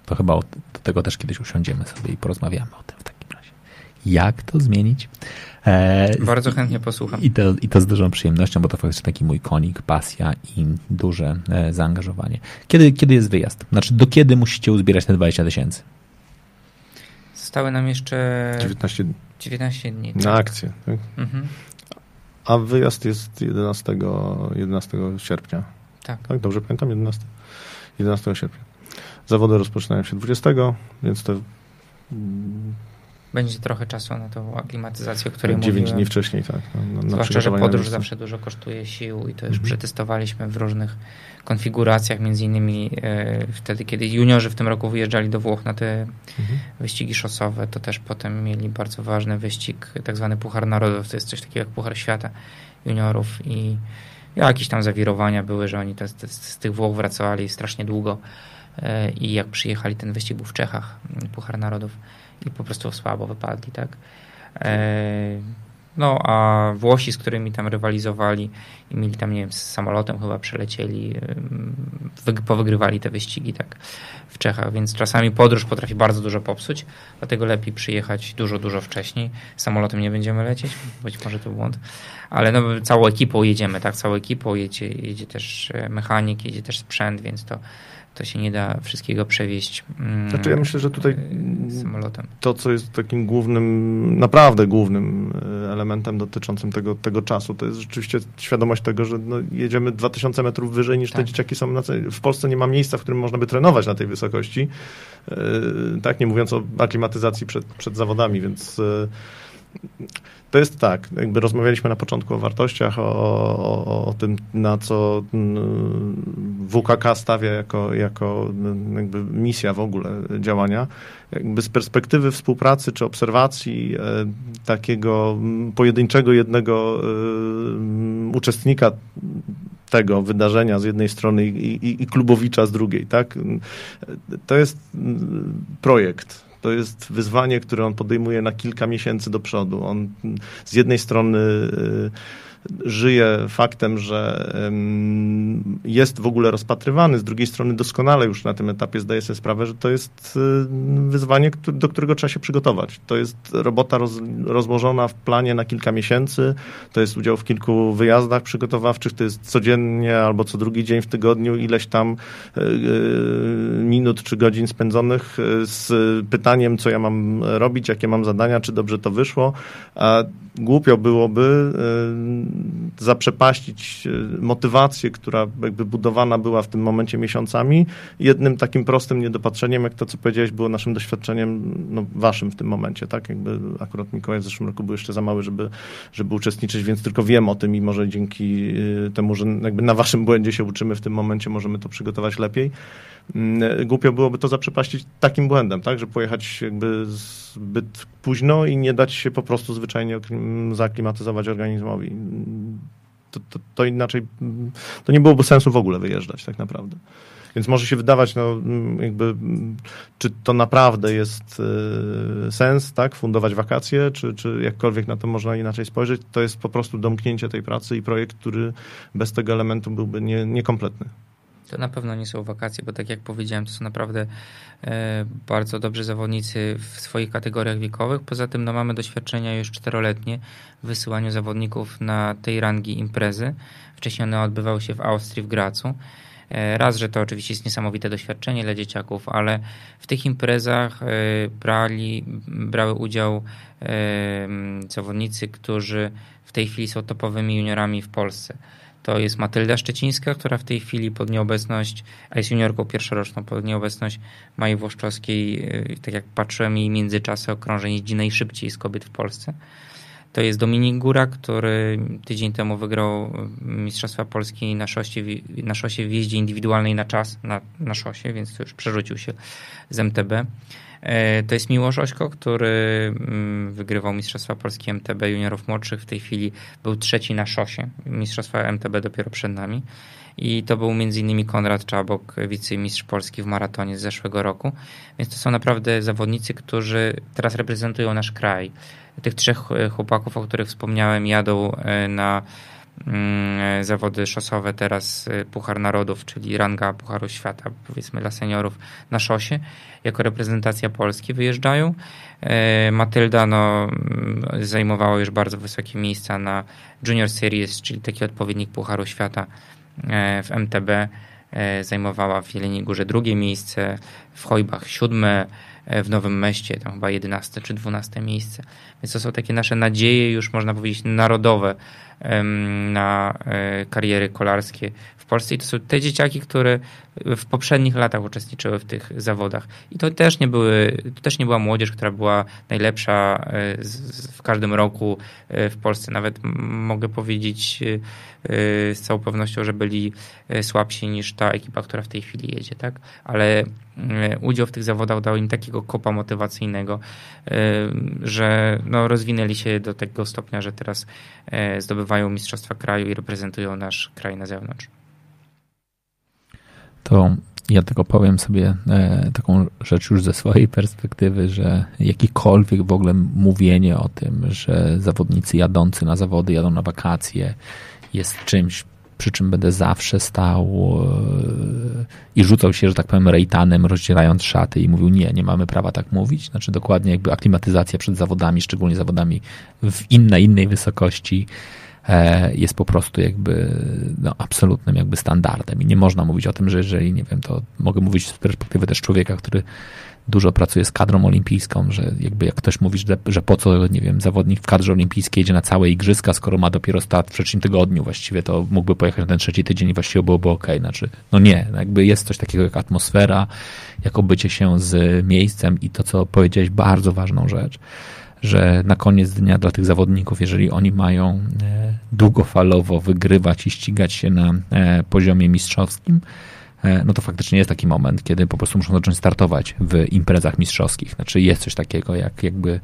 to chyba do tego też kiedyś usiądziemy sobie i porozmawiamy o tym w takim razie. Jak to zmienić? E, Bardzo chętnie posłucham. I to, I to z dużą przyjemnością, bo to faktycznie taki mój konik, pasja i duże e, zaangażowanie. Kiedy, kiedy jest wyjazd? Znaczy, do kiedy musicie uzbierać te 20 tysięcy? Zostały nam jeszcze 19 dni. 19 dni. Tak. Na akcję. Tak? Mhm. A wyjazd jest 11, 11 sierpnia. Tak. tak. Dobrze pamiętam? 11, 11 sierpnia. Zawody rozpoczynają się 20, więc to będzie trochę czasu na tą aklimatyzację, o której 9 mówiłem. dni wcześniej, tak. Na, na Zwłaszcza, że podróż zawsze dużo kosztuje sił i to już mhm. przetestowaliśmy w różnych konfiguracjach, między innymi e, wtedy, kiedy juniorzy w tym roku wyjeżdżali do Włoch na te mhm. wyścigi szosowe, to też potem mieli bardzo ważny wyścig, tak zwany Puchar Narodów, to jest coś takiego jak Puchar Świata juniorów i jakieś tam zawirowania były, że oni te, te, z tych Włoch wracali strasznie długo i jak przyjechali, ten wyścig był w Czechach, Puchar Narodów i po prostu słabo wypadli, tak. E, no, a Włosi, z którymi tam rywalizowali i mieli tam, nie wiem, z samolotem chyba przelecieli, powygrywali te wyścigi, tak, w Czechach, więc czasami podróż potrafi bardzo dużo popsuć, dlatego lepiej przyjechać dużo, dużo wcześniej. Samolotem nie będziemy lecieć, być może to błąd, ale no, całą ekipą jedziemy, tak, całą ekipą jedzie, jedzie też e, mechanik, jedzie też sprzęt, więc to to się nie da wszystkiego przewieźć. Mm, znaczy ja myślę, że tutaj samolotem. to, co jest takim głównym, naprawdę głównym e, elementem dotyczącym tego, tego czasu, to jest rzeczywiście świadomość tego, że no, jedziemy 2000 metrów wyżej niż tak. te dzieciaki są na W Polsce nie ma miejsca, w którym można by trenować na tej wysokości. E, tak, nie mówiąc o aklimatyzacji przed, przed zawodami, więc e, to jest tak, jakby rozmawialiśmy na początku o wartościach, o, o, o tym, na co WKK stawia jako, jako jakby misja w ogóle działania. Jakby z perspektywy współpracy czy obserwacji e, takiego pojedynczego jednego e, uczestnika tego wydarzenia z jednej strony i, i, i klubowicza z drugiej, tak? To jest projekt, to jest wyzwanie, które on podejmuje na kilka miesięcy do przodu. On z jednej strony żyje faktem, że jest w ogóle rozpatrywany, z drugiej strony doskonale już na tym etapie zdaje sobie sprawę, że to jest wyzwanie, do którego trzeba się przygotować. To jest robota roz, rozłożona w planie na kilka miesięcy, to jest udział w kilku wyjazdach przygotowawczych, to jest codziennie albo co drugi dzień w tygodniu ileś tam y, y, minut czy godzin spędzonych z pytaniem, co ja mam robić, jakie mam zadania, czy dobrze to wyszło. A głupio byłoby zaprzepaścić e, motywację, która jakby budowana była w tym momencie miesiącami, jednym takim prostym niedopatrzeniem, jak to, co powiedziałeś, było naszym doświadczeniem, no, waszym w tym momencie, tak? Jakby akurat Mikołaj w zeszłym roku był jeszcze za mały, żeby, żeby uczestniczyć, więc tylko wiem o tym i może dzięki e, temu, że jakby na waszym błędzie się uczymy w tym momencie, możemy to przygotować lepiej. Mm, głupio byłoby to zaprzepaścić takim błędem, tak, że pojechać jakby zbyt późno i nie dać się po prostu zwyczajnie zaaklimatyzować organizmowi. To, to, to inaczej, to nie byłoby sensu w ogóle wyjeżdżać tak naprawdę. Więc może się wydawać, no, jakby, czy to naprawdę jest y, sens, tak, fundować wakacje, czy, czy jakkolwiek na to można inaczej spojrzeć. To jest po prostu domknięcie tej pracy i projekt, który bez tego elementu byłby nie, niekompletny. To na pewno nie są wakacje, bo tak jak powiedziałem, to są naprawdę e, bardzo dobrzy zawodnicy w swoich kategoriach wiekowych. Poza tym no, mamy doświadczenia już czteroletnie w wysyłaniu zawodników na tej rangi imprezy. Wcześniej one odbywały się w Austrii, w Gracu. E, raz, że to oczywiście jest niesamowite doświadczenie dla dzieciaków, ale w tych imprezach e, brali, brały udział zawodnicy, którzy w tej chwili są topowymi juniorami w Polsce. To jest Matylda Szczecińska, która w tej chwili pod nieobecność, a jest juniorką pierwszoroczną, pod nieobecność Maji Włoszczowskiej, y, tak jak patrzyłem, jej międzyczasy okrążeń jeździ najszybciej z kobiet w Polsce. To jest Dominik Góra, który tydzień temu wygrał Mistrzostwa Polski na szosie, na szosie w jeździe indywidualnej na czas, na, na szosie, więc już przerzucił się z MTB. E, to jest Miłosz Ośko, który mm, wygrywał Mistrzostwa Polski MTB juniorów młodszych. W tej chwili był trzeci na szosie. Mistrzostwa MTB dopiero przed nami. I to był m.in. Konrad Czabok, wicemistrz Polski w maratonie z zeszłego roku. Więc to są naprawdę zawodnicy, którzy teraz reprezentują nasz kraj. Tych trzech chłopaków, o których wspomniałem, jadą e, na Mm, zawody szosowe, teraz Puchar Narodów, czyli ranga Pucharu Świata, powiedzmy dla seniorów na szosie, jako reprezentacja Polski wyjeżdżają. E, Matylda no, mm, zajmowała już bardzo wysokie miejsca na Junior Series, czyli taki odpowiednik Pucharu Świata e, w MTB. E, zajmowała w Jeleniej Górze drugie miejsce, w Chojbach siódme, w Nowym Meście, tam chyba 11 czy 12 miejsce. Więc to są takie nasze nadzieje, już można powiedzieć, narodowe na e, kariery kolarskie Polsce. I to są te dzieciaki, które w poprzednich latach uczestniczyły w tych zawodach. I to też nie, były, to też nie była młodzież, która była najlepsza e, w każdym roku e, w Polsce. Nawet mogę powiedzieć z całą pewnością, że byli słabsi niż ta ekipa, która w tej chwili jedzie, tak? Ale udział w tych zawodach dał im takiego kopa motywacyjnego, że no, rozwinęli się do tego stopnia, że teraz zdobywają mistrzostwa kraju i reprezentują nasz kraj na zewnątrz to ja tylko powiem sobie e, taką rzecz już ze swojej perspektywy, że jakikolwiek w ogóle mówienie o tym, że zawodnicy jadący na zawody jadą na wakacje jest czymś, przy czym będę zawsze stał e, i rzucał się, że tak powiem, rejtanem, rozdzierając szaty i mówił, nie, nie mamy prawa tak mówić. Znaczy dokładnie jakby aklimatyzacja przed zawodami, szczególnie zawodami w innej, innej wysokości, jest po prostu jakby no, absolutnym jakby standardem i nie można mówić o tym, że jeżeli, nie wiem, to mogę mówić z perspektywy też człowieka, który dużo pracuje z kadrą olimpijską, że jakby jak ktoś mówi, że, że po co, nie wiem, zawodnik w kadrze olimpijskiej jedzie na całe igrzyska, skoro ma dopiero start w trzecim tygodniu właściwie, to mógłby pojechać na ten trzeci tydzień i właściwie byłoby ok. Znaczy, no nie, jakby jest coś takiego jak atmosfera, jak obycie się z miejscem i to, co powiedziałeś, bardzo ważną rzecz, że na koniec dnia dla tych zawodników, jeżeli oni mają e, długofalowo wygrywać i ścigać się na e, poziomie mistrzowskim, e, no to faktycznie jest taki moment, kiedy po prostu muszą zacząć startować w imprezach mistrzowskich. Znaczy jest coś takiego jak jakby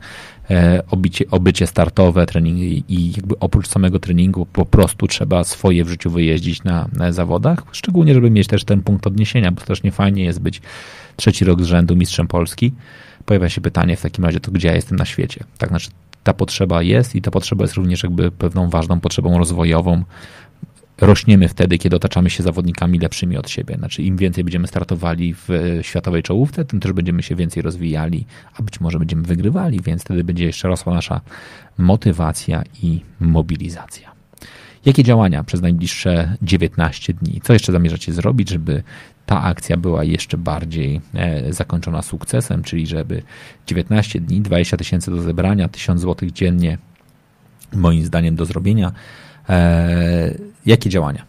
obicie, obycie startowe, treningi i jakby oprócz samego treningu po prostu trzeba swoje w życiu wyjeździć na, zawodach, szczególnie żeby mieć też ten punkt odniesienia, bo też nie fajnie jest być trzeci rok z rzędu mistrzem Polski. Pojawia się pytanie w takim razie, to gdzie ja jestem na świecie? Tak, znaczy ta potrzeba jest i ta potrzeba jest również jakby pewną ważną potrzebą rozwojową. Rośniemy wtedy, kiedy otaczamy się zawodnikami lepszymi od siebie. Znaczy, im więcej będziemy startowali w światowej czołówce, tym też będziemy się więcej rozwijali, a być może będziemy wygrywali, więc wtedy będzie jeszcze rosła nasza motywacja i mobilizacja. Jakie działania przez najbliższe 19 dni? Co jeszcze zamierzacie zrobić, żeby ta akcja była jeszcze bardziej e, zakończona sukcesem, czyli żeby 19 dni, 20 tysięcy do zebrania, 1000 zł dziennie, moim zdaniem do zrobienia. E, jakie działania?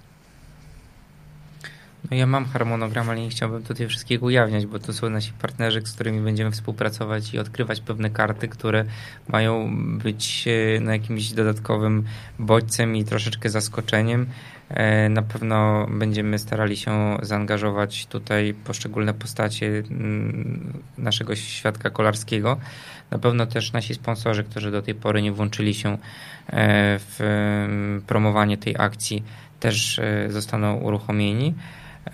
No ja mam harmonogram, ale nie chciałbym tutaj wszystkiego ujawniać, bo to są nasi partnerzy, z którymi będziemy współpracować i odkrywać pewne karty, które mają być e, na jakimś dodatkowym bodźcem i troszeczkę zaskoczeniem. E, na pewno będziemy starali się zaangażować tutaj poszczególne postacie mm, naszego świadka kolarskiego. Na pewno też nasi sponsorzy, którzy do tej pory nie włączyli się e, w mm, promowanie tej akcji, też zostaną uruchomieni.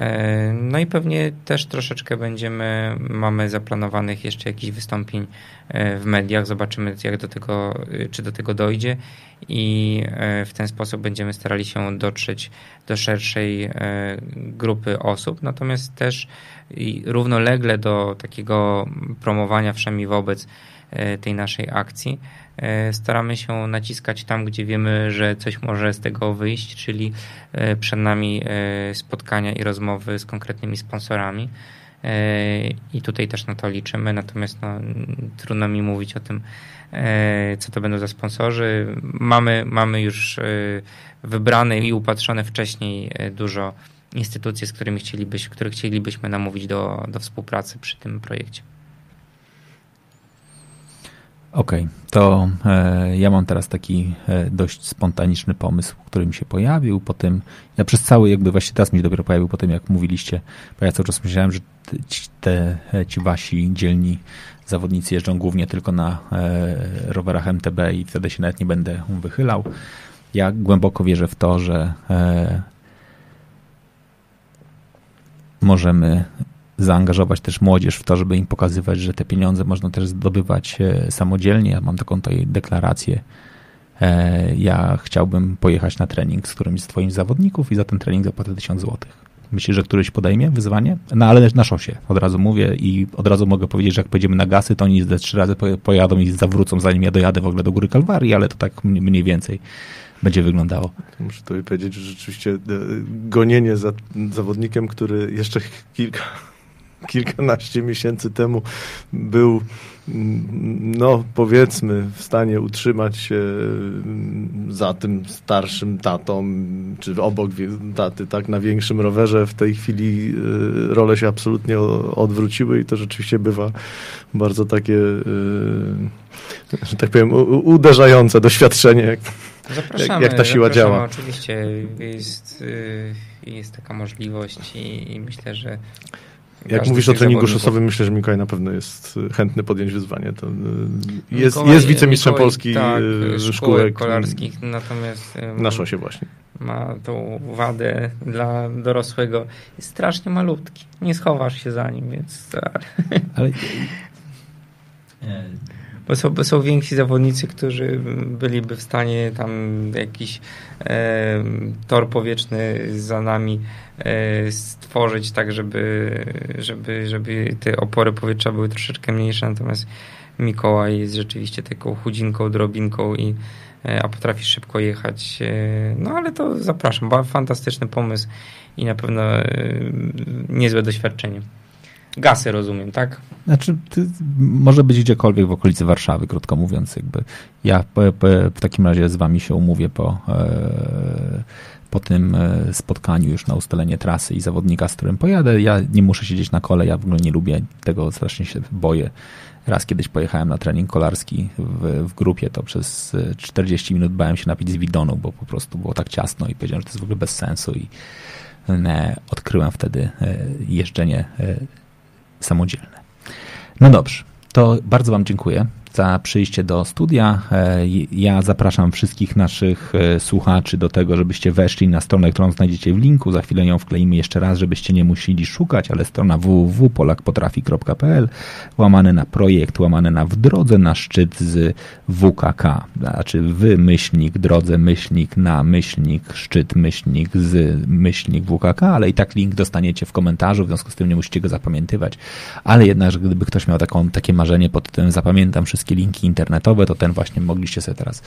E, no i pewnie też troszeczkę będziemy, mamy zaplanowanych jeszcze jakichś wystąpień e, w mediach. Zobaczymy, jak do tego, e, czy do tego dojdzie i w ten sposób będziemy starali się dotrzeć do szerszej grupy osób. Natomiast też równolegle do takiego promowania wszemi wobec tej naszej akcji staramy się naciskać tam, gdzie wiemy, że coś może z tego wyjść, czyli e, przed nami e, spotkania i rozmowy z konkretnymi sponsorami. I tutaj też na to liczymy, natomiast no, trudno mi mówić o tym, co to będą za sponsorzy. Mamy, mamy już wybrane i upatrzone wcześniej dużo instytucji, z którymi chcielibyśmy, które chcielibyśmy namówić do, do współpracy przy tym projekcie. Okej, okay, to e, ja mam teraz taki e, dość spontaniczny pomysł, który mi się pojawił po tym, ja przez cały jakby właśnie teraz mi się dopiero pojawił po tym, jak mówiliście, bo ja cały czas myślałem, że ci, te, e, ci wasi dzielni zawodnicy jeżdżą głównie tylko na e, rowerach MTB i wtedy się nawet nie będę wychylał. Ja głęboko wierzę w to, że e, możemy zaangażować też młodzież w to, żeby im pokazywać, że te pieniądze można też zdobywać e, samodzielnie. Ja mam taką tutaj deklarację. E, ja chciałbym pojechać na trening z którymś z Twoich zawodników i za ten trening zapłacę 1000 zł. Myślisz, że któryś podejmie wyzwanie? No ale na szosie, od razu mówię i od razu mogę powiedzieć, że jak pojedziemy na gasy, to oni ze trzy razy pojadą i zawrócą, zanim ja dojadę w ogóle do Góry Kalwarii, ale to tak mniej więcej będzie wyglądało. Muszę tutaj powiedzieć, że rzeczywiście e, gonienie za zawodnikiem, który jeszcze kilka kilkanaście miesięcy temu był, no powiedzmy, w stanie utrzymać się za tym starszym tatą, czy obok taty, tak, na większym rowerze. W tej chwili y, role się absolutnie odwróciły i to rzeczywiście bywa bardzo takie, y, że tak powiem, uderzające doświadczenie, jak, zapraszamy, jak ta siła działa. Oczywiście jest, y, jest taka możliwość i, i myślę, że jak mówisz o treningu szosowym, myślę, że Mikołaj na pewno jest y, chętny podjąć wyzwanie. To y, jest, Mikołaj, jest wicemistrzem Mikołaj, Polski tak, y, szkółek kolarskich, natomiast na szosie właśnie. Ma tą wadę dla dorosłego. Jest strasznie malutki. Nie schowasz się za nim, więc... Ale... Bo są, bo są więksi zawodnicy, którzy byliby w stanie tam jakiś e, tor powietrzny za nami e, stworzyć tak, żeby, żeby, żeby te opory powietrza były troszeczkę mniejsze, natomiast Mikołaj jest rzeczywiście taką chudzinką, drobinką i e, a potrafi szybko jechać. E, no ale to zapraszam, fantastyczny pomysł i na pewno e, niezłe doświadczenie. Gasy rozumiem, tak? Znaczy, może być gdziekolwiek w okolicy Warszawy, krótko mówiąc. Jakby ja w takim razie z wami się umówię po, e, po tym e, spotkaniu już na ustalenie trasy i zawodnika, z którym pojadę. Ja nie muszę siedzieć na kole, ja w ogóle nie lubię tego, strasznie się boję. Raz kiedyś pojechałem na trening kolarski w, w grupie, to przez 40 minut bałem się napić z widonu, bo po prostu było tak ciasno i powiedziałem, że to jest w ogóle bez sensu i odkryłem wtedy jeżdżenie samodzielne. No dobrze, to bardzo Wam dziękuję za przyjście do studia. E, ja zapraszam wszystkich naszych e, słuchaczy do tego, żebyście weszli na stronę, którą znajdziecie w linku. Za chwilę ją wkleimy jeszcze raz, żebyście nie musieli szukać, ale strona www.polakpotrafi.pl łamane na projekt, łamane na w drodze na szczyt z WKK. Znaczy wy myślnik, drodze myślnik, na myślnik, szczyt myślnik, z myślnik WKK, ale i tak link dostaniecie w komentarzu, w związku z tym nie musicie go zapamiętywać. Ale jednak, gdyby ktoś miał taką, takie marzenie pod tym zapamiętam wszystko wszystkie linki internetowe, to ten właśnie mogliście sobie teraz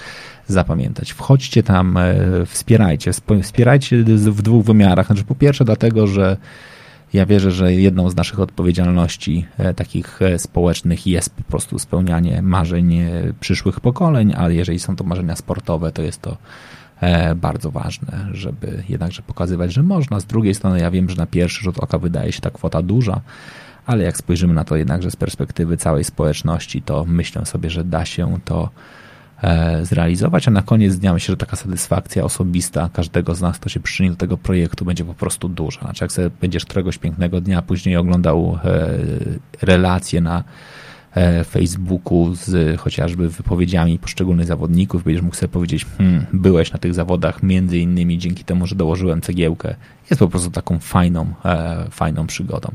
zapamiętać. Wchodźcie tam, e, wspierajcie. Wspierajcie w dwóch wymiarach. Znaczy, po pierwsze, dlatego, że ja wierzę, że jedną z naszych odpowiedzialności e, takich e, społecznych jest po prostu spełnianie marzeń przyszłych pokoleń, ale jeżeli są to marzenia sportowe, to jest to bardzo ważne, żeby jednakże pokazywać, że można. Z drugiej strony ja wiem, że na pierwszy rzut oka wydaje się ta kwota duża, ale jak spojrzymy na to jednakże z perspektywy całej społeczności, to myślę sobie, że da się to e, zrealizować, a na koniec dnia myślę, że taka satysfakcja osobista każdego z nas, kto się przyczynił do tego projektu, będzie po prostu duża. Znaczy, jak sobie będziesz któregoś pięknego dnia później oglądał e, relacje na e, Facebooku z chociażby wypowiedziami poszczególnych zawodników, będziesz mógł sobie powiedzieć, hmm, byłeś na tych zawodach między innymi dzięki temu, że dołożyłem cegiełkę. Jest po prostu taką fajną, fajną przygodą.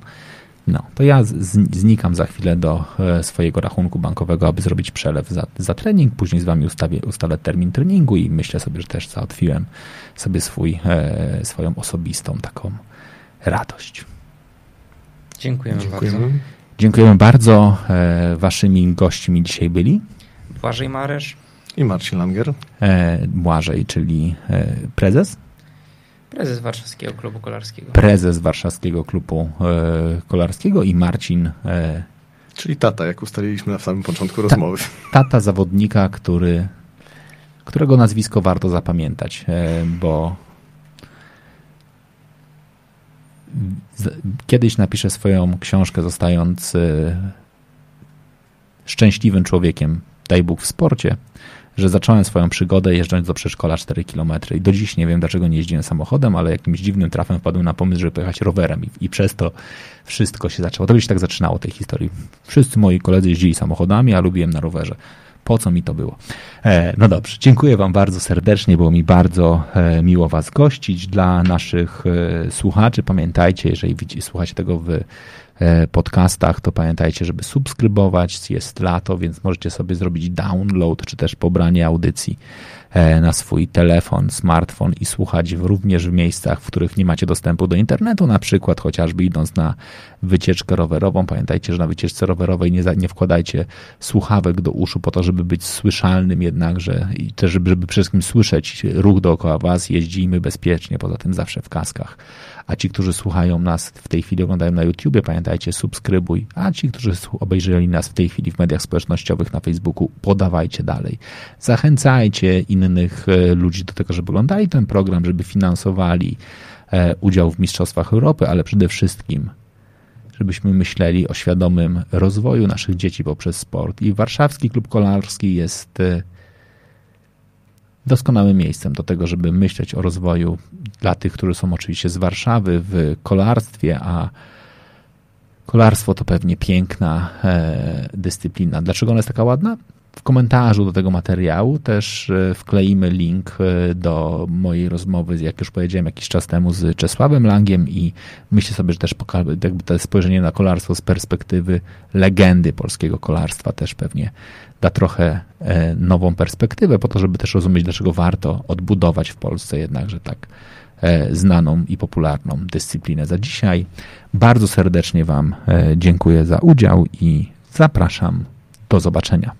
No, to ja znikam za chwilę do e, swojego rachunku bankowego, aby zrobić przelew za, za trening. Później z Wami ustawię, ustalę termin treningu i myślę sobie, że też załatwiłem sobie swój, e, swoją osobistą taką radość. Dziękujemy, Dziękujemy. bardzo. Dziękujemy bardzo. E, waszymi gośćmi dzisiaj byli Błażej Maresz i Marcin Langer. Błażej, czyli prezes Prezes Warszawskiego Klubu Kolarskiego. Prezes Warszawskiego Klubu e, Kolarskiego i Marcin. E, Czyli tata, jak ustaliliśmy na samym początku ta, rozmowy. Tata zawodnika, który, którego nazwisko warto zapamiętać, e, bo kiedyś napiszę swoją książkę, zostając e, szczęśliwym człowiekiem, daj Bóg w sporcie że zacząłem swoją przygodę jeżdżąc do przedszkola 4 km i do dziś nie wiem, dlaczego nie jeździłem samochodem, ale jakimś dziwnym trafem wpadłem na pomysł, żeby pojechać rowerem i, i przez to wszystko się zaczęło. To by się tak zaczynało tej historii. Wszyscy moi koledzy jeździli samochodami, a lubiłem na rowerze. Po co mi to było? E, no dobrze, dziękuję Wam bardzo serdecznie, było mi bardzo e, miło Was gościć. Dla naszych e, słuchaczy pamiętajcie, jeżeli widzicie, słuchacie tego w podcastach, to pamiętajcie, żeby subskrybować. Jest lato, więc możecie sobie zrobić download czy też pobranie audycji e, na swój telefon, smartfon i słuchać również w miejscach, w których nie macie dostępu do internetu, na przykład chociażby idąc na wycieczkę rowerową. Pamiętajcie, że na wycieczce rowerowej nie, nie wkładajcie słuchawek do uszu po to, żeby być słyszalnym jednakże i też, żeby, żeby przede wszystkim słyszeć ruch dookoła was. Jeździmy bezpiecznie, poza tym zawsze w kaskach a ci, którzy słuchają nas w tej chwili, oglądają na YouTubie, pamiętajcie, subskrybuj, a ci, którzy obejrzeli nas w tej chwili w mediach społecznościowych, na Facebooku, podawajcie dalej. Zachęcajcie innych e, ludzi do tego, żeby oglądali ten program, żeby finansowali e, udział w Mistrzostwach Europy, ale przede wszystkim żebyśmy myśleli o świadomym rozwoju naszych dzieci poprzez sport. I Warszawski Klub Kolarski jest e, doskonałym miejscem do tego, żeby myśleć o rozwoju dla tych, którzy są oczywiście z Warszawy w kolarstwie, a kolarstwo to pewnie piękna e, dyscyplina. Dlaczego ona jest taka ładna? W komentarzu do tego materiału też e, wkleimy link e, do mojej rozmowy, jak już powiedziałem jakiś czas temu, z Czesławem Langiem i myślę sobie, że też jakby to spojrzenie na kolarstwo z perspektywy legendy polskiego kolarstwa też pewnie da trochę e, nową perspektywę po to, żeby też rozumieć, dlaczego warto odbudować w Polsce jednakże tak znaną i popularną dyscyplinę. Za dzisiaj bardzo serdecznie Wam dziękuję za udział i zapraszam do zobaczenia.